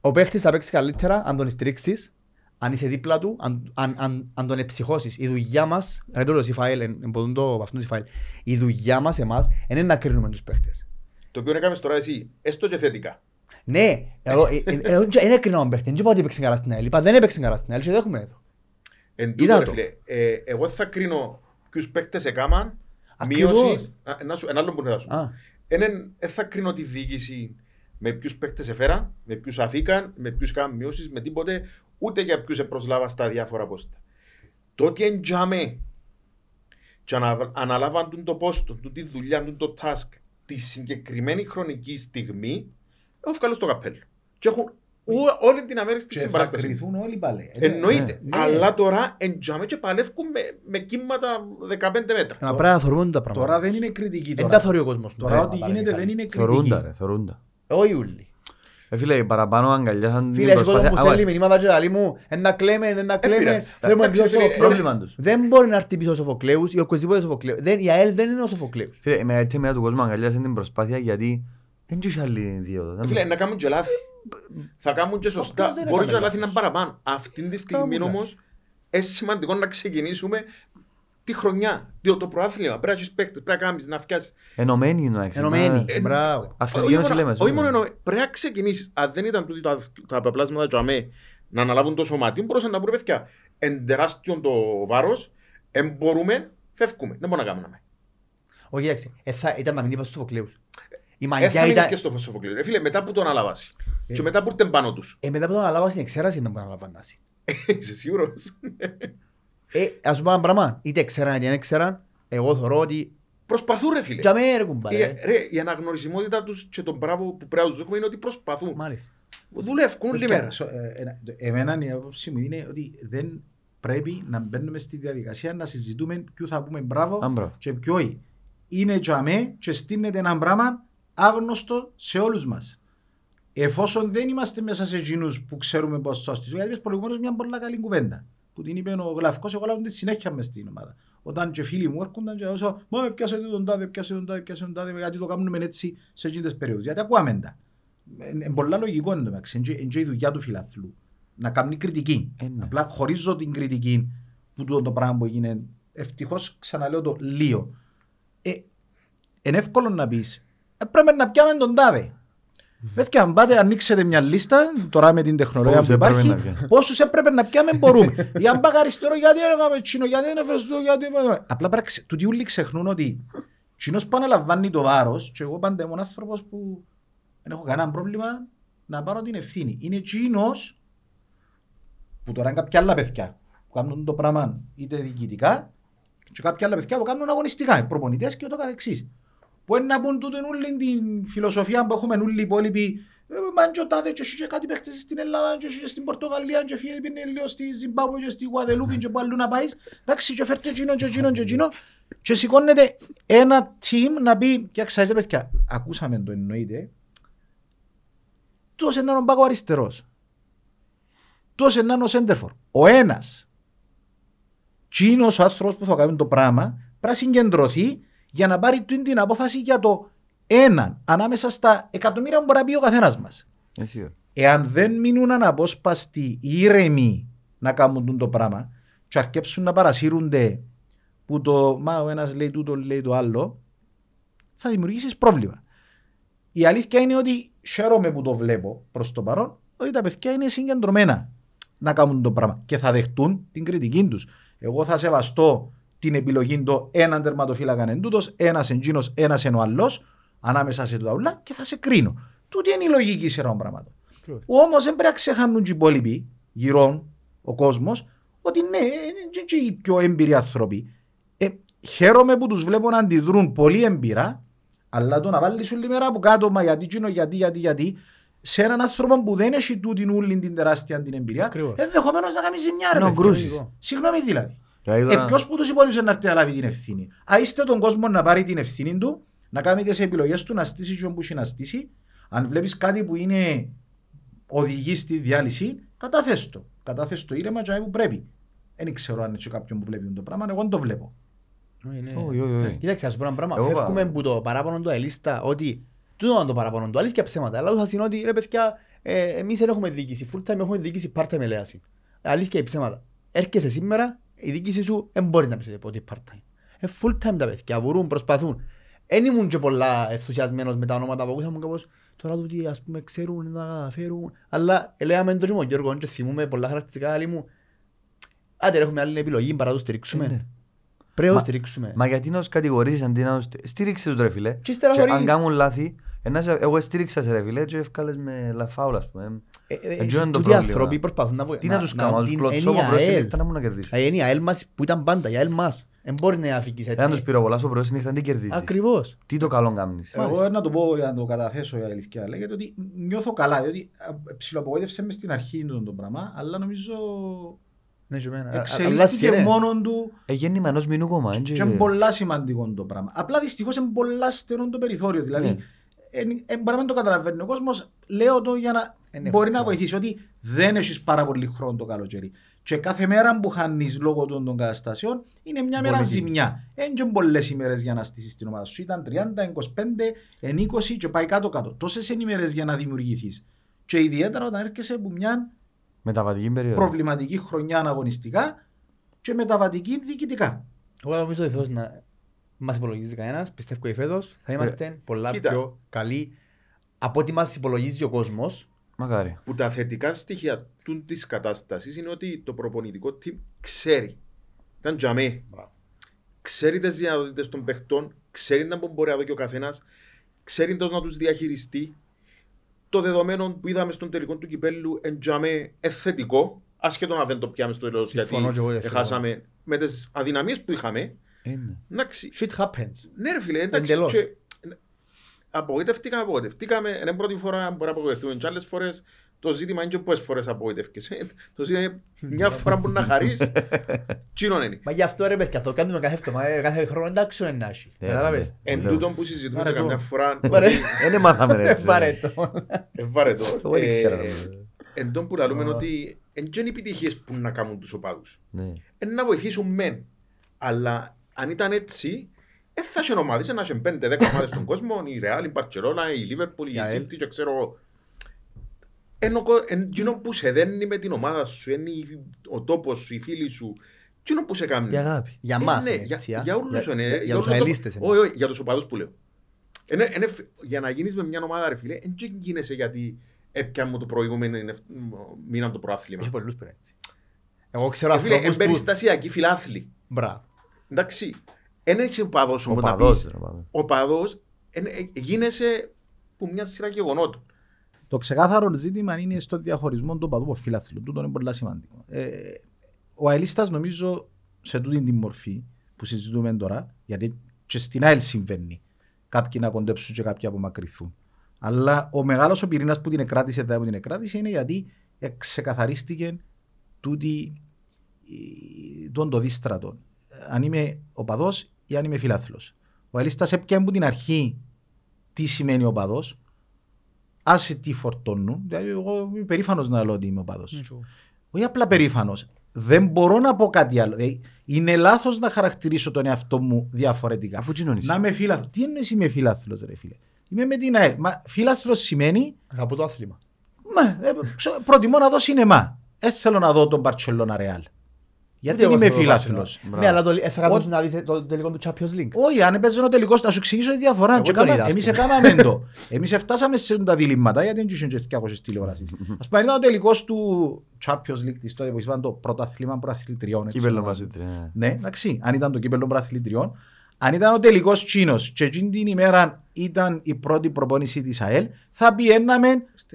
Ο παίχτης θα παίξει καλύτερα αν τον στηρίξεις, αν είσαι δίπλα του, αν, αν, αν, αν τον εψυχώσεις. Η δουλειά μας, ρε το λέω Σιφαήλ, εν- εν ποτούν το αυτόν Σιφαήλ, η δουλειά μας εμάς είναι να κρίνουμε τους παίχτες. Το οποίο έκαμε τώρα εσύ, έστω και θετικά. Ναι, εγώ ε, ε, εγώ δεν έκρινα τον παίχτη, δεν είπα ότι έπαιξε καλά στην ΑΕΛ, είπα δεν έπαιξε καλά στην ΑΕΛ και δέχομαι το. Εν Είδα τούτο, ρε το. φίλε, ε, εγώ θα κρίνω ποιους παίκτες έκαναν, Ακριβώς. μείωση, α, να σου- ένα άλλο που να σου. Α, Έναν, δεν θα κρίνω τη διοίκηση με ποιους παίκτες έφεραν, με ποιους αφήκαν, με ποιους έκαναν μειώσεις, με τίποτε, ούτε για ποιους επροσλάβα στα διάφορα πόστα. Το ότι εντιαμε και ανα, αναλάβαν τον το πόστο, τον τη δουλειά, τον το task, τη συγκεκριμένη χρονική στιγμή, έχω βγάλω στο καπέλο. Και έχουν ό- όλη την αμέριστη Και θα συμπαράσταση. κρυθούν όλοι πάλι. Εννοείται. Ναι. Αλλά τώρα εντιαμε και παλεύκουν με, με κύματα 15 μέτρα. να πρέπει να θεωρούμε τα πράγματα. Τώρα δεν είναι κριτική. Δεν τα Τώρα, θεωρεί ο κόσμος. τώρα ό,τι γίνεται δεν είναι Θωρούντα κριτική. ρε, θωρούντα. Όχι όλοι. Ε, φίλε, οι παραπάνω αγκαλιάσαν την Φίλε, έχει κόσμο προσπάθεια. που Α, στέλνει ωραία. μηνύματα και λέει μου «Εν να κλαίμε, εν να κλαίμε, πειράζει. θέλουμε Εντάξει, πίσω φίλε, στο Πρόβλημα τους. Δεν μπορεί να έρθει πίσω ο Σοφοκλέους ή οποιοσδήποτε Σοφοκλέους. Δεν- Η ΑΕΛ δεν είναι ο Σοφοκλέους. Φίλε, η μεγαλύτερη μέρα του κόσμου αγκαλιάσαν την προσπάθεια γιατί δεν είχε άλλη δύο. Δεν- Φίλε, να κάνουν και λάθη. Θα κάνουν και σωστά. Αυτός δεν Μπορεί έκανε και λάθη να λάθος. είναι παραπάνω. Αυτή τη στιγμή Κάμουν όμως είναι σημαντικό να ξεκινήσουμε τη χρονιά. Διότι το προάθλημα πρέπει να έχεις παίκτες, πρέπει να κάνεις, να φτιάσεις. Ενωμένοι είναι να Ενωμένοι. Ε, Μπράβο. Αθλητική Όχι ένωση μόνο- λέμε. Όχι μόνο εννοώ, πρέπει να ξεκινήσεις. Αν δεν ήταν τούτοι τα, τα πεπλάσματα του ΑΜΕ να αναλάβουν το σωματείο, μπορούσαν να πούνε παιδιά. Εν τεράστιο το βάρος, εν μπορούμε, φεύγουμε. Δεν μπορούμε να κάνουμε. Όχι, κοίταξε. ε, θα- Ήταν να μην είπα στους Σοφοκλέους. Η Δεν μαγιά θα μείνεις ήταν... και στο Σοφοκλείο. Ρε Φίλε, μετά που το αναλάβασαι. Και μετά που ήρθαν πάνω τους. Ε, μετά που τον αναλάβα στην εξέραση ήταν που τον αναλαμβάνασαι. *laughs* Είσαι σίγουρος; Ε, ας σου πω ένα πράγμα. Είτε ξέραν είτε δεν ξέραν, εγώ θεωρώ ότι... Προσπαθούν ρε φίλε. Για μέ ρε κουμπάρε. Η, ρε, η αναγνωρισιμότητα τους και τον μπράβο που πρέπει να τους δούμε είναι ότι προσπαθούν. Μάλιστα. Δουλεύουν όλη Παιδιά, μέρα. σο- ε, ένα- Εμένα η άποψη μου είναι ότι δεν πρέπει να μπαίνουμε στη διαδικασία να συζητούμε ποιο θα πούμε μπράβο Α, μπράβο. και ποιο όχι. Είναι για μέ και στείνεται ένα πράγμα άγνωστο σε όλους μας. Εφόσον δεν είμαστε μέσα σε εκείνους που ξέρουμε πώς σώστης. Γιατί είπες προηγουμένως μια πολύ καλή κουβέντα. Που την είπε ο Γλαυκός, εγώ λάβω τη συνέχεια μες στην ομάδα. Όταν και φίλοι μου έρχονταν και όσο «Μα πιάσε τον τάδε, πιάσε τον τάδε, πιάσε τον τάδε», γιατί το κάνουμε έτσι σε εκείνες τις περίοδους. Γιατί ακούαμε τα. Είναι πολλά λογικό είναι το μεταξύ. Είναι και- είναι και η δουλειά του φιλαθλού. Να κάνει κριτική. Ε, ναι. Απλά χωρίζω την κριτική που τούτο το πράγμα που έγινε. Ευτυχώς ξαναλέω το λίγο. Ε, είναι εύκολο να πεις. Ε, πρέπει να πιάμε τον τάδε. Παιδιά, αν πάτε ανοίξετε μια λίστα, τώρα με την τεχνολογία Πόσους που έπρεπε υπάρχει, να πιάμε. πόσους έπρεπε να πιάμε μπορούμε. *laughs* Ή αν πάω αριστερό, γιατί δεν έκαμε τσίνο, γιατί δεν έφερες το, γιατί... Απλά πρέπει, να ξε- τούτοι όλοι ξεχνούν ότι τσίνος που αναλαμβάνει το βάρος και εγώ πάντα ήμουν άνθρωπος που δεν έχω κανένα πρόβλημα να πάρω την ευθύνη. Είναι τσίνος που τώρα είναι κάποια άλλα παιδιά που κάνουν το πράγμα είτε διοικητικά και κάποια άλλα παιδιά που κάνουν αγωνιστικά, οι προπονητές και ούτω καθεξής. Που είναι να πούν τούτο όλη την φιλοσοφία που έχουμε όλοι οι υπόλοιποι ε, Μαν και ο τάδε και έχει και κάτι παίχτες στην Ελλάδα και έχει και στην Πορτογαλία και φύγει πήγαινε λίγο στη Ζιμπάμπουε και στη Γουαδελούπη και που αλλού να πάεις. Εντάξει και φέρτε εκείνο και εκείνο και εκείνο και σηκώνεται ένα team να πει και ξέρετε παιδιά, ακούσαμε το εννοείται τόσο είναι να τον πάω αριστερός. τόσο να είναι ο Σέντερφορ. Ο ένας, τσίνος ο άνθρωπος που θα κάνει το πράγμα, πρέπει να συγκεντρωθεί για να πάρει την την απόφαση για το έναν ανάμεσα στα εκατομμύρια που μπορεί να πει ο καθένας μας. Εσύ, Εάν δεν μείνουν αναπόσπαστοι ήρεμοι να κάνουν το πράγμα και αρκέψουν να παρασύρονται που το μα ο ένας λέει τούτο λέει το άλλο θα δημιουργήσεις πρόβλημα. Η αλήθεια είναι ότι χαίρομαι που το βλέπω προς το παρόν ότι τα παιδιά είναι συγκεντρωμένα να κάνουν το πράγμα και θα δεχτούν την κριτική τους. Εγώ θα σεβαστώ την επιλογή του έναν τερματοφύλακα εν τούτος, ένας εντζήνος, ένας εν ο άλλος ανάμεσα σε τούτα ούλα και θα σε κρίνω. Τούτη είναι η λογική σειρά των πραγμάτων. Όμως δεν πρέπει να ξεχάνουν και οι υπόλοιποι γύρω, ο κόσμος, ότι ναι, είναι και οι πιο έμπειροι άνθρωποι. Ε, χαίρομαι που τους βλέπω να αντιδρούν πολύ έμπειρα, αλλά το να βάλεις όλη μέρα από κάτω, μα γιατί, τσίνο, γιατί, γιατί, γιατί, σε έναν άνθρωπο που δεν έχει τούτην ούλη την τεράστια την εμπειρία, Ακριβώς. ενδεχομένως να κάνει ζημιά. Ρε, Να παιδιά. γκρούσεις. Συγγνώμη δηλαδή. Δηλαδή, Ε, τώρα- Ποιος που τους υπόλοιπου να έρθει να λάβει την ευθύνη. Α είστε τον κόσμο να πάρει την ευθύνη του, να κάνει τις επιλογές του, να στήσει και όπου έχει να στήσει. Αν βλέπεις κάτι που είναι οδηγεί στη διάλυση, κατάθεσαι το. Κατάθεσαι το ήρεμα και που πρέπει. Δεν ξέρω αν είναι κάποιον που βλέπει το πράγμα, εγώ δεν το βλέπω. Όχι, όχι, όχι. Κοίταξε, ας πω ένα πράγμα. Εγώ Φεύγουμε πάω. που το παράπονο του αελίστα ότι τούτο είναι το παράπονο του, αλήθεια ψέματα. Αλλά θα είναι ότι ρε παιδιά, ε, εμείς δεν έχουμε διοίκηση, full time έχουμε διοίκηση part time ελέαση. Αλήθεια ή ψέματα. Έρχεσαι σήμερα, η διοίκηση σου δεν μπορεί να πει ότι είναι part time. Ε, full time τα παιδιά, βουρούν, προσπαθούν. Δεν ήμουν και πολλά ενθουσιασμένος με τα ονόματα που ακούσαμε κάπως τώρα τούτοι ας πούμε ξέρουν να καταφέρουν. Αλλά ε, λέγαμε το και με τον Γιώργο και θυμούμε πολλά χαρακτηριστικά άλλοι μου. Άντε ρε, έχουμε άλλη επιλογή παρά το Ε, ναι. στηρίξουμε. Πρέπει να το στηρίξουμε. Μα γιατί να τους κατηγορήσεις αντί να τους... Στήριξε τους ρε φίλε. Και ύστερα Και θωρείς. αν κάνουν λάθη, ένα σε- εγώ στήριξα σε ρε φίλε και ευκάλες με λαφάουλα ας πούμε. Ε, ε, Εντζώ είναι το τούτοι οι πρόβλημα. άνθρωποι προσπαθούν να Τι να τους κάνω, να τους την κλωτσώ από έννοια πρώτη ΑΕΛ. νύχτα να μου να κερδίσω. Δηλαδή είναι η ΑΕΛ μας που ήταν πάντα, η ΑΕΛ μας. Δεν μπορείς να αφήκεις Εάν τους έτσι. πυροβολάς από πρώτη νύχτα, τι κερδίζεις. Ακριβώς. Τι το καλό κάνεις. Εγώ να το πω για να το καταθέσω για αλήθεια. Λέγεται ότι νιώθω καλά, διότι α, ψιλοαπογοήτευσε μες στην αρχή το, το πράγμα, αλλά νομίζω Ναι, και εμένα. Αλλά εξελίχθηκε είναι. μόνον του Ε, γέννημα ενός μηνού κόμμα. εν και και- είναι πολλά σημαντικό το πράγμα. Απλά δυστυχώς είναι πολλά στενό το περιθώριο. Δηλαδή, Ναι. εν- εν- μπορεί να μην το καταλαβαίνει ο κόσμος. Λέω το για να Εν μπορεί έχω να βοηθήσει ότι δεν έχεις πάρα πολύ χρόνο το καλοκαίρι. Και κάθε μέρα που χάνεις λόγω των, των καταστασιών είναι μια μέρα Πολύ ζημιά. Δεν είναι πολλές ημέρες για να στήσεις την ομάδα σου. Ήταν 30, 25, 20 και πάει κάτω-κάτω. Τόσες είναι ημέρες για να δημιουργηθείς. Και ιδιαίτερα όταν έρχεσαι από μια Μεταβατική περίοδο. προβληματική χρονιά αγωνιστικά και μεταβατική διοικητικά. Εγώ νομίζω ότι φέτος να μας υπολογίζει κανένας. Πιστεύω ότι φέτος θα είμαστε πολλά κοίτα. πιο καλοί από ό,τι μας υπολογίζει ο κόσμος. Μακάρι. που τα θετικά στοιχεία της κατάστασης είναι ότι το προπονητικό team ξέρει. Ήταν τζαμέ. Ξέρει τις δυνατότητες των παιχτών, ξέρει να μπορεί να δει και ο καθένας, ξέρει πώς να τους διαχειριστεί. Το δεδομένο που είδαμε στον τελικό του κυπέλου εν τζαμέ εθετικό, ασχέτω να δεν το πιάμε στο τέλος γιατί Συμφωνώ και εγώ, δεν χάσαμε με τις αδυναμίες που είχαμε. Είναι. Εντάξει, Shit happens. ναι, ρε φίλε, εντάξει. Εντελώς. Και... Απογοητευτήκαμε, απογοητευτήκαμε. Είναι πρώτη φορά μπορεί να απογοητευτούμε. Και άλλες φορές το ζήτημα είναι και πόσες φορές απογοητεύκες. Ε, Το ζήτημα είναι μια *laughs* φορά που να χαρείς. Τσίνον είναι. Μα γι' αυτό ρε παιδιά, το κάνουμε κάθε εβδομάδα, ε, κάθε χρόνο εντάξει είναι να έχει. Ε, Κατάλαβες. ναι. Εν Ναι. τούτον που συζητούμε Βαρετό. καμιά φορά. Βαρε- Δεν μάθαμε ρε. Ε, έτσι. Βάρε το. Ευβάρετο. Εγώ δεν ήξερα. Εν τόν που λαλούμε ότι εν και είναι επιτυχίες που να κάνουν τους οπαδούς. Ναι. Εν να βοηθήσουν μεν. Αλλά αν ήταν έτσι, δεν θα είχε ομάδες, να είχε πέντε, δέκα ομάδες στον κόσμο, η Real, η Barcelona, η Liverpool, η Η ΑΕΛ. City και ξέρω εγώ. Ενώ κο- εν εκείνο που σε δένει με την ομάδα σου, είναι η- ο τόπος σου, οι φίλοι σου, εκείνο που σε κάνει. Η αγάπη. Για Ε, μας ναι, είναι για, έτσι. α. για όλους είναι. για- Για τους όλους το- αελίστες είναι. Όχι, όχι, για τους οπαδούς που λέω. Είναι, είναι, φ- για να γίνεις με μια ομάδα, ρε φίλε, δεν γίνεσαι γιατί έπιαν μου το προηγούμενο είναι- μήνα το προάθλημα. Έχει πολλούς που είναι έτσι. Εγώ ξέρω Ε, φίλε, ανθρώπους που... εμπεριστασιακοί φιλάθλοι. Μπράβο. Εντάξει, δεν είσαι ο παδός Ο όμως να παδός. πεις. ρε, παδός. Ο παδός εν- ε, γίνεσαι που μια σειρά γεγονότων. Το ξεκάθαρο ζήτημα είναι στο διαχωρισμό του παδού από φιλάθλου. Τούτο είναι πολύ σημαντικό. Ε, ο αελίστας νομίζω σε τούτη την μορφή που συζητούμε τώρα, γιατί και στην ΑΕΛ συμβαίνει κάποιοι να κοντέψουν και κάποιοι να απομακρυνθούν. Αλλά ο μεγάλος ο πυρήνας που την εκράτησε, δεν που την εκράτησε, είναι γιατί ξεκαθαρίστηκε τούτη, η- τούτο το δίστρατο. Αν είμαι οπαδός ή αν είμαι φιλάθλος. Ο αελίστας έπιανε από την αρχή τι σημαίνει οπαδός, άσε τι φορτώνουν. Δηλαδή, εγώ είμαι περήφανος να λέω ότι είμαι οπαδός. όχι απλά περήφανος. Δεν μπορώ να πω κάτι άλλο. Δηλαδή, είναι λάθος να χαρακτηρίσω τον εαυτό μου διαφορετικά. Αφού κοινωνείς. Να είμαι φίλαθλος. Τι εννοείς είμαι φίλαθλος ρε φίλε; Είμαι με την ΑΕΛ. Μα φίλαθλος σημαίνει Αγαπώ το άθλημα. Μα, ε, ψ- προτιμώ να δω σινεμά. Δεν θέλω να δω τον Barcelona Real. Γιατί Ούτε εγώ είμαι θέλω το φίλαθλος. Barcelona. Ναι, αλλά το- ε, θα Ό- καθόσεις να δεις το τελικό του Champions League. Όχι, αν έπαιζε ο τελικός, θα σου εξηγήσω τη διαφορά. Εγώ Και τον κάμα- είδα, ας Εμείς πούμε. έκαναμε το. *laughs* Εμείς έφτασαμε σε τα διλήμματα, γιατί δεν είχε και 200 τηλεοράσεις. *laughs* Ας πούμε, ήταν ο τελικός του Champions League της τότε που ήταν το πρωταθλήμα πρωταθλητριών. έτσι Κύπελλο ονομάζεται. μαζί τρία. Ναι, εντάξει, αν ήταν το κύπελλο πρωταθλητριών. Αν ήταν ο τελικός Τσίνος και εκείνη την ημέρα ήταν η πρώτη προπόνηση της ΑΕΛ, θα πιέναμε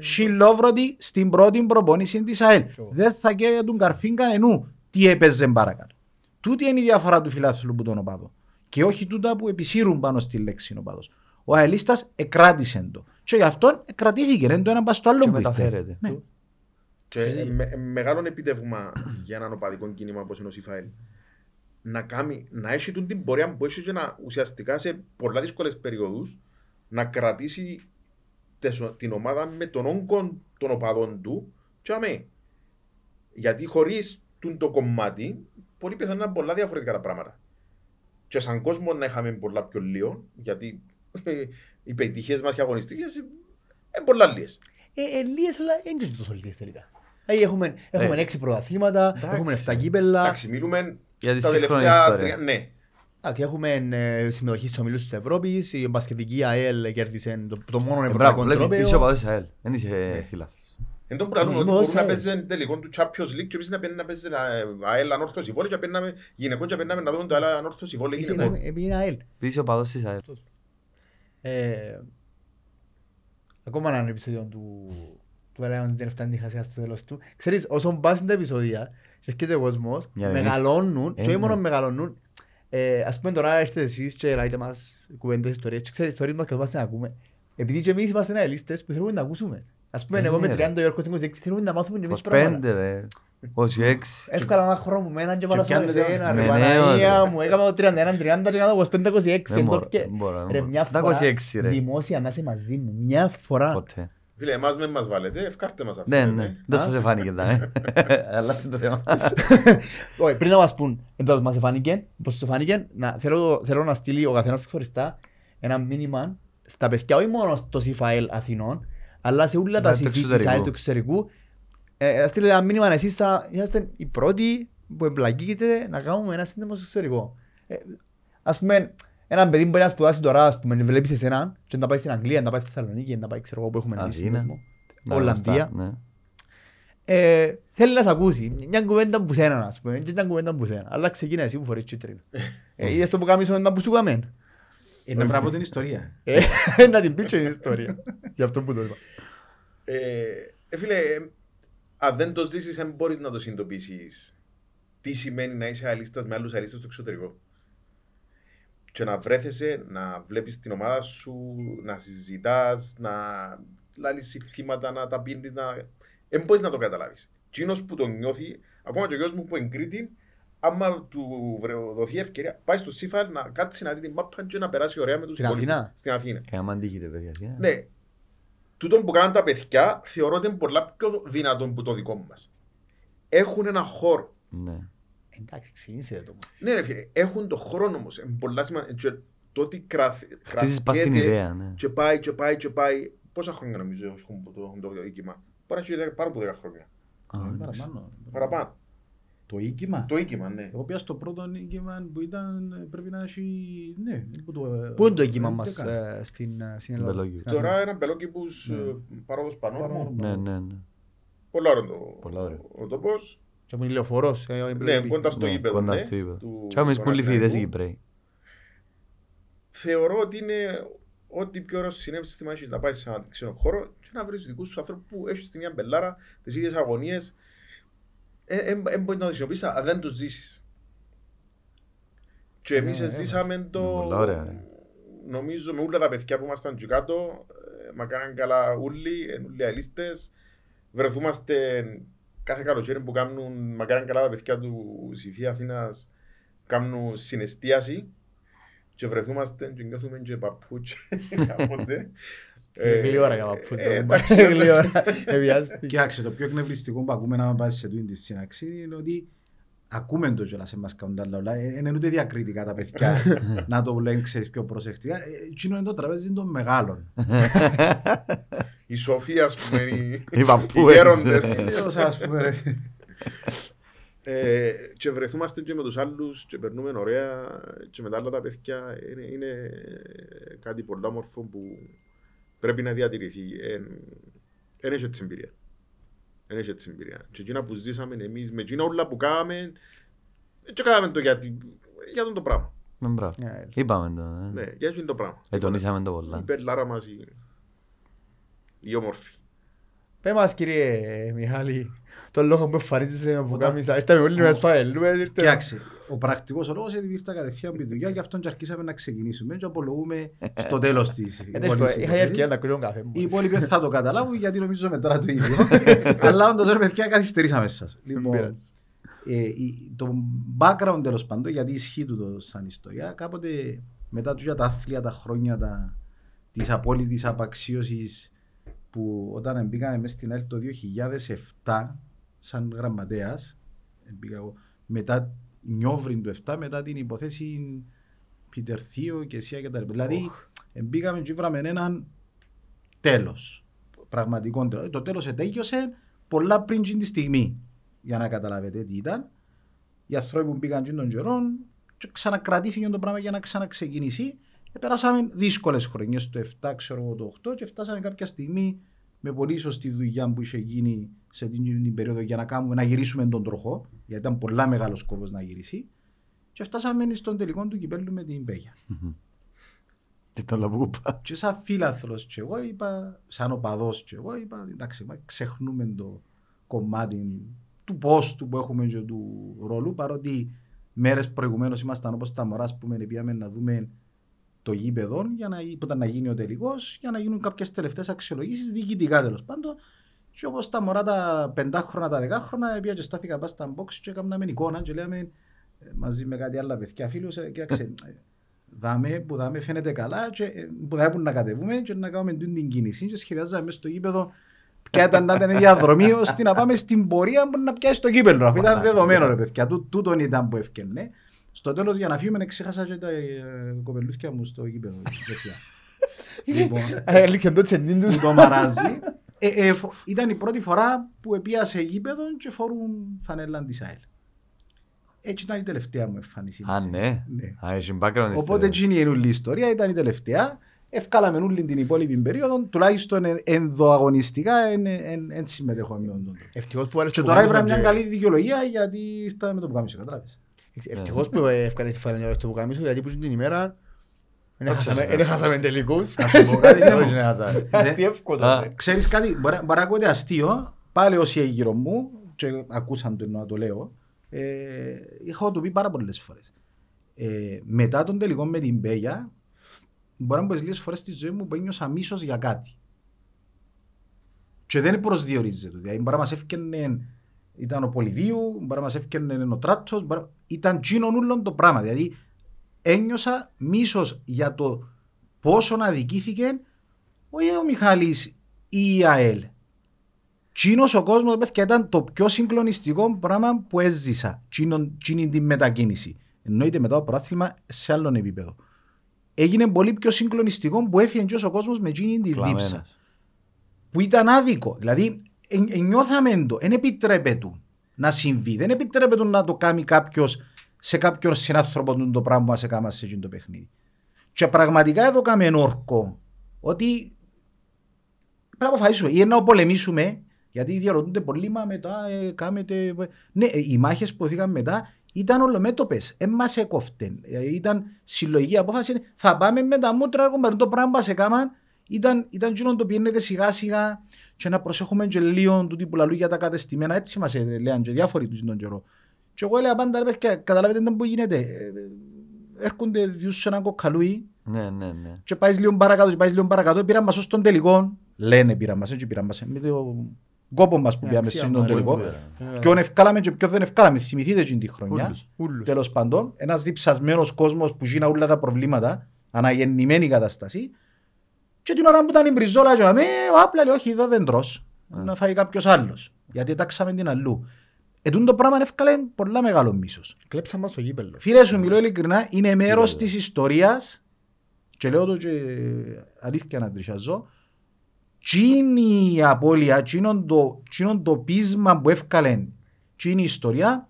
χιλόβρωτη στην πρώτη προπόνηση της ΑΕΛ. Δεν θα καίγε τον καρφίν κανενού τι έπαιζε παρακάτω. Τούτη είναι η διαφορά του φιλάθλου που τον οπαδό. Και όχι τούτα που επισύρουν πάνω στη λέξη οπαδός. Ο αελίστα εκράτησε το. Και γι' αυτό κρατήθηκε. Δεν το ένα πας στο άλλο Και που ήρθε. μεταφέρεται. Ναι. Και ε, με, ε, μεγάλο επιτεύγμα για έναν οπαδικό κίνημα όπως είναι ο Σιφαέλ να, κάνει, να έχει τούτη την πορεία που έχει και να ουσιαστικά σε πολλά δύσκολες περιόδους να κρατήσει τεσο- την ομάδα με τον όγκο των οπαδών του και αμέ. Γιατί χωρίς τούν το κομμάτι πολύ πιθανό να είναι πολλά διαφορετικά τα πράγματα. Και σαν κόσμο να είχαμε πολλά πιο λίγο γιατί *laughs* οι πετυχίες μας και αγωνιστικές είναι πολλά λίγες. Ε, ε, λίγες, αλλά δεν είναι τόσο λίγες τελικά. Δηλαδή έχουμε, έχουμε Ε, έξι πρωταθλήματα, εντάξει. έχουμε 7 κύπελα Εντάξει, μιλούμε Για τη τα σύγχρονη τελευταία ιστορία. τρία. Ναι. Α, και έχουμε ε, συμμετοχή στους ομίλους της Ευρώπης, η μπασκετική ΑΕΛ κέρδισε το, το μόνο Ε, Μπράβο, ευρωπαϊκό βλέπεις, είσαι ο τρόπαιο. παδός της ΑΕΛ. Δεν είσαι φιλάθλος. Εν τω πράγμα, Ναι, ότι είμαι μπορούν να ως παίζουν τελικό του Champions League και εμείς να παίρνουμε να παίζουν ΑΕΛ ανόρθωση βόλη και να παίρνουμε γυναικών και να παίρνουμε να δούμε το άλλο ανόρθωση βόλη. Είσαι- γυναικών. είμαι- Επειδή είναι ΑΕΛ. Επειδή είσαι ο παδός της ΑΕΛ. Ε, ακόμα ένα επεισόδιο του του Lions δεν φτάνει τη χασία στο τέλος του. Ξέρεις, όσο πας τα επεισόδια και έρχεται ο κόσμος, Για να μεγαλώνουν Ε, και όχι ναι. μόνο μεγαλώνουν. Ε, ας πούμε τώρα έρχεται εσείς και λέτε μας κουβέντες ιστορίες και ξέρεις, ιστορίες μας καθόμαστε να ακούμε. Επειδή και εμείς είμαστε αελίστες που θέλουμε να ακούσουμε. Ας πούμε, Ε, εγώ με ναι, ρε. 30 Ιόρκος 26 θέλουμε να μάθουμε και εμείς πράγματα. 25 ρε. 26. Εύκολα ένα χρόνο που μέναν και Και πάνω στο πιάνετε εσένα, με ρε νέο, Παναγία ρε. μου, έκανα το 31-30 και έκανα το 25-26. Δεν μπορώ, εντό και- δεν μπορώ, δεν Ρε μπορώ. μια Τα φορά 26 ρε. δημόσια να είσαι μαζί μου, μια φορά. Ποτέ. Φίλε, εμάς με μας βάλετε, ευκάρτε μας αυτό. Ναι, ε, ναι. Δεν σας εφάνηκε τα, ε. *laughs* Αλλάξε το θέμα. *laughs* Όχι, πριν να μας πούν εντός μας εφάνηκε, πώς σου φάνηκε, να, θέλω, θέλω να στείλει ο καθένας ξεχωριστά ένα μήνυμα στα παιδιά, όχι μόνο στο ΣΥΦΑΕΛ Αθηνών, αλλά σε όλα τα του ΣΥΦΗ της εξωτερικού. ΑΕΛ του εξωτερικού. Ε, να στείλετε ένα μήνυμα εσείς θα είσαστε οι πρώτοι που εμπλακείτε να κάνουμε ένα σύντομο στο εξωτερικό. Ε, ας πούμε, ένα παιδί μπορεί να σπουδάσει τώρα, ας πούμε, βλέπεις εσένα και να πάει στην Αγγλία, να πάει στη Θεσσαλονίκη, να πάει, ξέρω εγώ, που έχουμε εμείς Αθήνα. σύνδεσμο. Να, Ολλανδία. γνωστά, ναι. Ε, θέλει να σε ακούσει. Μια κουβέντα που σένα, ας πούμε, και μια κουβέντα που σένα. Αλλά ξεκινά εσύ που φορείς τσίτρινο. Ε, είδες το που κάνεις μετά που σου καμέν. Είναι πράγμα από την ιστορία. Ε, *laughs* Να την πείτε την ιστορία. Γι' αυτό που το είπα. Ε, ε, φίλε, ε, αν δεν το ζήσεις, δεν μπορείς να το συνειδητοποιήσεις. Τι σημαίνει να είσαι αλίστας με άλλους αλίστας στο εξωτερικό. Και να βρέθεσαι, να βλέπεις την ομάδα σου, να συζητάς, να λάλεις συνθήματα, να τα πίνεις, να... Δεν μπορείς να το καταλάβεις. Τσίνος που τον νιώθει, ακόμα και ο γιος μου που είναι Κρήτη, άμα του βρε- δοθεί ευκαιρία, πάει στο ΣΥΦΑ να κάτσει να δει την μάπα και να περάσει ωραία με τους Στην υπόλοιπους. Αθήνα; Στην Αθήνα. Ε, άμα αντίχειται, παιδιά. τι, ε. Ναι. Τούτο που κάνουν τα παιδιά θεωρώ ότι είναι πολλά πιο δυνατό που το δικό μας. Έχουν ένα χώρο. Ναι. Εντάξει, ξεκίνησε το όμως. Ναι, ρε φίλε, έχουν το χρόνο όμως. Είναι πολλά σημαντικό. Και Το ότι κραθε- Χτίζεις πας την κρατιέται ιδέα, ναι. Και πάει, και πάει, και πάει. Πόσα χρόνια νομίζω έχουν το, το, το οίκημα. Πάρα, και δέκα- πάνω από 10 χρόνια. Α, Ε, ναι. Παραπάνω. Παραπάνω. Το οίκημα; Το οίκημα, ναι. Εγώ πήγα στο πρώτο οίκημα που ήταν, πρέπει να έχει, ναι. που το, Πού είναι το οίκημα δεν μας το έκανε. ε, στην ε, στην Ελλάδα; Μπελόγιο. Στην Αθήνα. Τώρα ένα μπελόκιπου Ναι. παρόδος πανόρμο. Ναι, ναι, ναι. Πολλά ωραίο το- Πολλά ωραίο. ο τόπος. Και μου είναι λεωφορός. ε, ο Ναι, εμπλέκει. κοντά στο Ναι, γήπεδο. κοντά ναι, στο γήπεδο. του- Και όμως του πολύ φοιτητές οι Παναθηναϊκού. Κυπρέοι. θεωρώ ότι είναι ό,τι πιο ωραίο συνέβη στη μάχη να πάει σε έναν ξένο χώρο και να βρεις δικούς σου ανθρώπους που έχεις την ίδια μπελάρα, τις ίδιες αγωνίες. Δεν μπορεί να το συνειδητοποιήσει αν δεν τους ζήσεις. Και εμείς Ναι, ζήσαμε το. Πολλά ωραία, ρε. Νομίζω με όλα τα παιδιά που ήμασταν εκεί κάτω, ε, μα κάναν καλά ούλοι, εν ούλοι αελίστες. Βρεθούμαστε κάθε καλοκαίρι που κάνουν, μα κάναν καλά τα παιδιά του Συμφία Αθήνας, κάνουν συναισθίαση και βρεθούμαστε και νιώθουμε και παππούτσι *laughs* κάποτε. Ε, Γλυόρα για παππούτο. ε, Εντάξει, *laughs* εντάξει. γλυόρα. Εβιάστηκε. Κοιτάξτε, το πιο εκνευριστικό που ακούμε να πάει σε τούτη τη σύναξη είναι ότι ακούμε το κιόλας εμάς κάνουν τα λαόλα. Ε, Είναι ούτε διακριτικά τα παιδιά *laughs* να το λένε ξέρεις πιο προσεκτικά. Ε, Εκείνο είναι το τραπέζι των μεγάλων. *laughs* Η Σοφία, ας πούμε, οι- Οι οι παππούες. γέροντες. Έως, ας πούμε, ρε. Ε, και βρεθούμαστε και με τους άλλους και περνούμε ωραία και με τα άλλα τα παιδιά. Είναι, είναι κάτι πολύ όμορφο που πρέπει να διατηρηθεί. Δεν έχει έτσι εμπειρία. Δεν έχει έτσι εμπειρία. Και εκείνα που ζήσαμε εμείς, με εκείνα όλα που κάναμε, και κάναμε το γιατί, για τον το πράγμα. Ναι, μπράβο. Ναι. Είπαμε το. ε. Ναι, για εκείνο το πράγμα. Ε, τονίσαμε το Η πολλά. πελάρα μας, η, η όμορφη. Πες μας κύριε Μιχάλη, τον λόγο που εμφανίζεσαι από κάμισα. Ήρθαμε όλοι να σπαελούμε. ήρθε- Κοιτάξτε, ο πρακτικός ο λόγος είναι ότι ήρθα κατευθείαν από τη δουλειά και αυτόν και αρχίσαμε να ξεκινήσουμε και απολογούμε στο τέλος της Ε, όλης δεν της σπα- Είχα ευκαιρία να υπόθεσης. ακούσω καφέ μου. Οι υπόλοιποι δεν θα το καταλάβουν γιατί νομίζω μετρά το ίδιο. Αλλά όντως ρε παιδιά καθυστερήσαμε σας. Λοιπόν, πειράζει. ε, η- το background τέλος πάντων, γιατί ισχύει τούτο σαν ιστορία, κάποτε μετά τους για τα άθλια τα χρόνια τα, της απόλυτης απαξίωσης που όταν μπήκαμε μέσα στην ΕΛ το 2007 σαν γραμματέας, μπήκα εγώ, μετά Νιόβριν του 7, μετά την υποθέση Πιτερθείο και Σία και τα λοιπά. Δηλαδή μπήκαμε και βράμε έναν τέλος, πραγματικό τέλος. Το τέλος ετέγιωσε πολλά πριν την τη στιγμή, για να καταλάβετε τι ήταν. Οι άνθρωποι που μπήκαν και των καιρών και ξανακρατήθηκε το πράγμα για να ξαναξεκινήσει. Ε, περάσαμε δύσκολες χρονιές το 7, ξέρω εγώ το 8 και φτάσαμε κάποια στιγμή με πολύ σωστή δουλειά που είχε γίνει σε την, την περίοδο για να, κάνουμε, να γυρίσουμε τον τροχό, γιατί ήταν πολλά μεγάλος σκόπο να γυρίσει. Και φτάσαμε στον τελικό του κυπέλου με την Πέγια. Τι το λαμπούπα. Και σαν φίλαθλος και εγώ είπα, σαν οπαδός και εγώ είπα, εντάξει, μα ξεχνούμε το κομμάτι του πόστου που έχουμε και του ρόλου, παρότι μέρες προηγουμένως ήμασταν όπως τα μωρά, που με πήγαμε να δούμε το γήπεδο για να, που ήταν να γίνει ο τελικός, για να γίνουν κάποιες τελευταίες αξιολογήσεις διοικητικά τέλος πάντων. Και όπως τα μωρά τα πεντάχρονα, τα δεκάχρονα, πήγα και στάθηκα πάνω στα box και έκαναμε εικόνα και λέμε ε, μαζί με κάτι άλλα παιδιά φίλους, ε, κοίταξε, ε, δάμε που δάμε φαίνεται καλά και ε, που δάμε που να κατεβούμε και να κάνουμε τούτη την κίνηση και σχεδιάζαμε μέσα στο γήπεδο ποια ήταν να ήταν η διαδρομή ώστε να πάμε στην πορεία που να πιάσει το κύπελο. Αυτό ήταν δεδομένο ρε παιδιά, Τού- τούτον ήταν που έφτιανε. Στο τέλος για να φύγουμε ξέχασα και τα ε, κοπελούθια μου στο γήπεδο. παιδιά. *laughs* λοιπόν, Έλειξε το τσεντίν τους. που το μαράζει. Ε, ε, φο- ήταν η πρώτη φορά που επίασε γήπεδο και φορούν φανέλα της ΑΕΛ. Έτσι ήταν η τελευταία μου εμφάνιση. Α, ναι. Ναι. Α, έχει background. Οπότε ιστορία. έτσι είναι η όλη ιστορία, ήταν η τελευταία. Ευκάλαμε όλη την υπόλοιπη περίοδο, τουλάχιστον ε- ενδοαγωνιστικά δεν συμμετέχω με τον τρόπο. Ευτυχώς που άρεσε Και το τώρα πουκάμισο έβρα μια και- καλή δικαιολογία γιατί ήρθα με το πουκάμισο, κατάλαβες. Ευτυχώς που έφκανε τη φανέλα στο πουκάμισο γιατί που την ημέρα δεν έχασαμε- ξέρεις, δεν έχασαμε τελικούς. Να σου πω κάτι, *laughs* Όχι, είναι- είναι χαζά. Αστεί εύκολο. Α. ρε. Ξέρεις κάτι, μπορεί, μπορεί να ακούγεται αστείο, πάλι όσοι γύρω μου, και ακούσαν το να το λέω, ε, είχα το πει πάρα πολλές φορές. Ε, μετά τον τελικό με την Πέγια, μπορεί να πω λίγες φορές στη ζωή μου που ένιωσα μίσος για κάτι. Και δεν προσδιορίζεται. Δηλαδή, μπορεί να μας έφτιανε, ήταν ο Πολυδίου, μπορεί να μας έφτιανε ο Τράτος, μπορεί... ήταν τσίνον ούλον το πράγμα. Δηλαδή, ένιωσα μίσος για το πόσο αδικήθηκε όχι ο Μιχάλης ή η ΑΕΛ. Τσίνος ο κόσμος παιδιά, ήταν το πιο συγκλονιστικό πράγμα που έζησα. Τσίνον- Τσίνη την μετακίνηση. Εννοείται μετά το πράθλημα σε άλλον επίπεδο. Έγινε πολύ πιο συγκλονιστικό που έφυγε και ο κόσμος με τσίνη την Κλαμμένος. δίψα. Που ήταν άδικο. Δηλαδή, εν, ενιώθαμε το. Δεν επιτρέπεται να συμβεί. Δεν επιτρέπεται να το κάνει κάποιος σε κάποιον συνάνθρωπο του το πράγμα που μας έκανα σε εκείνο το παιχνίδι. Και πραγματικά εδώ κάμε όρκο ότι πρέπει να αποφασίσουμε ή να πολεμήσουμε γιατί διαρωτούνται πολλοί μα μετά ε, κάμετε... Ναι, ε, οι μάχες που δήκαμε μετά ήταν ολομέτωπες, δεν μας έκοφτεν. Ε, ήταν συλλογική απόφαση, θα πάμε με τα μούτρα ακόμα το πράγμα που σε κάμαν ήταν, ήταν εκείνο το πιένετε σιγά σιγά και να προσέχουμε και λίγο τούτοι που λαλούν για τα κατεστημένα, έτσι μας ε, λέγαν και διάφοροι τους τον καιρό. Και εγώ έλεγα πάντα, ρε παιδιά, καταλάβετε δεν που γίνεται. Ε, ε, Έρχονται δύο σε έναν κοκκαλούι Ναι, ναι, ναι. και πάεις λίγο παρακάτω και πάεις λίγο παρακάτω, πήραν μας ως τον τελικό. Λένε πήραν μας, έτσι πήραν μας. Με το κόπο μας που Η πιάμε αξία στον μας, τελικό. ναι. Ποιον ευκάλαμε και ποιον δεν ευκάλαμε. Θυμηθείτε εκείνη τη χρονιά. Ούλους. Ούλους. Τέλος πάντων, ένας διψασμένος κόσμος που γίνα όλα τα προβλήματα, αναγεννημένη κατάσταση. Και την ώρα που ήταν η μπριζόλα και αμέ, ο Άπλα λέει όχι εδώ δεν τρως. Να φάει κάποιος άλλος. Γιατί τάξαμε την αλλού. Ετούν το πράγμα έφκαλε πολλά μεγάλο μίσος. Κλέψαν μας το γήπεδο. Φίλε σου μιλώ ειλικρινά, είναι μέρος της ιστορίας και λέω το και αλήθεια να τρισιαζώ. Τσίνη η απώλεια, τσίνον το, τσίνον το πείσμα που έφκαλε τσίνη η ιστορία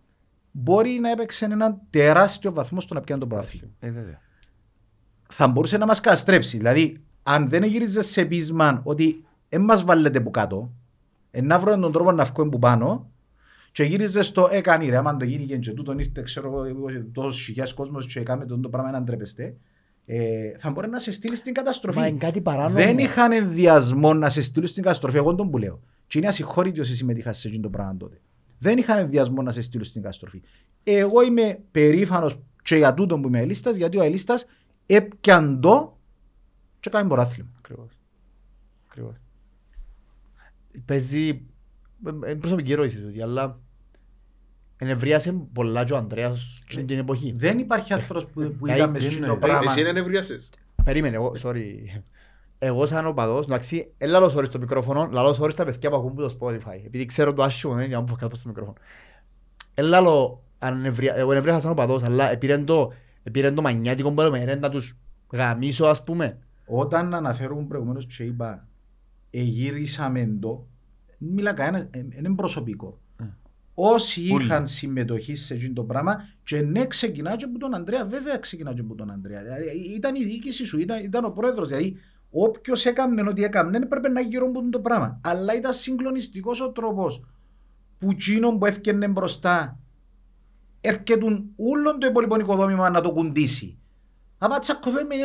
μπορεί να έπαιξε έναν τεράστιο βαθμό στο να πιάνει το πρωτάθλημα. Ε, βέβαια. Θα μπορούσε να μας καστρέψει. Δηλαδή, αν δεν γύριζε σε πείσμα ότι δεν μας βάλετε που κάτω, ε, να βρω τον τρόπο να βγω που πάνω και γύριζες στο έκανε ρε, άμα το γίνει και τούτον ήρθε ξέρω εγώ τόσος χιλιάς κόσμος και έκαμε το, το πράγμα να ντρέπεστε, ε, θα μπορεί να σε στείλει στην καταστροφή. Μα είναι κάτι παράνομο. Δεν είχαν ενδιασμό να σε στείλουν στην καταστροφή. Εγώ τον που λέω. Και είναι ασυγχώρητοι όσοι συμμετείχαν σε εκείνο το πράγμα τότε. Δεν είχαν ενδιασμό να σε στείλουν στην καταστροφή. Εγώ είμαι περήφανος και για τούτο που είμαι αελίστα, γιατί ο αελίστα έπιαν το και κάνει ποράθλημα. Ακριβώς. Ακριβώς. Παίζει... Είναι προσωπική ερώτηση τούτη, αλλά ενευρίασε πολλά και ο Ανδρέας στην την εποχή. Δεν υπάρχει άνθρωπος που, που Ε, ήταν με σε είναι- εκείνο το ε, πράγμα. Εσύ είναι νευρίασες. Περίμενε, εγώ, sorry. Εγώ σαν οπαδός, εντάξει, δεν λαλώ sorry στο μικρόφωνο, λαλώ sorry στα παιδιά που ακούν που το Spotify. Επειδή ξέρω το άσχημο είναι για να μου πω κάτω στο μικρόφωνο. Δεν λαλώ αν ευρεία, εγώ ευρεία σαν οπαδός, αλλά επήρεν το, επήρεν το μανιάτικο που έλεγε να τους γαμίσω ας πούμε. Όταν αναφέρουν προηγουμένως και είπα εγύρισαμε το, μιλά κανένας, ε, είναι προσωπικό. Όσοι Όλοι. είχαν συμμετοχή σε αυτό το πράγμα και ναι ξεκινά και από τον Ανδρέα, βέβαια ξεκινά και από τον Ανδρέα. Δηλαδή, ήταν η διοίκηση σου, ήταν, ήταν ο πρόεδρος, δηλαδή όποιος έκανε ό,τι έκανε έπρεπε να γύρω από το πράγμα. Αλλά ήταν συγκλονιστικός ο τρόπος που εκείνον που έφτιανε μπροστά έρχεται όλο το υπόλοιπο οικοδόμημα να το κουντήσει. Να πάμε τσακωθούμε,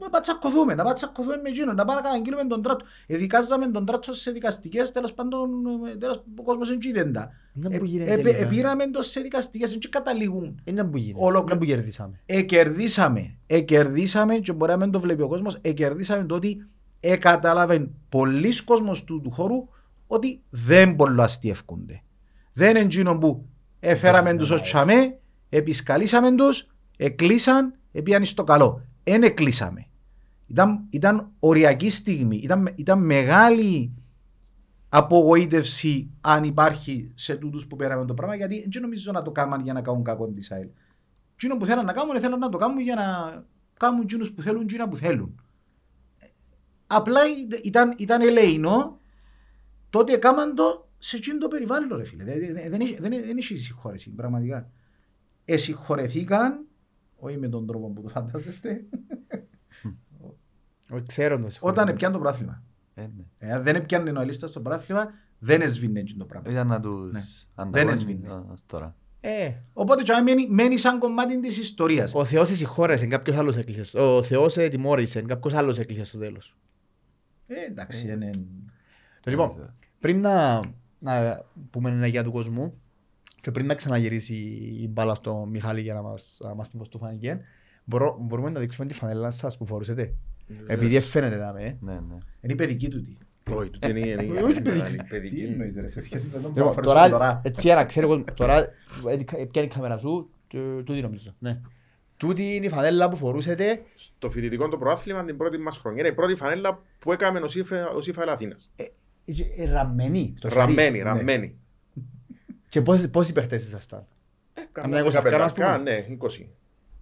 να πάμε τσακωθούμε, να πάμε τσακωθούμε με εκείνον, να πάμε να καταγγείλουμε τον τράτο. Εδικάζαμε τον τράτο σε δικαστικές, τέλος πάντων, ε, τέλος, ο κόσμος δεν είδε τα. Είναι Ε, που γίνεται ε, τελικά. Επήραμε το σε δικαστικές, δεν καταλήγουν. Είναι που γίνεται, Ολόκληρο- είναι που κερδίσαμε. Εκερδίσαμε, εκερδίσαμε και μπορεί να μην το βλέπει ο κόσμος, εκερδίσαμε το ότι εκατάλαβε πολλοί κόσμος του, του χώρου ότι δεν πολλοαστιεύκονται. Δεν είναι εκείνο που έφεραμε Δεν τους είναι ως τσαμέ, επισκαλίσαμε τους, εκλείσαν, επίαν στο καλό. Εν εκλείσαμε. Ήταν, ήταν οριακή στιγμή, ήταν, ήταν μεγάλη απογοήτευση αν υπάρχει σε τούτους που πέραμε το πράγμα γιατί δεν νομίζω να το κάνουν για να κάνουν κακό της ΑΕΛ. Εκείνο που θέλουν να κάνουν, θέλουν να το κάνουν για να κάνουν εκείνους που θέλουν, εκείνα που θέλουν. Απλά ήταν, ήταν ελεηνό τότε έκαναν το σε εκείνο το περιβάλλον, ρε φίλε. Δηλαδή, Δεν, δεν, έχει- δεν, δεν έχει συγχώρεση, πραγματικά. Εσυγχωρεθήκαν, όχι με τον τρόπο που το φαντάζεστε, Όχι, Ξέρω το. όταν πιάνε το πράθλημα. Ε, ναι. Ε, αν δεν πιάνε ο Ελίστας το πράθλημα, δεν έσβηνε εκείνο το πράγμα. Ήταν να τους Ναι. ανταγωνίσει έσβηνε. ως τώρα. Ε, Οπότε και μένει, μένει σαν κομμάτι της ιστορίας. ο Θεός συγχώρεσε, κάποιος άλλος έκλεισε. στο- Ο Θεός τιμώρησε, κάποιος άλλος έκλεισε στο τέλος. Ε, εντάξει, είναι... Το λοιπόν, πριν να, να πούμε ένα για του κόσμου και πριν να ξαναγυρίσει η μπάλα στο Μιχάλη για να μας, να μας πει πώς του φάνηκε, μπορώ, μπορούμε να δείξουμε τη φανέλα σας που φορούσετε. Επειδή φαίνεται να με. Ναι, ναι. Είναι η παιδική τούτη. Όχι, τούτη είναι είναι- Όχι, είναι παιδική. μεγάλη Τι παιδική. εννοείς ρε, σε σχέση με τον που Λοιπόν, αφορές τώρα, τώρα. έτσι για να ξέρω, εγώ, τώρα ε, πιάνει η κάμερα σου, το- τούτη νομίζω. Ναι. Τούτη είναι η φανέλα που φορούσετε Στο φοιτητικό το προάθλημα την πρώτη μας χρονιά. Είναι η πρώτη φανέλα που έκαμε ο Σύφα- ο Σύφα Αθήνας. ε, ε, ραμμένη στο χέρι. Ραμμένη, ναι. ραμμένη. Και πόσοι, πόσοι παίχτες ήσασταν; Κάμια είκοσι αρκάνα, ας πενταρκά, πούμε. Ναι, 20.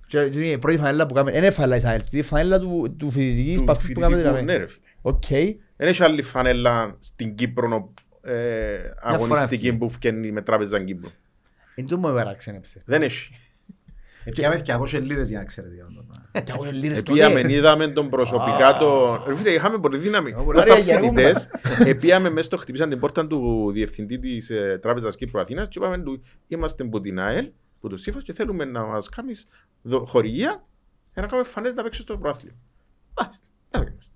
Και και είναι η πρώτη φανέλα που κάνουμε, είναι φανέλα της ΑΕΛ, είναι η φανέλα του, του φοιτητικής Του παθούς που κάνουμε φοιτητικού, ραμμένη. ναι, ρε φίλε. Οκ. Δεν έχει άλλη φανέλα στην Κύπρο ε, αγωνιστική ευκαιρία. που φκένει με τράπεζα Κύπρο. Εν τω μου παραξένεψε. Δεν έχει. Επιάμε 200 λίρες για να ξέρετε. για το πράγμα. Κι εγώ λίρες τότε. Επίαμε, είδαμε τον προσωπικά τον... Ρε φίλε, είχαμε πολύ δύναμη. Ωραία, Ως τα γερούμε. φοιτητές, επίαμε μέσα στο χτυπήσαν την πόρτα του διευθυντή της ε, Τράπεζας Κύπρου Αθήνας και είπαμε του, είμαστε από την ΑΕΛ, που το ΣΥΦΑ και θέλουμε να μας κάνεις δο- χορηγία για να κάνουμε φανές να παίξεις στο προάθλιο. Μάλιστα, εδώ είμαστε.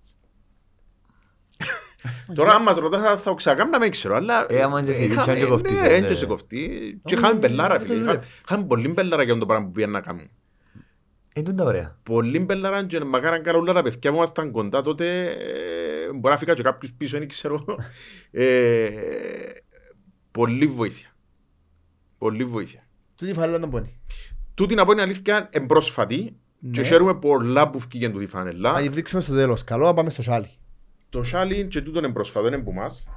Τώρα αν μας ρωτάς θα- θα το ξανακάμουμε, δεν ξέρω, αλλά... Ε, άμα είσαι φοιτητής, είχαμε- αν και κοφτείς, ναι, ε, εν ναι. και σε κοφτεί. Και είχαμε πελάρα, δεν φίλε. το Είχα- δουλέψεις. Είχαμε πολύ πελάρα για το πράγμα που πήγαν να κάνουν. Ε, τούτα ωραία. Πολύ μπελαράν και μακάραν καλά όλα τα παιδιά που ήμασταν κοντά τότε ε, μπορεί να φύγα και κάποιους πίσω, δεν ξέρω. Ε, πολύ βοήθεια. Πολύ βοήθεια. Τούτη φανέλα τον πόνι. Τούτη να πω είναι αλήθεια εμπρόσφατη και Ναι. χαίρομαι πολλά που βγήκε τούτη Να φανελά. τη δείξουμε στο τέλος. Καλό να πάμε στο σάλι. Το σάλι και τούτο είναι πρόσφατο, είναι που μας.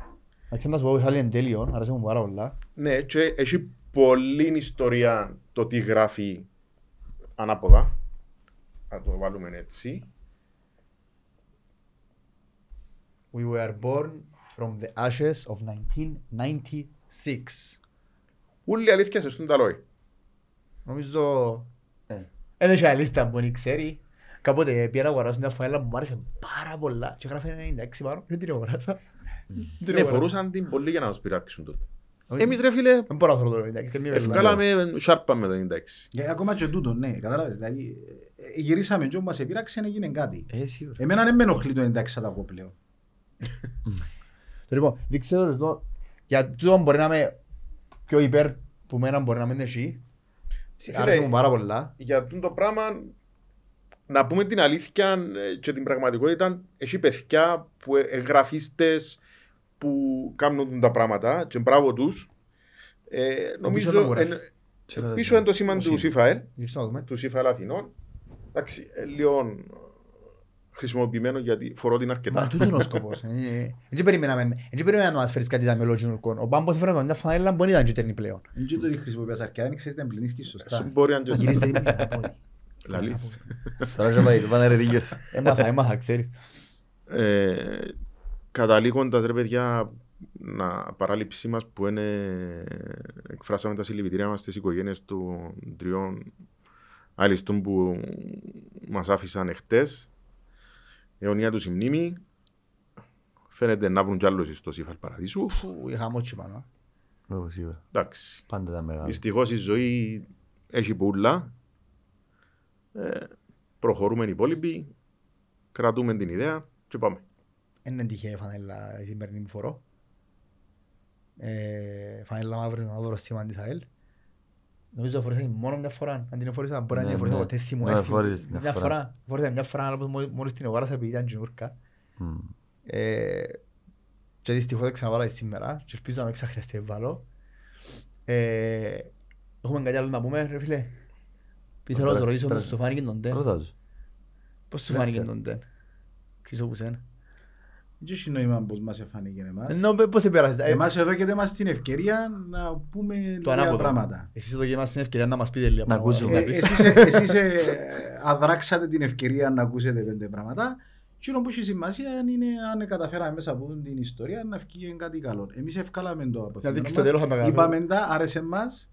Να ξέρω να σου πω το σάλι είναι τέλειο, αρέσει μου πάρα πολλά. Ναι, και έχει πολλή ιστορία το τι γράφει ανάποδα. Να το βάλουμε έτσι. We were born from the ashes of 1996. Ούλη αλήθεια σε στούν τα λόγια. Νομίζω... Ε. Δεν έχει άλλη λίστα που δεν ξέρει. Κάποτε πήγα να αγοράσω μια φανέλα που μου άρεσε πάρα πολλά και γράφει 96 πάνω. Δεν την αγοράσα. Δεν την Ναι, αγοράσα. φορούσαν την πολύ για να μας πειράξουν τότε. Όχι. Εμείς ρε φίλε, Δεν μπορώ να θέλω το 96. δεν με ευκάλαμε σάρπα με το 96. Ε, ακόμα και τούτο, ναι, κατάλαβες. Δηλαδή, ε, γυρίσαμε και όπου μας επήραξε, έγινε κάτι. Ε, σίγουρα. Εμένα δεν με ενοχλεί το εντάξει θα τα πω πλέον. Λοιπόν, δείξε το εδώ. Για τούτο μπορεί να είμαι πιο υπέρ που μένα μπορεί να μην εσύ. Φίλε, Άρεσε μου πάρα πολλά. για αυτό το πράγμα να πούμε την αλήθεια ε, και την πραγματικότητα έχει παιδιά που ε, εγγραφίστες που κάνουν τα πράγματα και μπράβο τους ε, πίσω νομίζω το γράφει. εν- πίσω είναι το σήμα του ΣΥΦΑΕΛ Δείξε να δούμε. του ΣΥΦΑΕΛ Αθηνών εντάξει ε, λίγο χρησιμοποιημένο γιατί φορώ την Μα αρκετά τούτος είναι ο σκοπός. Ε, Δεν περιμέναμε δεν περιμέναμε να μας φέρεις κάτι τα μελόγινουρκών. Ο Μπάμπος έφερε με μια φανέλα μπορεί να ήταν κυτέρνη πλέον. Δεν και το ότι χρησιμοποιάς αρκετά, δεν ξέρεις να εμπληνίσκεις Σου σωστά. μπορεί αν και Γυρίστε την μία πόδι. λαλείς. Τώρα και πάει, πάνε ρε ρίγιος. *laughs* Έμαθα, έμαθα, ξέρεις. Ε, καταλήγοντας ρε παιδιά να παράληψή μας που είναι εκφράσαμε τα συλληπιτήρια μας στις οικογένειες των τριών αλιστών που μας άφησαν εχθές αιωνία τους η μνήμη φαίνεται να βρουν κι άλλους στο Σύφαλ Παραδείσου Φου, Είχα μότσι πάνω. Λόγω σίγουρα. εντάξει Πάντα τα μεγάλα. δυστυχώς η ζωή έχει πουλά ε, προχωρούμε οι υπόλοιποι κρατούμε την ιδέα και πάμε Είναι τυχαία η φανέλα η σημερινή που φορώ. Ε, Φανέλα μαύρη να δω σήμα της ΑΕΛ. Νομίζω φορήσα την μόνο μια φορά. Αν την φορήσα μπορεί να Ναι, την φορήσα ναι. ποτέ θυμώ. Ναι, έθιμο. φορήσες την μια Μια φορά. φορά. Φορήσα μια φορά αλλά μόλις- μόλις την αγόρασα επειδή ήταν τζινούρκα. Μμ. Ε, και δυστυχώς δεν ξαναβάλα τη σήμερα και ελπίζω να μην ξαχρειαστεί να βάλω. Ε, Έχουμε κάτι άλλο να πούμε ρε φίλε; Θέλω να Πέρα- σου ρωτήσω πέρα- πώς σου φάνηκε τον Τεν. Ρώτα τους. Πώς σου Δεύτερο. φάνηκε τον Τεν. Ξέρω που σένα. Δεν έχει νόημα πώς μας εφάνηκε εμάς. Ενώ πώς επέρασες. Ε, Εμάς εδώ και μας την ευκαιρία να πούμε Το λίγα ανάποδο. πράγματα. Εσείς εδώ και μας την ευκαιρία να μας πείτε λίγα Να πράγματα. ακούσουμε. Ε, εσείς, ε, εσείς ε, αδράξατε την ευκαιρία να ακούσετε πέντε πράγματα. Τι που έχει σημασία είναι αν καταφέραμε μέσα από την ιστορία να βγει κάτι καλό. Εμείς ευκάλαμε το από Να δείξεις το τέλος θα τα κάνουμε. Είπαμε τα, άρεσε μας.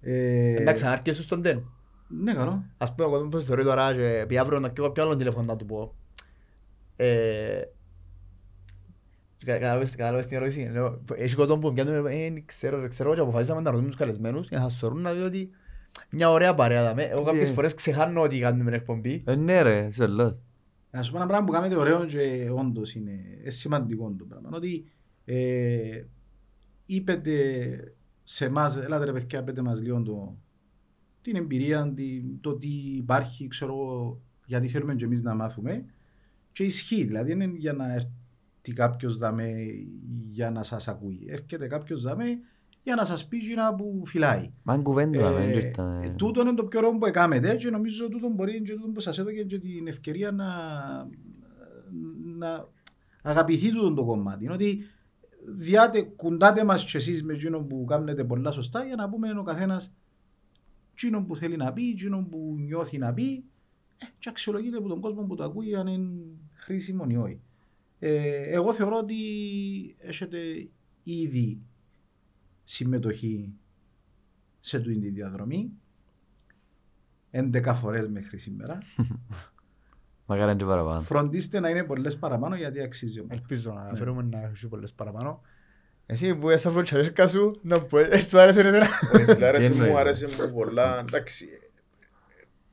Ε, Εντάξει, να αρκέσου στον Τεν. Ναι, καλό. Ας πούμε, ο κόσμος πώς θεωρεί τώρα και επειδή αύριο να πιω κάποιο άλλο τηλέφωνο να του πω. Ε, κα- Κατάλαβες κατάλαβες την ερώτηση. Λέω, Έχει κόσμο που πιάνουν, ε, δεν ξέρω, δεν ξέρω και αποφασίσαμε να ρωτούμε τους καλεσμένους για να σας σωρούν να δει ότι μια ωραία παρέα δάμε. Εγώ κάποιες Ναι. φορές ξεχάνω ότι κάνουμε εκπομπή. Ε, ναι ρε, είσαι βελός. Να σου πω ένα πράγμα που κάνετε ωραίο και όντως είναι ε, σημαντικό το πράγμα. Ότι ε, είπετε σε εμάς, έλατε ρε παιδιά, πέτε μας λίγο το, την εμπειρία, την- το τι υπάρχει, ξέρω εγώ, γιατί θέλουμε και εμείς να μάθουμε. Και ισχύει, δηλαδή είναι για να έρθει κάποιος δαμέ για να σας ακούει. Έρχεται κάποιος δαμέ για να σας πει γύρω που φυλάει. Μα είναι κουβέντα, Ε, δεν ε, ήρθαμε. τούτο είναι το πιο ωραίο που έκαμετε και νομίζω τούτο μπορεί και τούτο που σας έδωκε και την ευκαιρία να, να αγαπηθεί τούτο το κομμάτι. Είναι ότι διάτε, κουντάτε μας και εσείς με εκείνο που κάνετε πολλά σωστά για να πούμε ο καθένας εκείνο που θέλει να πει, εκείνο που νιώθει να πει ε, και αξιολογείται από τον κόσμο που το ακούει αν είναι χρήσιμο ή όχι. Ε, εγώ θεωρώ ότι έχετε ήδη συμμετοχή σε τούτη τη διαδρομή 11 φορές μέχρι σήμερα. *laughs* Μακάρι είναι και παραπάνω. Φροντίστε να είναι πολλές παραπάνω γιατί αξίζει όμως. Ελπίζω να Ναι. φέρουμε να έχει πολλές παραπάνω. Εσύ που είσαι από τσαρέσκα σου, να πω, εσύ του άρεσε εσένα. Όχι, άρεσε εννοεί. μου, άρεσε μου πολλά. Εντάξει.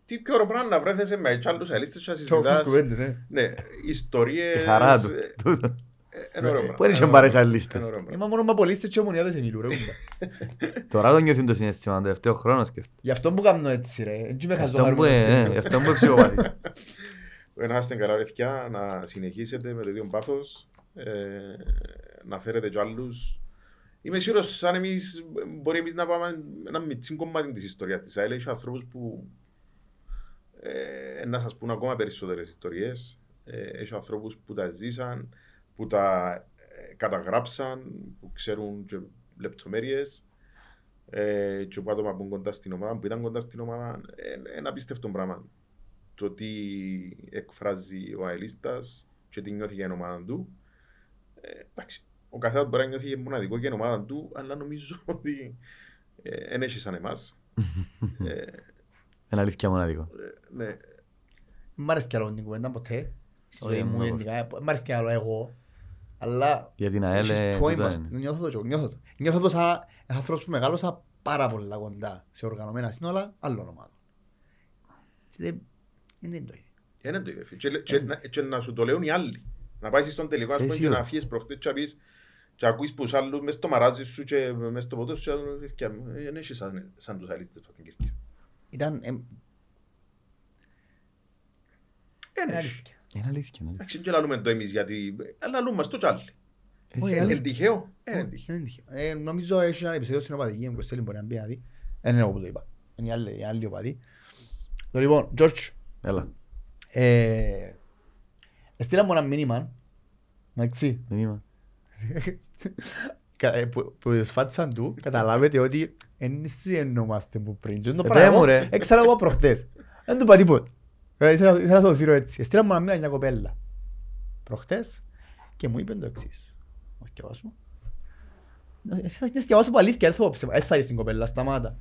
Τι πιο ωραίο πράγμα να βρέθεσαι με κι άλλους αλίστες και να Και όποιες συζητάς. κουβέντες, ε. Ναι, ιστορίες. Η χαρά του. ε, Τούτο. Ε, είναι ωραίο πράγμα. Πού είναι Είναι και πάρεις ωραίο άλλες λίστες. πράγμα. Είναι ωραίο πράγμα. Είμαι μόνο με απολύστες και ομονιάδες εν ηλού, ρε κουμπά. *laughs* Τώρα το νιώθεις το συναίσθημα, το τελευταίο χρόνο σκέφτομαι. Γι' αυτό που κάνω έτσι ρε, έτσι με Αυτό που χαζομαρούμε ε, στην γι' αυτό που ψυχοπαθείς. Να είστε καλά παιδιά, να συνεχίσετε με το ίδιο πάθος, ε, να φέρετε κι άλλους. Είμαι σίγουρος σαν εμείς, μπορεί εμείς να πάμε ένα μιτσί κομμάτι της ιστορίας της ΑΕΛ. Έχει ανθρώπους που ε, να σας πούν ακόμα περισσότερες ιστορίες. Ε, έχει ανθρώπους που τα ζήσαν, που τα ε, καταγράψαν, που ξέρουν και λεπτομέρειες. Ε, και που άτομα που είναι κοντά στην ομάδα, που ήταν κοντά στην ομάδα, ε, ένα απίστευτο πράγμα το τι εκφράζει ο αελίστας και τι νιώθει για την ομάδα του. Ε, εντάξει, ο καθένας μπορεί να νιώθει μοναδικό για την ομάδα του, αλλά νομίζω *laughs* ότι δεν έχει σαν εμάς. *laughs* ε, Είναι αλήθεια μοναδικό. ναι, Μ' άρεσε κι άλλο την κουβέντα ποτέ. Στη Όχι, ζωή μου μου γενικά. Μ' άρεσε κι άλλο εγώ. Αλλά Για την ΑΕΛ έχεις ε, point τούτο μας. είναι. νιώθω το, νιώθω το. Νιώθω το σαν άνθρωπος που μεγάλωσα πάρα πολλά κοντά σε οργανωμένα σύνολα άλλων ομάδων. Και Δεν δεν είναι το ίδιο. είναι το ίδιο. Και, και, να- και να σου το λέουν οι άλλοι. Να πάει στον τελικό ας Ε, πούμε, και σίγουρα. να φύγεις προχτές και να πεις και ακούεις τους άλλους μες στο μαράζι σου και μες στο ποτό σου και να λένε, «Παιδιά μου, ε, δεν έχεις σαν, σαν τους αελίστες από την Κυρκή. Ήταν... ε, Δεν είναι έχεις. αλήθεια. Είναι αλήθεια. είναι αλήθεια. Εντάξει, δεν λαλούμε το εμείς γιατί, αλλά λαλούμε μας το κι άλλοι. Εσύ, Όχι, ε, Είναι αλήθεια. τυχαίο, είναι τυχαίο. Είναι τυχαίο. Ε, Νομίζω έχει ένα επεισόδιο στην οπαδική μου, Κωστέλη μπορεί να μπει να δει. Δεν είναι εγώ που το είπα. Είναι οι άλλοι- οι άλλοι οπαδοί. Το Λοιπόν, George, Έλα. ε, στείλα μου ένα μήνυμα, εντάξει, Δεν είμαι. κα- ε, που, που σφάτισαν του, καταλάβετε ότι εν συνεννόμαστε που πριν. Και το Ε, πράγμα πέ μου, εγώ ρε. έξαρα εγώ προχτές. Δεν του είπα τίποτα. Ε, Ήθελα ήθελα να το δείρω έτσι. Στείλα μου ένα μήνυμα μια κοπέλα προχτές και μου είπε το εξής. Να σκευάσω. Ε, Θα να σκευάσω που αλήθεια, δεν θα πω ψέμα. Ε, θα είσαι στην κοπέλα, σταμάτα.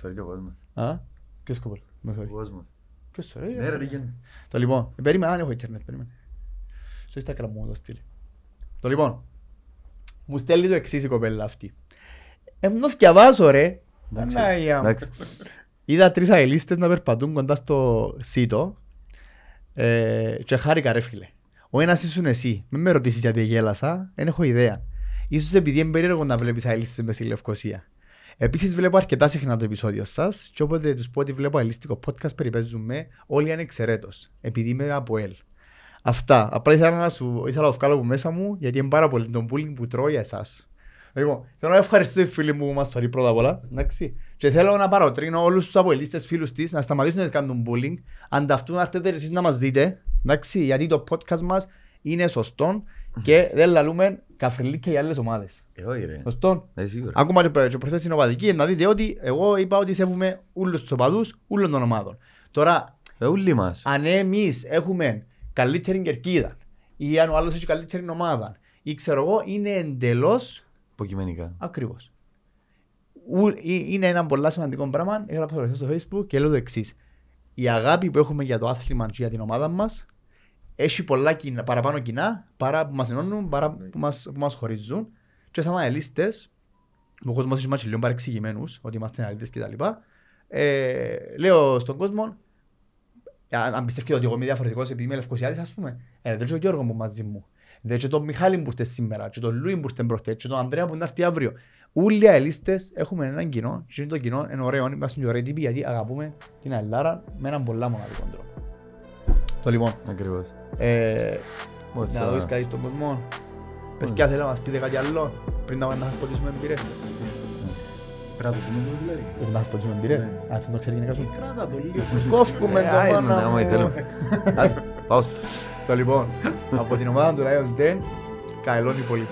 Θεωρεί και ο κόσμος. Α, ποιος κοπέλα, με Ο θωρεί. κόσμος. Ποιος θωρεί, ρε, Ναι, ρε, θωρεί. τι γίνεται. Το λοιπόν, ε, περίμενα, αν έχω ίντερνετ, περίμενε. Στο Instagram μου το στείλει. Το λοιπόν, μου στέλνει το εξής η κοπέλα αυτή. Ε, να διαβάζω ρε. Εντάξει, Παναγία μου. εντάξει. Είδα τρεις αελίστες να περπατούν κοντά στο σίτο ε, και χάρηκα ρε φίλε. Ο ένας ήσουν εσύ. Μην με ρωτήσεις γιατί γέλασα, δεν έχω ιδέα. Ίσως επειδή είναι περίεργο να βλέπεις αελίστες μες στη Λευκοσία. Επίσης βλέπω αρκετά συχνά το επεισόδιο σας και όποτε τους πω ότι βλέπω αελίστικο podcast περιπέζουμε όλοι ανεξαιρέτως, επειδή είμαι από ελ. Αυτά. Απλά ήθελα να σου ήθελα να το βγάλω από μέσα μου γιατί είναι πάρα πολύ το bullying που τρώω για εσάς. Λοιπόν, θέλω να ευχαριστήσω τη φίλη μου που μας φέρει πρώτα απ' όλα. Εντάξει. Και θέλω να παροτρύνω όλους τους αποελίστες φίλους της να σταματήσουν να κάνουν bullying. Ανταυτού να έρθετε εσείς να μας δείτε. Εντάξει, γιατί το podcast μας είναι σωστό και δεν λαλούμε καφριλίκια για άλλες ομάδες. Ε, όχι, ρε. Σωστό. Ε, σίγουρα. Ακόμα και προ- και προθέσεις είναι οπαδική, να δείτε ότι εγώ είπα ότι σέβουμε όλους τους οπαδούς, όλων των ομάδων. Τώρα, Ε, ούλοι μας. αν εμείς έχουμε καλύτερη κερκίδα ή αν ο άλλος έχει καλύτερη ομάδα ή ξέρω εγώ, είναι εντελώς Υποκειμενικά. ακριβώς. Ου- ε- Είναι ένα πολύ σημαντικό πράγμα. Έγραψα το στο facebook και λέω το εξής. Η αγάπη που έχουμε για το άθλημα και για την ομάδα μας έχει πολλά κοινά, παραπάνω κοινά παρά που μας ενώνουν, παρά που μας, που μας χωρίζουν. Και σαν αναλύστες, ο κόσμος έχει μάτσει λίγο παρεξηγημένους, ότι είμαστε αναλύτες κτλ. Ε, λέω στον κόσμο, αν αν πιστεύετε ότι εγώ είμαι διαφορετικός επειδή είμαι λευκοσιάδης, ας πούμε, ε, δεν και ο Γιώργος μου μαζί μου. Δεν και τον Μιχάλη που ήρθε σήμερα, και τον Λούι που ήρθε προχτές, και τον Ανδρέα που να έρθει αύριο. Όλοι οι αελίστες έχουμε έναν κοινό, και το κοινό είναι ωραίο, είμαστε και ωραίοι τύποι γιατί αγαπούμε την Ελλάδα με έναν πολλά μοναδικό τρόπο. Το λοιπόν, Ακριβώς. ε, Μόλις να θα- δώσεις κάτι στον κόσμο. Παιδιά θέλω να μας πείτε κάτι άλλο πριν να πάμε να σας ποτίσουμε μπύρες. Πρέπει να το πούμε εδώ δηλαδή. Πρέπει να σας ποτίσουμε μπύρες. Ναι. Αν θέλετε να ξέρει γενικά σου. Κράτα το λίγο. Κόφκουμε Ε, το άι, πάνω να, άμα μου. θέλουμε. Άντε, Πάω στο. Το λοιπόν, από την ομάδα του Lions Den, καλό υπόλοιπο.